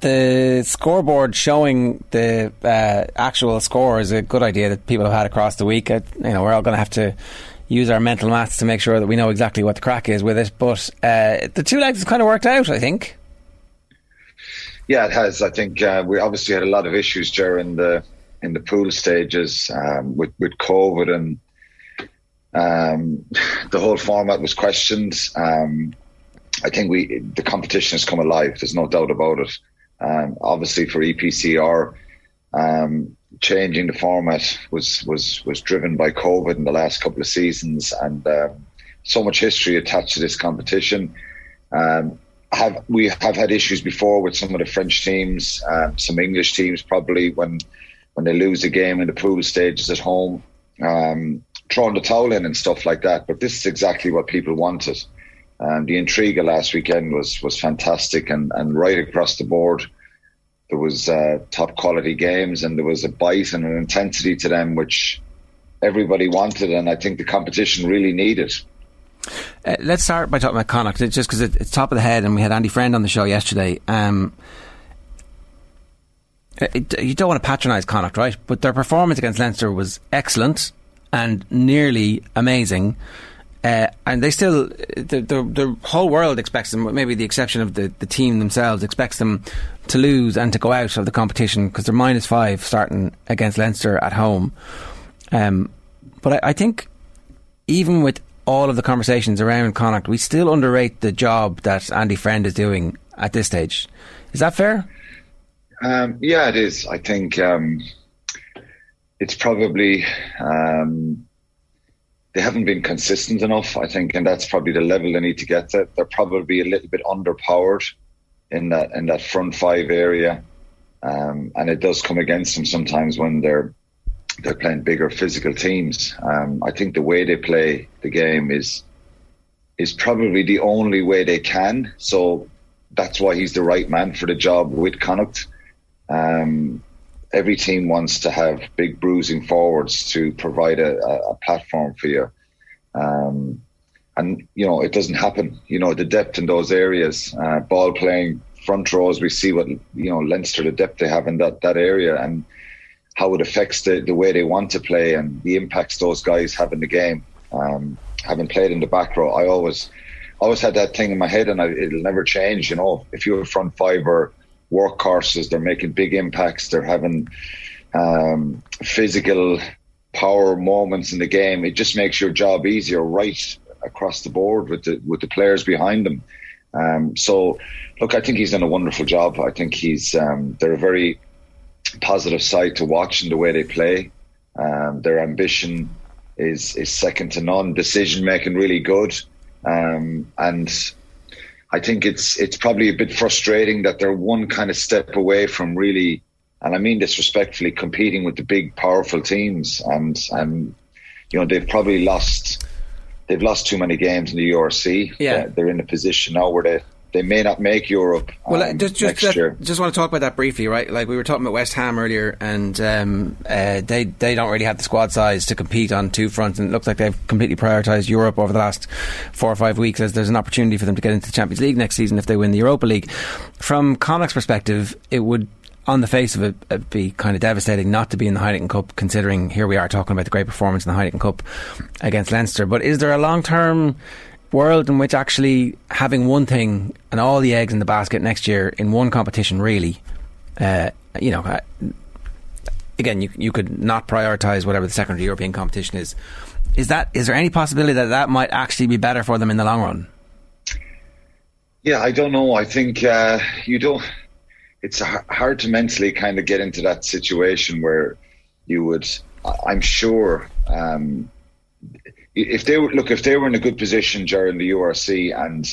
the scoreboard showing the uh, actual score is a good idea that people have had across the week. Uh, you know, we're all going to have to use our mental maths to make sure that we know exactly what the crack is with it. But uh, the two legs kind of worked out, I think. Yeah, it has. I think uh, we obviously had a lot of issues during the in the pool stages um, with with COVID and um, the whole format was questioned. Um, I think we the competition has come alive. There's no doubt about it. Um, obviously, for EPCR, um, changing the format was was was driven by COVID in the last couple of seasons, and um, so much history attached to this competition. Um, have we have had issues before with some of the French teams, um, some English teams probably when when they lose a game in the pool stages at home, um, throwing the towel in and stuff like that. But this is exactly what people wanted. Um, the intrigue last weekend was was fantastic and, and right across the board. There was uh, top quality games and there was a bite and an intensity to them which everybody wanted, and I think the competition really needed. Uh, let's start by talking about Connacht, just because it, it's top of the head, and we had Andy Friend on the show yesterday. Um, it, you don't want to patronise Connacht, right? But their performance against Leinster was excellent and nearly amazing. Uh, and they still, the, the, the whole world expects them, maybe the exception of the, the team themselves, expects them to lose and to go out of the competition because they're minus five starting against Leinster at home. Um, but I, I, think even with all of the conversations around Connacht, we still underrate the job that Andy Friend is doing at this stage. Is that fair? Um, yeah, it is. I think um, it's probably um, they haven't been consistent enough. I think, and that's probably the level they need to get to. They're probably a little bit underpowered in that in that front five area, um, and it does come against them sometimes when they're they're playing bigger physical teams. Um, I think the way they play the game is is probably the only way they can. So that's why he's the right man for the job with Connacht. Um, every team wants to have big bruising forwards to provide a, a platform for you. Um, and, you know, it doesn't happen. You know, the depth in those areas, uh, ball playing front rows, we see what, you know, Leinster, the depth they have in that, that area and how it affects the, the way they want to play and the impacts those guys have in the game. Um, having played in the back row, I always, always had that thing in my head and I, it'll never change. You know, if you're a front five or workhorses. They're making big impacts. They're having um, physical power moments in the game. It just makes your job easier right across the board with the with the players behind them. Um, so, look, I think he's done a wonderful job. I think he's um, they're a very positive side to watch in the way they play. Um, their ambition is is second to none. Decision making really good, um, and I think it's it's probably a bit frustrating that they're one kind of step away from really, and I mean this respectfully, competing with the big powerful teams, and and you know they've probably lost they've lost too many games in the URC. Yeah, they're in a position now where they they may not make Europe. Well, um, just just, year. just want to talk about that briefly, right? Like we were talking about West Ham earlier, and um, uh, they they don't really have the squad size to compete on two fronts, and it looks like they've completely prioritised Europe over the last four or five weeks. As there's an opportunity for them to get into the Champions League next season if they win the Europa League. From Connacht's perspective, it would on the face of it, it'd be kind of devastating not to be in the Heineken Cup, considering here we are talking about the great performance in the Heineken Cup against Leinster. But is there a long term world in which actually having one thing and all the eggs in the basket next year in one competition really, uh, you know, uh, again, you you could not prioritise whatever the secondary European competition is. Is that is there any possibility that that might actually be better for them in the long run? Yeah, I don't know. I think uh, you don't. It's hard to mentally kind of get into that situation where you would. I'm sure um, if they were look if they were in a good position during the URC and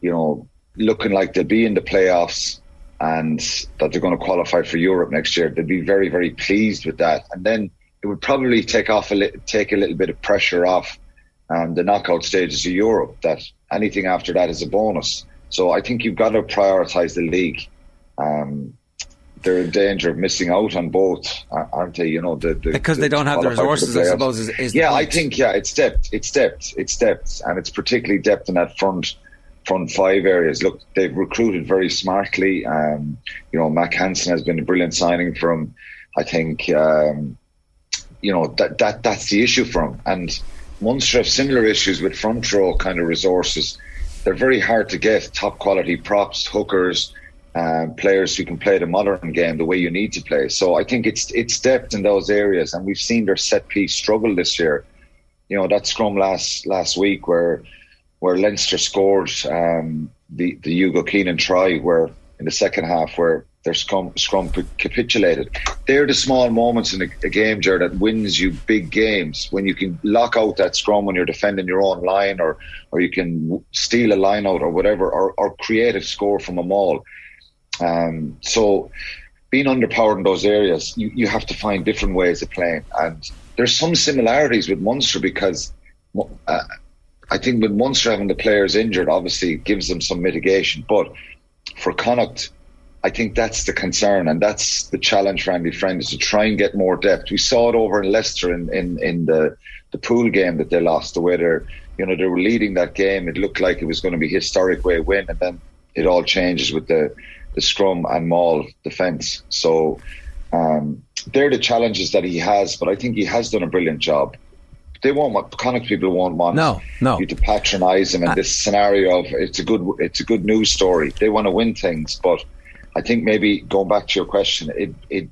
you know looking like they'll be in the playoffs and that they're going to qualify for Europe next year, they'd be very very pleased with that, and then it would probably take off a li- take a little bit of pressure off um, the knockout stages of Europe. That anything after that is a bonus. So I think you've got to prioritise the league. Um, they're in danger of missing out on both, aren't they? You know, the, the because the, they don't have the resources. The I suppose is, is yeah. I think yeah, it's depth, it's depth, it's depth, and it's particularly depth in that front front five areas. Look, they've recruited very smartly. Um, you know, Mack Hansen has been a brilliant signing from. I think um, you know that that that's the issue from, and Munster have similar issues with front row kind of resources. They're very hard to get top quality props, hookers um, players who can play the modern game the way you need to play. So I think it's it's depth in those areas, and we've seen their set piece struggle this year. You know that scrum last last week where where Leinster scored um, the the Hugo Keenan try, where in the second half where their scrum, scrum capitulated. They're the small moments in a, a game, Jared, that wins you big games. When you can lock out that scrum when you're defending your own line, or or you can steal a line out, or whatever, or, or create a score from a maul. Um, so being underpowered in those areas, you, you have to find different ways of playing. And there's some similarities with Munster because uh, I think with Munster having the players injured, obviously gives them some mitigation. But for Connacht, I think that's the concern and that's the challenge for Andy Friend is to try and get more depth. We saw it over in Leicester in, in, in the, the pool game that they lost, the way they're, you know, they were leading that game. It looked like it was going to be a historic way win and then it all changes with the, the scrum and maul defence. So um, they're the challenges that he has, but I think he has done a brilliant job they won't want Connacht people won't want no, no. you to patronise them in uh, this scenario of it's a good it's a good news story. They want to win things, but I think maybe going back to your question, it, it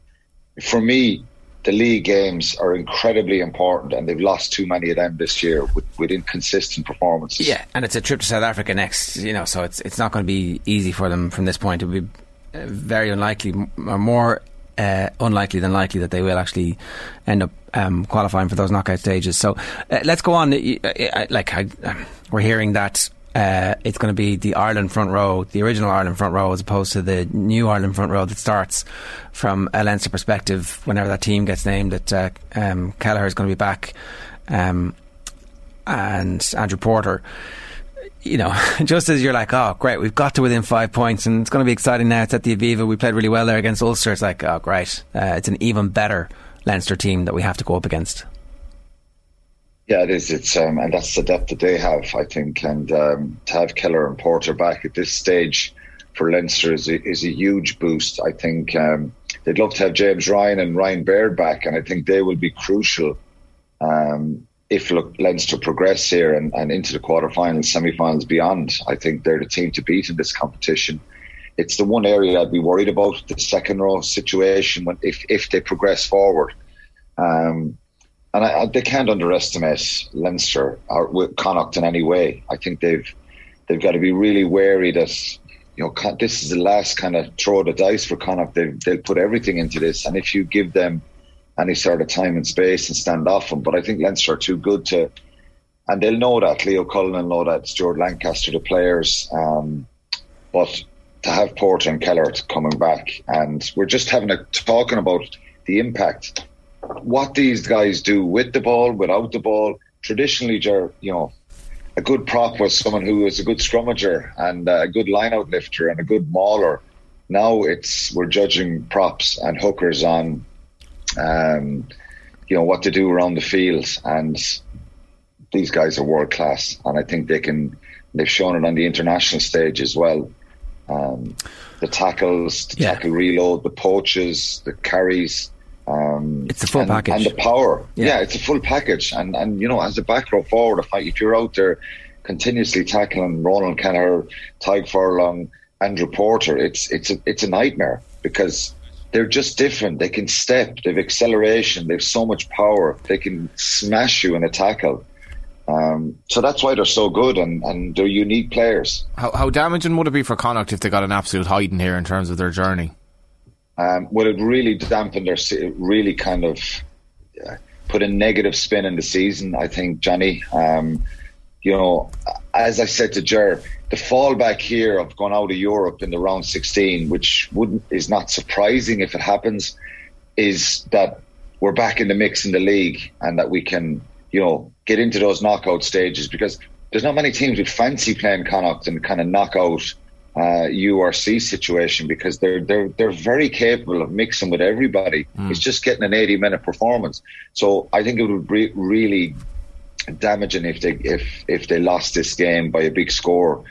for me the league games are incredibly important, and they've lost too many of them this year with, with inconsistent performances. Yeah, and it's a trip to South Africa next, you know, so it's it's not going to be easy for them from this point. It would be uh, very unlikely, or more uh, unlikely than likely that they will actually end up um, qualifying for those knockout stages. So uh, let's go on. Like I, we're hearing that uh, it's going to be the Ireland front row, the original Ireland front row, as opposed to the new Ireland front row that starts from a Leinster perspective. Whenever that team gets named, that uh, um, Kelleher is going to be back, um, and Andrew Porter you know, just as you're like, oh, great, we've got to within five points and it's going to be exciting now. It's at the Aviva. We played really well there against Ulster. It's like, oh, great. Uh, it's an even better Leinster team that we have to go up against. Yeah, it is. It's um, and that's the depth that they have, I think. And um, to have Keller and Porter back at this stage for Leinster is a, is a huge boost. I think um, they'd love to have James Ryan and Ryan Baird back, and I think they will be crucial um, if look, Leinster progress here and, and into the quarterfinals, semi-finals, beyond, I think they're the team to beat in this competition. It's the one area I'd be worried about the second row situation when if if they progress forward. Um, and I, I, they can't underestimate Leinster or Connacht in any way. I think they've they've got to be really wary that you know this is the last kind of throw of the dice for Connacht. They've they'll put everything into this, and if you give them any sort of time and space and stand off them. But I think Leinster are too good to, and they'll know that. Leo Cullen will know that. Stuart Lancaster, the players. Um, but to have Porter and Kelleher coming back, and we're just having a talking about the impact, what these guys do with the ball, without the ball. Traditionally, you know, a good prop was someone who was a good scrummager and a good line-out lifter and a good mauler. Now it's we're judging props and hookers on um, you know what to do around the field, and these guys are world class, and I think they can. They've shown it on the international stage as well. Um, the tackles, the yeah. tackle reload, the poaches, the carries. Um, it's a full and, package, and the power. Yeah. yeah. it's a full package, and and you know, as a back row forward, if you're out there continuously tackling Ronan Kelleher, Tadhg Furlong, Andrew Porter, it's it's a it's a nightmare because they're just different. They can step, they've acceleration, they've so much power. They can smash you in a tackle. Um, so that's why they're so good and, and they're unique players. How, how damaging would it be for Connacht if they got an absolute hiding here in terms of their journey? Um, would it really dampen their, really kind of put a negative spin in the season? I think, Johnny. Um, you know, as I said to Jer, the fallback here of going out of Europe in the round 16, which wouldn't is not surprising if it happens, is that we're back in the mix in the league and that we can, you know, get into those knockout stages because there's not many teams with fancy playing Connacht and kind of knockout uh, URC situation because they're they're they're very capable of mixing with everybody. Mm. It's just getting an 80 minute performance. So I think it would be really damaging if they if if they lost this game by a big score.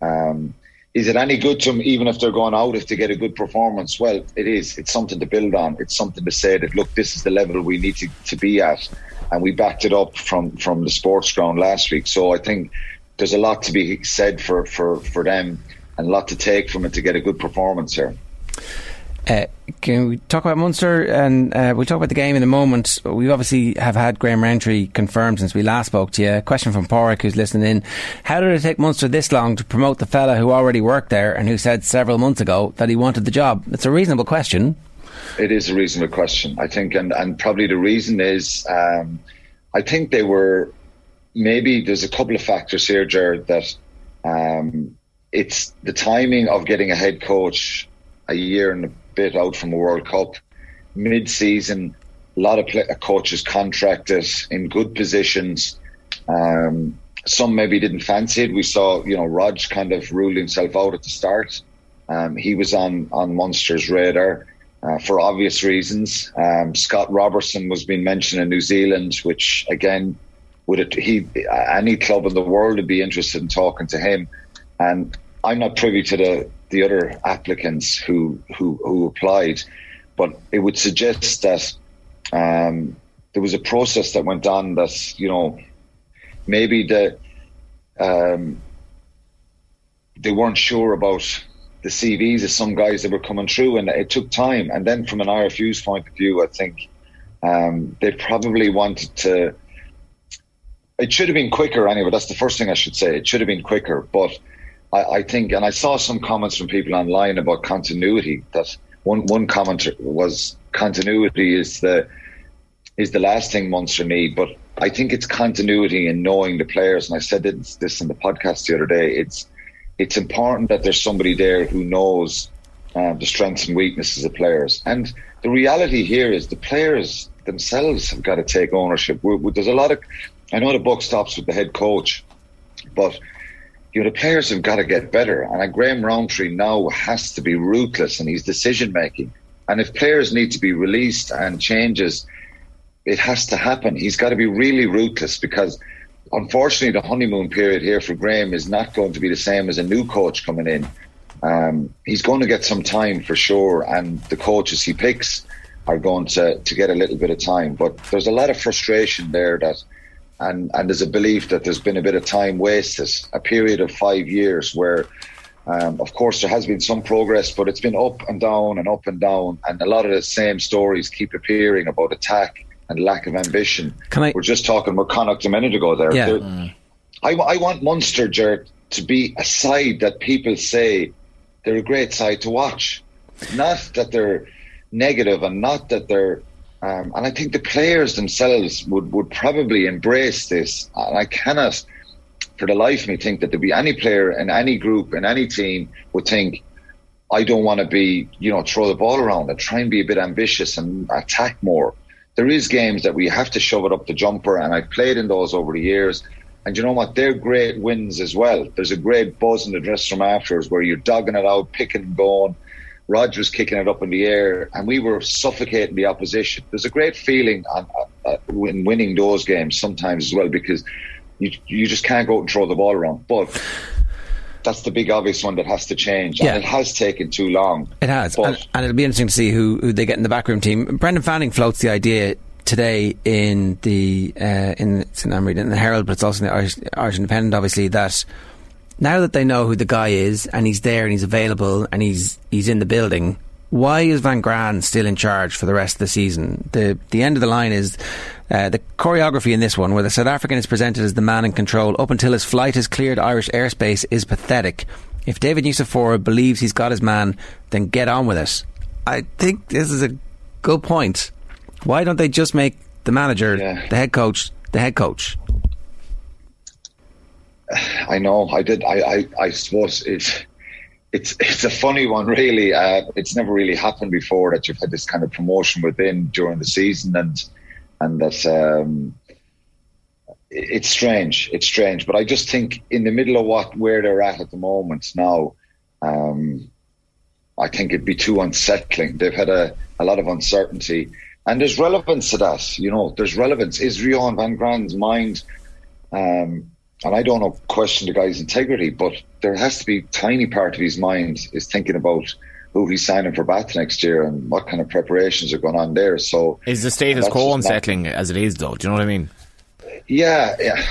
Um, is it any good to them even if they're going out if they get a good performance? Well, it is. It's something to build on. It's something to say that look, this is the level we need to, to be at, and we backed it up from from the sports ground last week. So I think there's a lot to be said for for for them and a lot to take from it to get a good performance here. Uh, can we talk about Munster? And uh, we'll talk about the game in a moment. We obviously have had Graham Rowntree confirmed since we last spoke to you. Question from Porrick, who's listening in. How did it take Munster this long to promote the fella who already worked there and who said several months ago that he wanted the job? It's a reasonable question. It is a reasonable question, I think, and, and probably the reason is um, I think they were maybe there's a couple of factors here, Jared, that um, it's the timing of getting a head coach a year and a bit out from a World Cup, mid season, a lot of play- coaches contracted in good positions. Um, some maybe didn't fancy it. We saw, you know, Rog kind of ruled himself out at the start. Um, he was on on Munster's radar uh, for obvious reasons. Um, Scott Robertson was being mentioned in New Zealand, which again, would it, he any club in the world would be interested in talking to him. And I'm not privy to the the other applicants who who, who applied, but it would suggest that um, there was a process that went on that you know maybe the um, they weren't sure about the CVs of some guys that were coming through, and it took time. And then, from an RFU's point of view, I think um, they probably wanted to. It should have been quicker anyway. That's the first thing I should say. It should have been quicker, but I, I think, and I saw some comments from people online about continuity. That one one comment was continuity is the is the last thing Munster need, but I think it's continuity in knowing the players. And I said this, in the podcast the other day. It's it's important that there's somebody there who knows uh, the strengths and weaknesses of players. And the reality here is the players themselves have got to take ownership. We're, we're, there's a lot of, I know the book stops with the head coach, but the players have got to get better. And Graham Rowntree now has to be ruthless in his decision making. And if players need to be released and changes, it has to happen. He's got to be really ruthless because unfortunately, the honeymoon period here for Graham is not going to be the same as a new coach coming in. Um, he's going to get some time for sure, and the coaches he picks are going to, to get a little bit of time. But there's a lot of frustration there that, and, and there's a belief that there's been a bit of time wasted, a period of five years where, um, of course, there has been some progress, but it's been up and down and up and down, and a lot of the same stories keep appearing about attack and lack of ambition. I, We're just talking about Connacht a minute ago there. Yeah. Mm. I, I, want Munster, Jared, to be a side that people say they're a great side to watch. Not that they're negative and not that they're. Um, and I think the players themselves would, would probably embrace this. And I cannot, for the life of me, think that there'd be any player in any group, in any team, would think, I don't want to be, you know, throw the ball around and try and be a bit ambitious and attack more there is games that we have to shove it up the jumper, and I've played in those over the years. And you know what? They're great wins as well. There's a great buzz in the dressing room afterwards where you're dogging it out, picking and going. Rog was kicking it up in the air, and we were suffocating the opposition. There's a great feeling on, uh, in winning those games sometimes as well because you you just can't go out and throw the ball around. But that's the big obvious one that has to change. Yeah. And it has taken too long. It has. And, and it'll be interesting to see who, who they get in the backroom team. Brendan Fanning floats the idea today in the uh, in in, I'm reading in the Herald, but it's also in the Irish, Irish Independent, obviously that now that they know who the guy is and he's there and he's available and he's he's in the building. Why is Van Graan still in charge for the rest of the season? The the end of the line is uh, the choreography in this one, where the South African is presented as the man in control up until his flight has cleared Irish airspace, is pathetic. If David Nucifora believes he's got his man, then get on with it. I think this is a good point. Why don't they just make the manager, the head coach, the head coach? I know. I did. I. I, I suppose it's. It's it's a funny one, really. Uh, it's never really happened before that you've had this kind of promotion within during the season, and and that um, it's strange. It's strange, but I just think in the middle of what where they're at at the moment now, um, I think it'd be too unsettling. They've had a, a lot of uncertainty, and there's relevance to that. You know, there's relevance. Is Rion van Graan's mind? Um, and I don't know, question the guy's integrity, but there has to be tiny part of his mind is thinking about who he's signing for Bath next year and what kind of preparations are going on there. So Is the status that's quo just not- unsettling as it is, though? Do you know what I mean? yeah, yeah.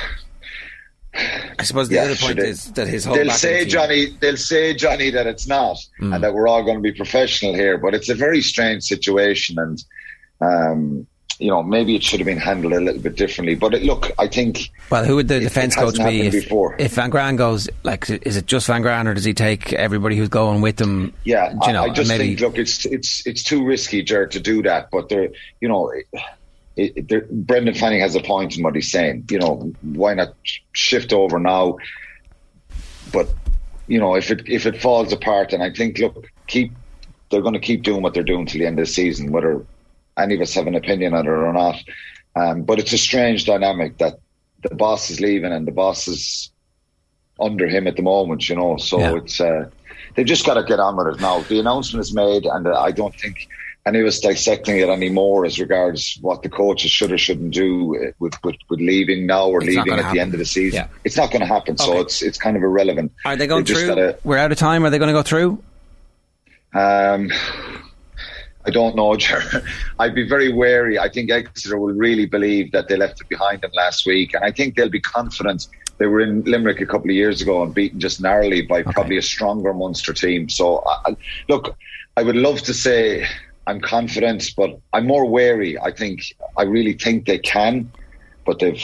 I suppose the Yeah, other point they- is that his whole they'll say team- Johnny, they'll say Johnny that it's not, Mm. and that we're all going to be professional here. But it's a very strange situation, and um, you know maybe it should have been handled a little bit differently. But it, look, I think Well, who would the defence coach be if, before. if Van Graan goes? Like, is it just Van Graan, or does he take everybody who's going with him? Yeah, you know, I, I just maybe think look, it's it's it's too risky, Jared, to do that. But there, you know, it, it, Brendan Fanning has a point in what he's saying. You know, why not shift over now? But you know, if it if it falls apart, and I think look, keep they're going to keep doing what they're doing till the end of the season, whether any of us have an opinion on it or not. Um, but it's a strange dynamic that the boss is leaving and the boss is under him at the moment, you know. So Yeah. it's uh, they've just got to get on with it now. The announcement is made, and uh, I don't think any of us dissecting it anymore as regards what the coaches should or shouldn't do with with, with leaving now or It's leaving at happen. the end of the season. Yeah. It's not going to happen. So it's it's kind of irrelevant. Are they going They've just through? gotta- We're out of time. Are they going to go through? um, I don't know, Ger. I'd be very wary. I think Exeter will really believe that they left it behind them last week, and I think they'll be confident. They were in Limerick a couple of years ago and beaten just narrowly by probably a stronger Munster team. So, I, I- look, I would love to say I'm confident, but I'm more wary. I think I really think they can, but they've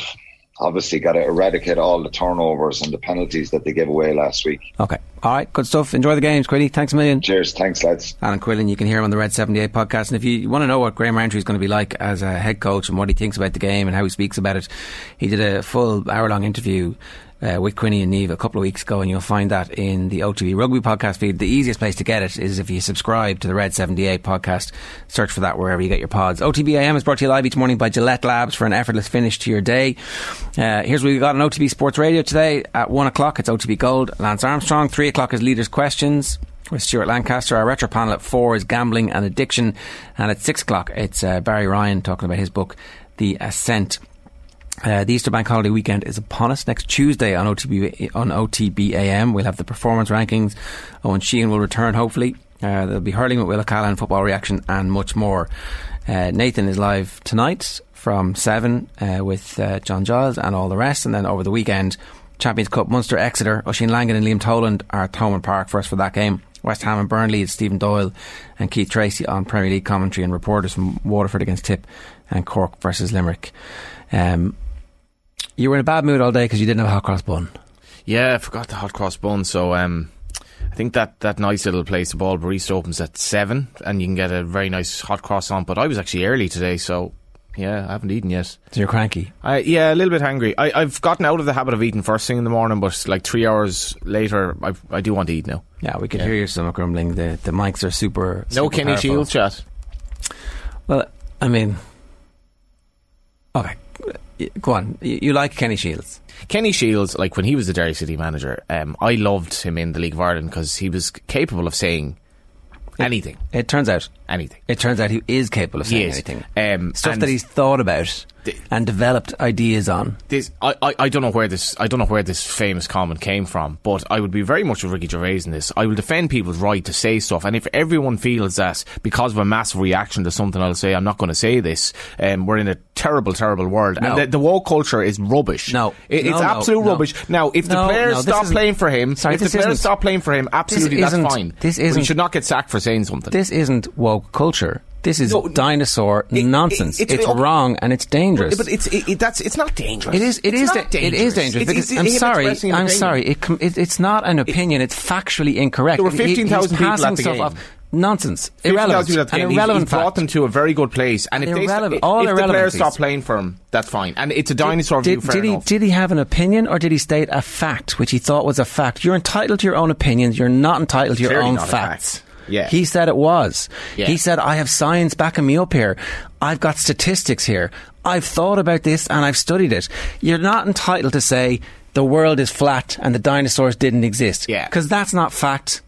obviously got to eradicate all the turnovers and the penalties that they gave away last week. Okay. All right. Good stuff. Enjoy the games, Quilly. Thanks a million. Cheers. Thanks, lads. Alan Quinlan, you can hear him on the Red 78 podcast. And if you want to know what Graham Rowntree is going to be like as a head coach and what he thinks about the game and how he speaks about it, he did a full hour long interview uh, with Quinny and Niamh a couple of weeks ago, and you'll find that in the OTB Rugby podcast feed. The easiest place to get it is if you subscribe to the Red 78 podcast. Search for that wherever you get your pods. OTB AM is brought to you live each morning by Gillette Labs for an effortless finish to your day. Uh, here's what we got on OTB Sports Radio today at 1 o'clock. It's OTB Gold, Lance Armstrong. 3 o'clock is Leaders Questions with Stuart Lancaster. Our retro panel at 4 is Gambling and Addiction. And at 6 o'clock, it's uh, Barry Ryan talking about his book, The Ascent. Uh, the Easter Bank Holiday weekend is upon us. Next Tuesday on OTB on OTBAM, we'll have the performance rankings. Owen Sheehan will return, hopefully. Uh, there'll be hurling with Will O'Callaghan, football reaction, and much more. Uh, Nathan is live tonight from seven uh, with uh, John Giles and all the rest, and then over the weekend, Champions Cup Munster Exeter, Oisin Langan and Liam Toland are at Thomond Park for us for that game. West Ham and Burnley, Stephen Doyle and Keith Treacy on Premier League commentary and reporters from Waterford against Tip and Cork versus Limerick. Um, you were in a bad mood all day because you didn't have a hot cross bun. Yeah, I forgot the hot cross bun. So um, I think that, that nice little place, the Ball Barista, opens at seven, and you can get a very nice hot cross on. But I was actually early today, so yeah, I haven't eaten yet. So you're cranky. I, yeah, a little bit hungry. I, I've gotten out of the habit of eating first thing in the morning, but like three hours later, I, I do want to eat now. Yeah, we could hear your stomach grumbling. The the mics are super. No super Kenny powerful. Shiels chat. Well, I mean, okay, go on. You, like Kenny Shiels? Kenny Shiels, like when he was the Derry City manager, um, I loved him in the League of Ireland because he was capable of saying anything. It turns out anything. It turns out he is capable of saying anything. Um, Stuff that he's thought about and developed ideas on. this I, I, I don't know where this I don't know where this famous comment came from, but I would be very much with Ricky Gervais in this. I will defend people's right to say stuff, and if everyone feels that because of a massive reaction to something, I'll say I'm not going to say this. Um, we're in a terrible, terrible world, No. and the, the woke culture is rubbish. No. It- it's No, absolute no. rubbish. Now, if the players stop playing for him, Sorry, if the players isn't- stop playing for him, absolutely that's isn't- fine. this But he isn't- should not get sacked for saying something. This isn't woke culture. This is No, dinosaur nonsense. it's- it's okay. wrong and it's dangerous. But it's it, it- that's it's not dangerous. It is. It It's is. da- It is dangerous. It's- I'm sorry. I'm opinion. sorry. It, com- it, it's not an opinion. It's factually incorrect. There were 15,000 people passing at the stuff game. off. Nonsense. Irrelevant. people at the An game. He's- irrelevant he's brought them to a very good place, and if, they, Irrelevant. if All the players stop playing for him, that's fine. And it's a dinosaur view. Did, Fair did he enough. did he have an opinion or did he state a fact which he thought was a fact? You're entitled to your own opinions. You're not entitled to your Clearly own facts. Yeah. He said it was. Yeah. He said, I have science backing me up here. I've got statistics here. I've thought about this and I've studied it. You're not entitled to say the world is flat and the dinosaurs didn't exist. Yeah. Because that's not fact.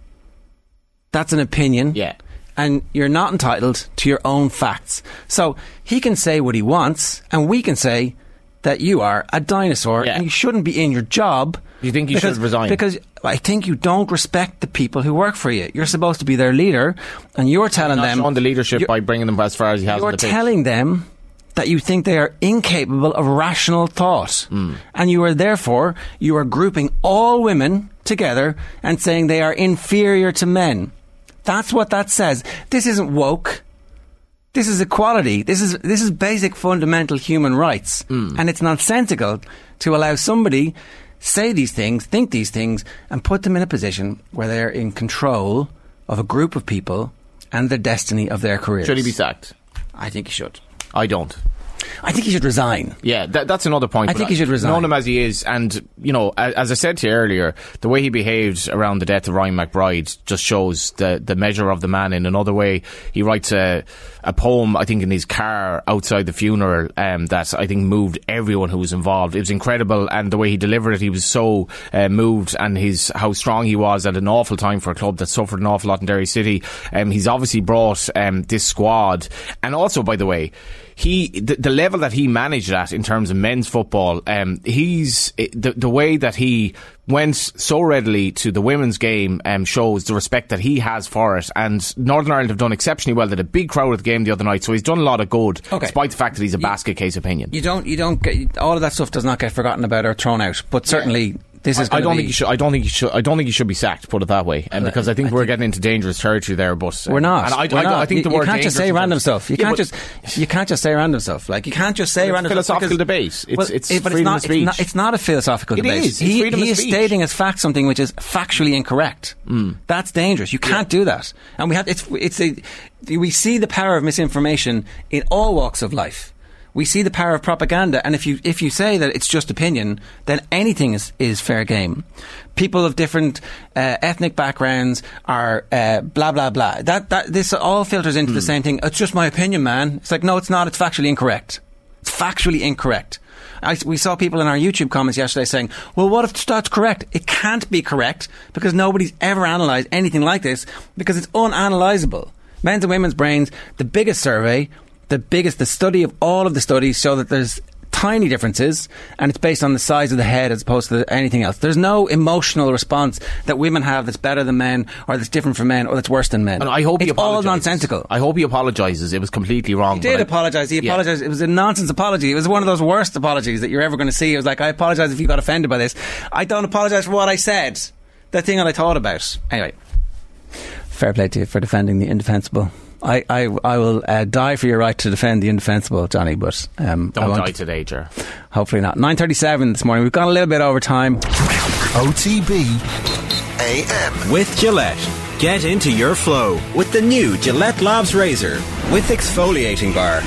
That's an opinion. Yeah. And you're not entitled to your own facts. So he can say what he wants, and we can say that you are a dinosaur Yeah. and you shouldn't be in your job. You think you should resign? Because I think you don't respect the people who work for you. You're supposed to be their leader, and you're telling them. showing the leadership by bringing them as far as has on You're the telling them that you think they are incapable of rational thought. Hmm. And you are therefore, you are grouping all women together and saying they are inferior to men. That's what that says. This isn't woke. This is equality. This is this is basic fundamental human rights. Hmm. And it's nonsensical to allow somebody say these things, think these things, and put them in a position where they're in control of a group of people and the destiny of their careers. Should he be sacked? I think he should. I don't. I think he should resign. Yeah, that, that's another point. I think he should resign. Knowing him as he is, and you know, as I said to you earlier, the way he behaved around the death of Ryan McBride just shows the the measure of the man. In another way, he writes a a poem, I think, in his car outside the funeral, um, that I think moved everyone who was involved. It was incredible, and the way he delivered it, he was so uh, moved, and his how strong he was at an awful time for a club that suffered an awful lot in Derry City. Um, he's obviously brought um, this squad, and also, by the way he the, the level that he managed at in terms of men's football, um, he's the the way that he went so readily to the women's game um, shows the respect that he has for it. And Northern Ireland have done exceptionally well. They had a big crowd at the game the other night, so he's done a lot of good, Okay. despite the fact that he's a basket case opinion. You don't. You don't get all of that stuff. Does not get forgotten about or thrown out. But certainly, this is. I, I don't be, think you should. I don't think he should. I don't think he should be sacked. Put it that way, and because I think we're getting into dangerous territory there. But uh, We're not. And I, We're I, not. I think you, the word you can't just say random stuff. You Yeah, can't just. You can't just say random stuff. Like you can't just say It's random stuff philosophical because- debate. It's- Well, it's it- but freedom of it's not, It's not, speech. it's not a philosophical It debate. is. He freedom of he is stating as fact something which is factually incorrect. Hmm. That's dangerous. You can't do that. And we have. It's. It's a. We see the power of misinformation in all walks of life. We see the power of propaganda, and if you if you say that it's just opinion, then anything is, is fair game. People of different uh, ethnic backgrounds are uh, blah blah blah. That that this all filters into Hmm. the same thing. It's just my opinion, man. It's like no, it's not. It's factually incorrect. It's factually incorrect. I, we saw people in our YouTube comments yesterday saying, well, what if that's correct? It can't be correct because nobody's ever analysed anything like this because it's unanalysable. Men's and women's brains, the biggest survey, the biggest, the study of all of the studies show that there's tiny differences and it's based on the size of the head as opposed to anything else. There's no emotional response that women have that's better than men or that's different from men or that's worse than men. And I hope it's he all apologises. nonsensical. I hope he apologises. It was completely wrong. He did apologise. He Yeah. apologised. It was a nonsense apology. It was one of those worst apologies that you're ever going to see. It was like, I apologise if you got offended by this. I don't apologise for what I said. That thing that I thought about. Anyway, fair play to you for defending the indefensible. I, I, I will uh, die for your right to defend the indefensible, Johnny, but um, Don't won't. die today, Ger. Hopefully not. 9.37 this morning. We've gone a little bit over time. OTB AM. With Gillette. Get into your flow with the new Gillette Labs Razor with exfoliating bar.